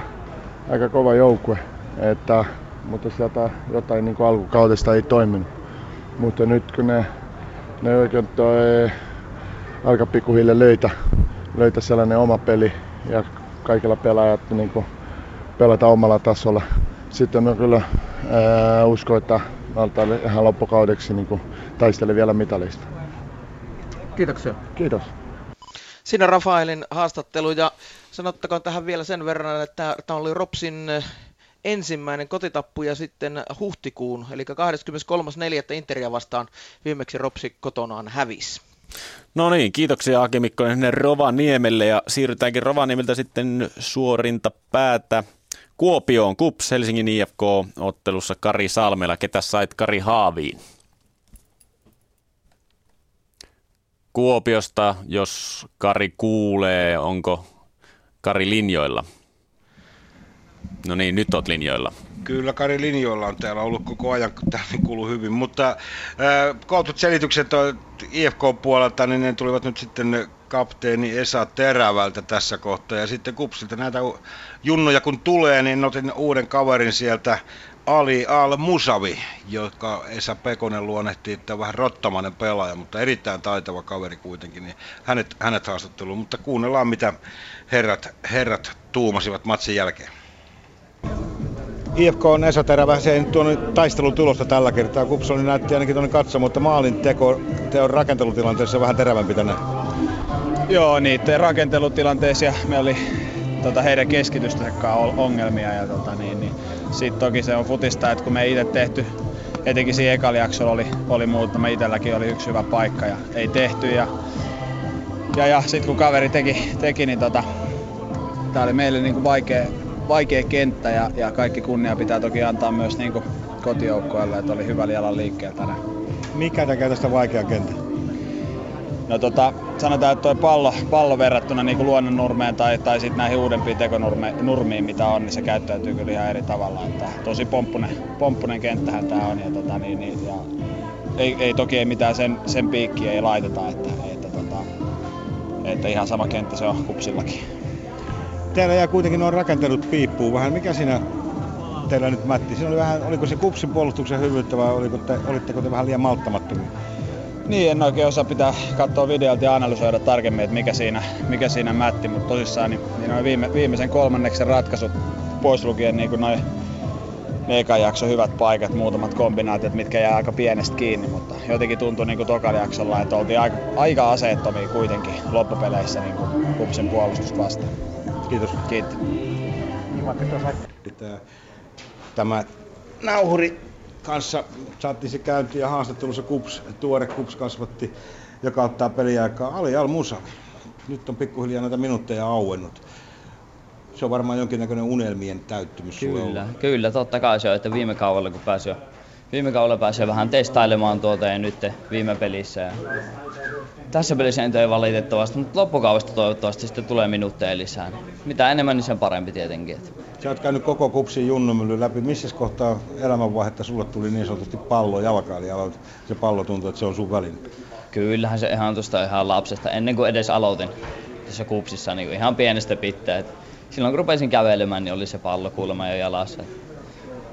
aika kova joukkue, että, mutta sieltä jotain niin alkukaudesta ei toiminut. Mutta nyt kun ne, ne oikein toi, alkaa pikkuhiljaa löytä, löytä sellainen oma peli ja kaikilla pelaajat niin kuin, pelata omalla tasolla. Sitten mä kyllä ää, uskon, että Malta ihan loppukaudeksi niin kuin, taisteli vielä mitalista. Kiitoksia. Kiitos. Siinä Rafaelin haastattelu ja sanottakoon tähän vielä sen verran, että tämä oli Ropsin ensimmäinen kotitappu ja sitten huhtikuun, eli 23.4. Interia vastaan viimeksi Ropsi kotonaan hävisi. No niin, kiitoksia Aki Mikkonen sinne Rovaniemelle ja siirrytäänkin Rovaniemeltä sitten suorinta päätä Kuopioon. Kups Helsingin IFK ottelussa Kari Salmela. Ketä sait Kari Haaviin? Kuopiosta, jos Kari kuulee, onko Kari linjoilla? No niin, nyt oot linjoilla. Kyllä Kari linjoilla on täällä ollut koko ajan, kun täällä kuuluu hyvin, mutta äh, kootut selitykset IFK-puolelta, niin ne tulivat nyt sitten kapteeni Esa Terävältä tässä kohtaa. Ja sitten Kupsilta näitä junnoja kun tulee, niin otin uuden kaverin sieltä, Ali Al-Musavi, joka Esa Pekonen luonnehti, että on vähän rottamainen pelaaja, mutta erittäin taitava kaveri kuitenkin, niin hänet, hänet haastatteluun. Mutta kuunnellaan, mitä herrat, herrat tuumasivat matsin jälkeen. IFK on Esa Terävä, se ei tuonut taistelun tulosta tällä kertaa. Kupsoni näytti ainakin tuonne katso, mutta maalin teko, teon rakentelutilanteessa vähän terävämpi tänne. Joo, niiden rakentelutilanteessa meillä oli tota, heidän keskitystäkään ongelmia. Ja, tota, niin, niin, sitten toki se on futista, että kun me itse tehty, etenkin siinä ekalla jaksolla oli, oli muutama, itselläkin oli yksi hyvä paikka ja ei tehty. Ja, ja, ja sitten kun kaveri teki, teki niin tota, tämä oli meille niin kuin vaikea, vaikea kenttä ja, ja kaikki kunnia pitää toki antaa myös niin kuin kotijoukkoille, että oli hyvä jalan liikkeellä tänään. Mikä tekee tästä vaikea kenttä? No tota, sanotaan, että tuo pallo, pallo verrattuna niin luonnonnurmeen tai, tai sitten näihin uudempiin tekonurmiin, mitä on, niin se käyttäytyy kyllä ihan eri tavalla. Että tosi pomppunen, pomppunen kenttähän tämä on. Ja, tota, niin, niin, ja ei, ei, toki ei mitään sen, sen piikkiä ei laiteta, että, että, tota, että ihan sama kenttä se on kupsillakin. Teillä jää kuitenkin nuo rakentelut piippuu vähän. Mikä siinä teillä nyt Matti? Siinä oli vähän, oliko se kupsin puolustuksen hyvyyttä vai oliko te, olitteko te vähän liian malttamattomia? Niin, en oikein osaa pitää katsoa videolta ja analysoida tarkemmin, että mikä siinä, mikä siinä mätti, mutta tosissaan niin, niin noin viime, viimeisen kolmanneksen ratkaisut pois lukien niin kuin noin ne ekan jakson hyvät paikat, muutamat kombinaatiot, mitkä jää aika pienestä kiinni, mutta jotenkin tuntui niin tokalla jaksolla, että oltiin aika, aika aseettomia kuitenkin loppupeleissä niin kuin kupsin puolustus vastaan. Kiitos. Kiitos. Tämä nauhuri kanssa saatiin se käynti ja haastattelussa Kups, tuore Kups kasvatti, joka ottaa peliaikaa Ali Al Musavi. Nyt on pikkuhiljaa näitä minuutteja auennut. se on varmaan jonkinnäköinen unelmien täyttymys sulle Kyllä, kyllä, totta kai se on, että viime kaudella kun pääsi jo, viime kaudella pääsi jo vähän testailemaan tuota ja nyt viime pelissä. Ja tässä pelissä tee valitettavasti, mutta loppukaudesta toivottavasti sitten tulee minuutteja lisää. Niin Mitä enemmän, niin sen parempi tietenkin. Sä oot käynyt koko kupsin junnumylly läpi. Missä kohtaa elämänvaihetta sulle tuli niin sanotusti pallo eli aloit, se pallo tuntuu, että se on sun väline? Kyllähän se ihan tuosta ihan lapsesta, ennen kuin edes aloitin tässä kupsissa niin ihan pienestä pitää. Silloin kun rupesin kävelemään, niin oli se pallo kuulemma jo jalassa.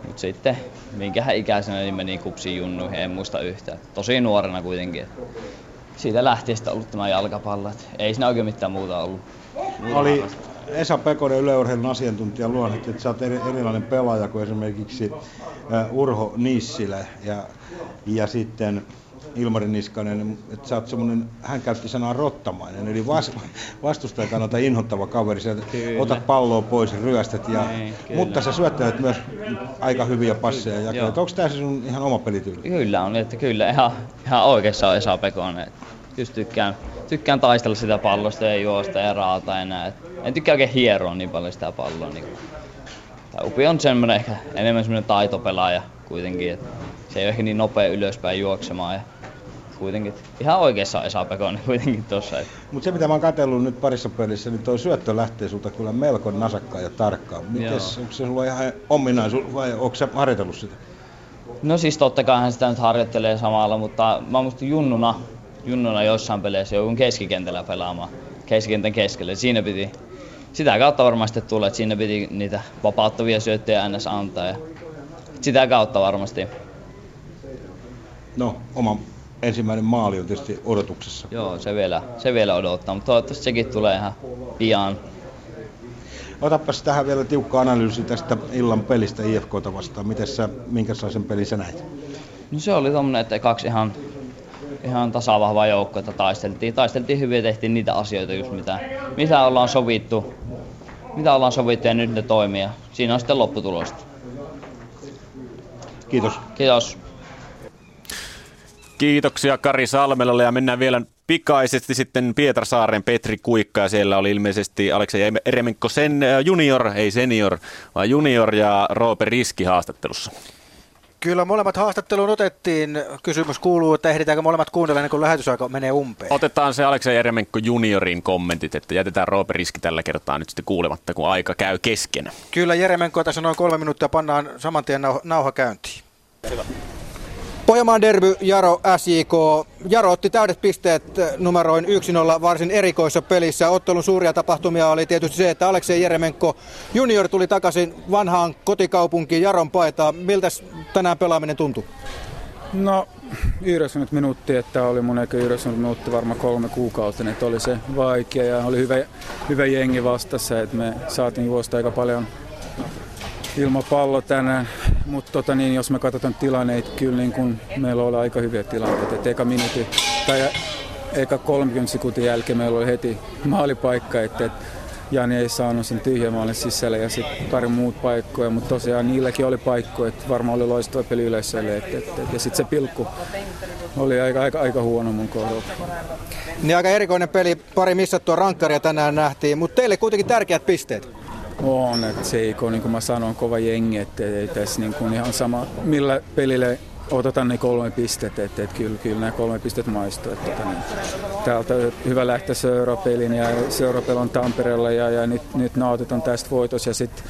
Mutta sitten minkähän ikäisenä niin meni kupsiin junnuihin, en muista yhtään. Tosi nuorena kuitenkin. Siitä lähtien sitten ollut tämä jalkapallo. Et ei siinä oikein mitään muuta ollut. Muuta Oli harrastaa. Esa Pekonen yleurheilun asiantuntija luonnehti, että sä oot eri, erilainen pelaaja kuin esimerkiksi uh, Urho Nissilä ja, ja sitten Ilmari Niskanen, että sä oot semmonen, hän käytti sanaa rottamainen, eli vas, vastustajan kannalta inhottava kaveri. Sä Kyllä. otat palloa pois, ryöstät, ja, kyllä. mutta sä syöttelet myös aika hyviä passeja. Ja onko tämä se sun ihan oma pelityyli? Kyllä on, että kyllä ihan, ihan oikeassa on Esa Pekonen. Just tykkään, tykkään taistella sitä pallosta ja juosta ja raata enää. Et en tykkää oikein hieroa niin paljon sitä palloa. Niin tai Upi on semmoinen ehkä enemmän semmoinen taitopelaaja kuitenkin. Et se ei ole ehkä niin nopea ylöspäin juoksemaan. Ja kuitenkin ihan oikeassa on Esa Pekonen kuitenkin tuossa. Mutta se mitä mä oon katsellut nyt parissa pelissä, niin toi syöttö lähtee sulta kyllä melko nasakkaan ja tarkkaan. Mites, onko se sulla ihan ominaisuus vai onko sä harjoitellut sitä? No siis totta kai hän sitä nyt harjoittelee samalla, mutta mä muistin junnuna, junnuna jossain peleissä joudun keskikentällä pelaamaan. Keskikentän keskelle. Siinä piti, sitä kautta varmasti sitten tulee, että siinä piti niitä vapauttavia syöttöjä ns. antaa. Ja sitä kautta varmasti. No, oma ensimmäinen maali on tietysti odotuksessa. Joo, se vielä, se vielä odottaa, mutta toivottavasti sekin tulee ihan pian. Otapas tähän vielä tiukka analyysi tästä illan pelistä IFKta vastaan. Miten sä, minkälaisen pelin sä näit? No se oli tommonen, että kaksi ihan, ihan tasavahvaa joukkoa, että taisteltiin. Taisteltiin hyvin ja tehtiin niitä asioita just mitä, mitä ollaan sovittu. Mitä ollaan sovittu ja nyt ne toimii. Siinä on sitten lopputulosta. Kiitos. Kiitos. Kiitoksia Kari Salmelalle ja mennään vielä pikaisesti sitten Pietarsaaren Petri Kuikka ja siellä oli ilmeisesti Aleksei Eremenko sen äh, junior, ei senior, vaan junior ja Roope Riski haastattelussa. Kyllä molemmat haastatteluun otettiin. Kysymys kuuluu, että ehditäänkö molemmat kuunnella ennen kuin lähetysaika menee umpeen. Otetaan se Aleksei Eremenko juniorin kommentit, että jätetään Roope Riski tällä kertaa nyt sitten kuulematta, kun aika käy kesken. Kyllä Jeremenko tässä noin kolme minuuttia pannaan saman tien nauha, nauha käyntiin. Pohjanmaan derby Jaro SJK. Jaro otti täydet pisteet eh, numeroin 1-0 varsin erikoissa pelissä. Ottelun suuria tapahtumia oli tietysti se, että Aleksei Jeremenko junior tuli takaisin vanhaan kotikaupunkiin Jaron paitaan. Miltä tänään pelaaminen tuntui? No 90 minuuttia, että oli mun eikä 90 minuuttia varmaan kolme kuukautta, että oli se vaikea ja oli hyvä, hyvä jengi vastassa, että me saatiin juosta aika paljon ilman pallo tänään, mutta tota niin, jos me katsotaan tilanneita, kyllä niin kun meillä oli aika hyviä tilanteita, että eka minuutti tai eka 30 sekuntin jälkeen meillä oli heti maalipaikka, että, että Jani ei saanut sen tyhjän maalin sisälle ja sitten pari muut paikkoja, mutta tosiaan niilläkin oli paikkoja, että varmaan oli loistava peli yleisölle. Et, et, et, ja sitten se pilkku oli aika, aika, aika huono mun kohdalta. Niin aika erikoinen peli, pari missattua rankkaria tänään nähtiin, mutta teille kuitenkin tärkeät pisteet. On, että se ei ole, niin kuin mä sanon, kova jengi, että ei tässä niin kuin ihan sama, millä pelille otetaan ne kolme pistettä, että, että kyllä, kyllä nämä kolme pistettä maistuu. Että, että, niin, täältä hyvä lähteä seurapelin ja seurapeli on Tampereella ja, ja nyt, nyt nautitaan tästä voitos ja sitten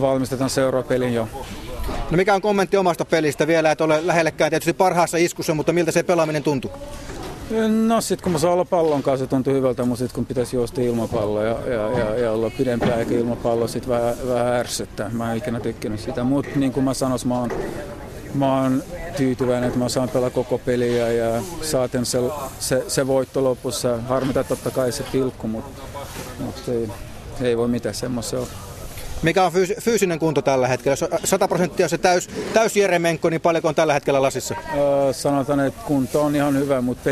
valmistetaan seurapelin jo. No mikä on kommentti omasta pelistä vielä, et ole lähellekään tietysti parhaassa iskussa, mutta miltä se pelaaminen tuntui? No sit kun mä saan olla pallon kanssa, se tuntui hyvältä, mutta sit kun pitäisi juosta ilmapallo ja, ja, ja, ja olla pidempi aika ilmapallo, sit vähän, vähän ärsyttää. Mä en ikinä tykkänyt sitä, mutta niin kuin mä sanoin, mä oon, mä oon tyytyväinen, että mä saan pelaa koko peliä ja saatin se, se, se voitto lopussa. Harmita totta kai se pilkku, mutta, mutta ei, ei voi mitään semmoista. Mikä on fyys- fyysinen kunto tällä hetkellä? Jos 100 prosenttia se täys, täys Jeremenko, niin paljonko on tällä hetkellä lasissa? Öö, sanotaan, että kunto on ihan hyvä, mutta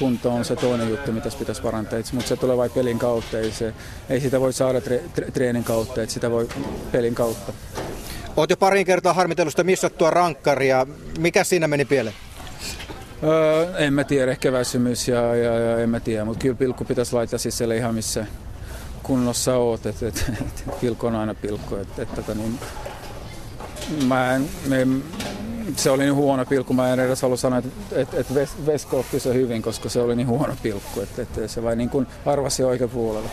pelikunto on se toinen juttu, mitä pitäisi parantaa. Mutta se tulee vain pelin kautta, ei, se, ei sitä voi saada tre, tre, treenin kautta, että sitä voi pelin kautta. Oot jo parin kertaa harmitellut sitä missattua rankkaria. Mikä siinä meni pieleen? Öö, en mä tiedä, ehkä väsymys ja, ja, ja en mä tiedä, mutta kyllä pilkku pitäisi laittaa sisälle ihan missä kunnossa oot, että et, et, et, pilkku on aina pilkku. Et, et, tota, niin, mä en, me, se oli niin huono pilkku, mä en edes halua sanoa, että et, et Vesko otti se hyvin, koska se oli niin huono pilkku, että et, se vain niin kuin arvasi oikein puolella.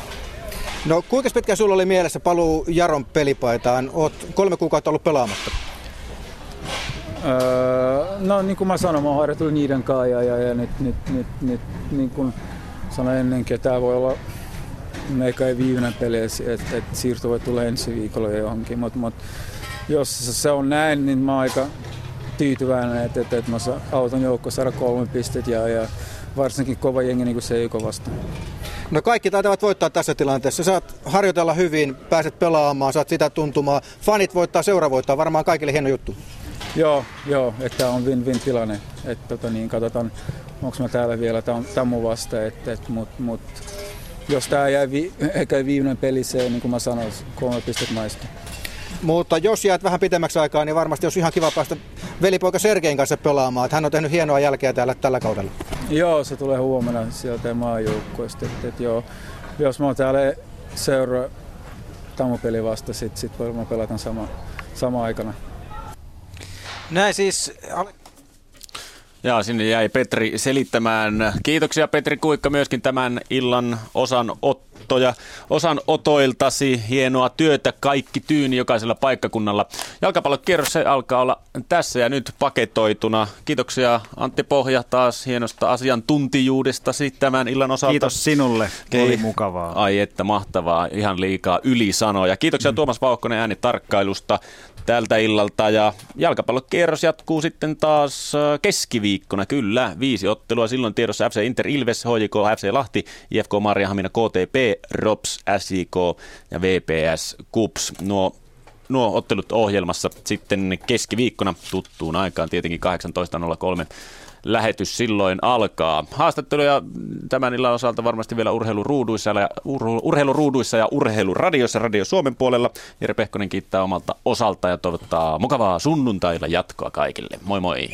No kuinka pitkä sulla oli mielessä paluu Jaron pelipaitaan? Oot kolme kuukautta ollut pelaamatta. Öö, no niin kuin mä sanoin, mä oon harjoitellut niiden kanssa ja, ja, ja nyt, nyt, nyt, nyt niin kuin sanoin ennenkin, että tämä voi olla meikä ei viimeinen peli, että et siirto voi tulla ensi viikolla johonkin, mutta mut, jos se on näin, niin mä oon aika tyytyväinen, että, että, että mä auton joukko saada kolme pistet ja, ja varsinkin kova jengi niin kuin se ei vastaan. No kaikki taitavat voittaa tässä tilanteessa. Saat harjoitella hyvin, pääset pelaamaan, saat sitä tuntumaan. Fanit voittaa, seura voittaa, varmaan kaikille hieno juttu. Joo, joo, että on win-win tilanne. Että tota niin, katsotaan, onko mä täällä vielä Tammu vasta, että, et, mut, mut, jos tämä jäi vi, (laughs) ehkä viimeinen peli, se niin kuin mä sanoin, kolme pistet maista. Mutta jos jäät vähän pitemmäksi aikaa, niin varmasti olisi ihan kiva päästä velipoika Sergein kanssa pelaamaan. Että hän on tehnyt hienoa jälkeä täällä tällä kaudella. Joo, se tulee huomenna sieltä maajoukkueesta. Et, et joo, jos mä oon täällä seuraa Tamupeli vasta, sit, sit varmaan pelataan sama, sama aikana. Näin siis ja sinne jäi Petri selittämään. Kiitoksia Petri Kuikka myöskin tämän illan osan ottoja, osan otoiltasi. Hienoa työtä kaikki tyyni jokaisella paikkakunnalla. Jalkapallokierros se alkaa olla tässä ja nyt paketoituna. Kiitoksia Antti Pohja taas hienosta asiantuntijuudesta tämän illan osalta. Kiitos sinulle, Kei. oli mukavaa. Ai että mahtavaa, ihan liikaa ylisanoja. Kiitoksia mm. Tuomas Vauhkonen ääni tarkkailusta tältä illalta ja jalkapallokierros jatkuu sitten taas äh, keskiviikkona, kyllä, viisi ottelua, silloin tiedossa FC Inter Ilves, HJK, FC Lahti, IFK Marjahamina, KTP, ROPS, SIK ja VPS KUPS. Nuo nuo ottelut ohjelmassa sitten keskiviikkona tuttuun aikaan, tietenkin 18.03 lähetys silloin alkaa. Haastatteluja tämän illan osalta varmasti vielä urheiluruuduissa ja, urheiluruuduissa ja urheiluradiossa Radio Suomen puolella. Jere Pehkonen kiittää omalta osalta ja toivottaa mukavaa sunnuntailla jatkoa kaikille. Moi moi!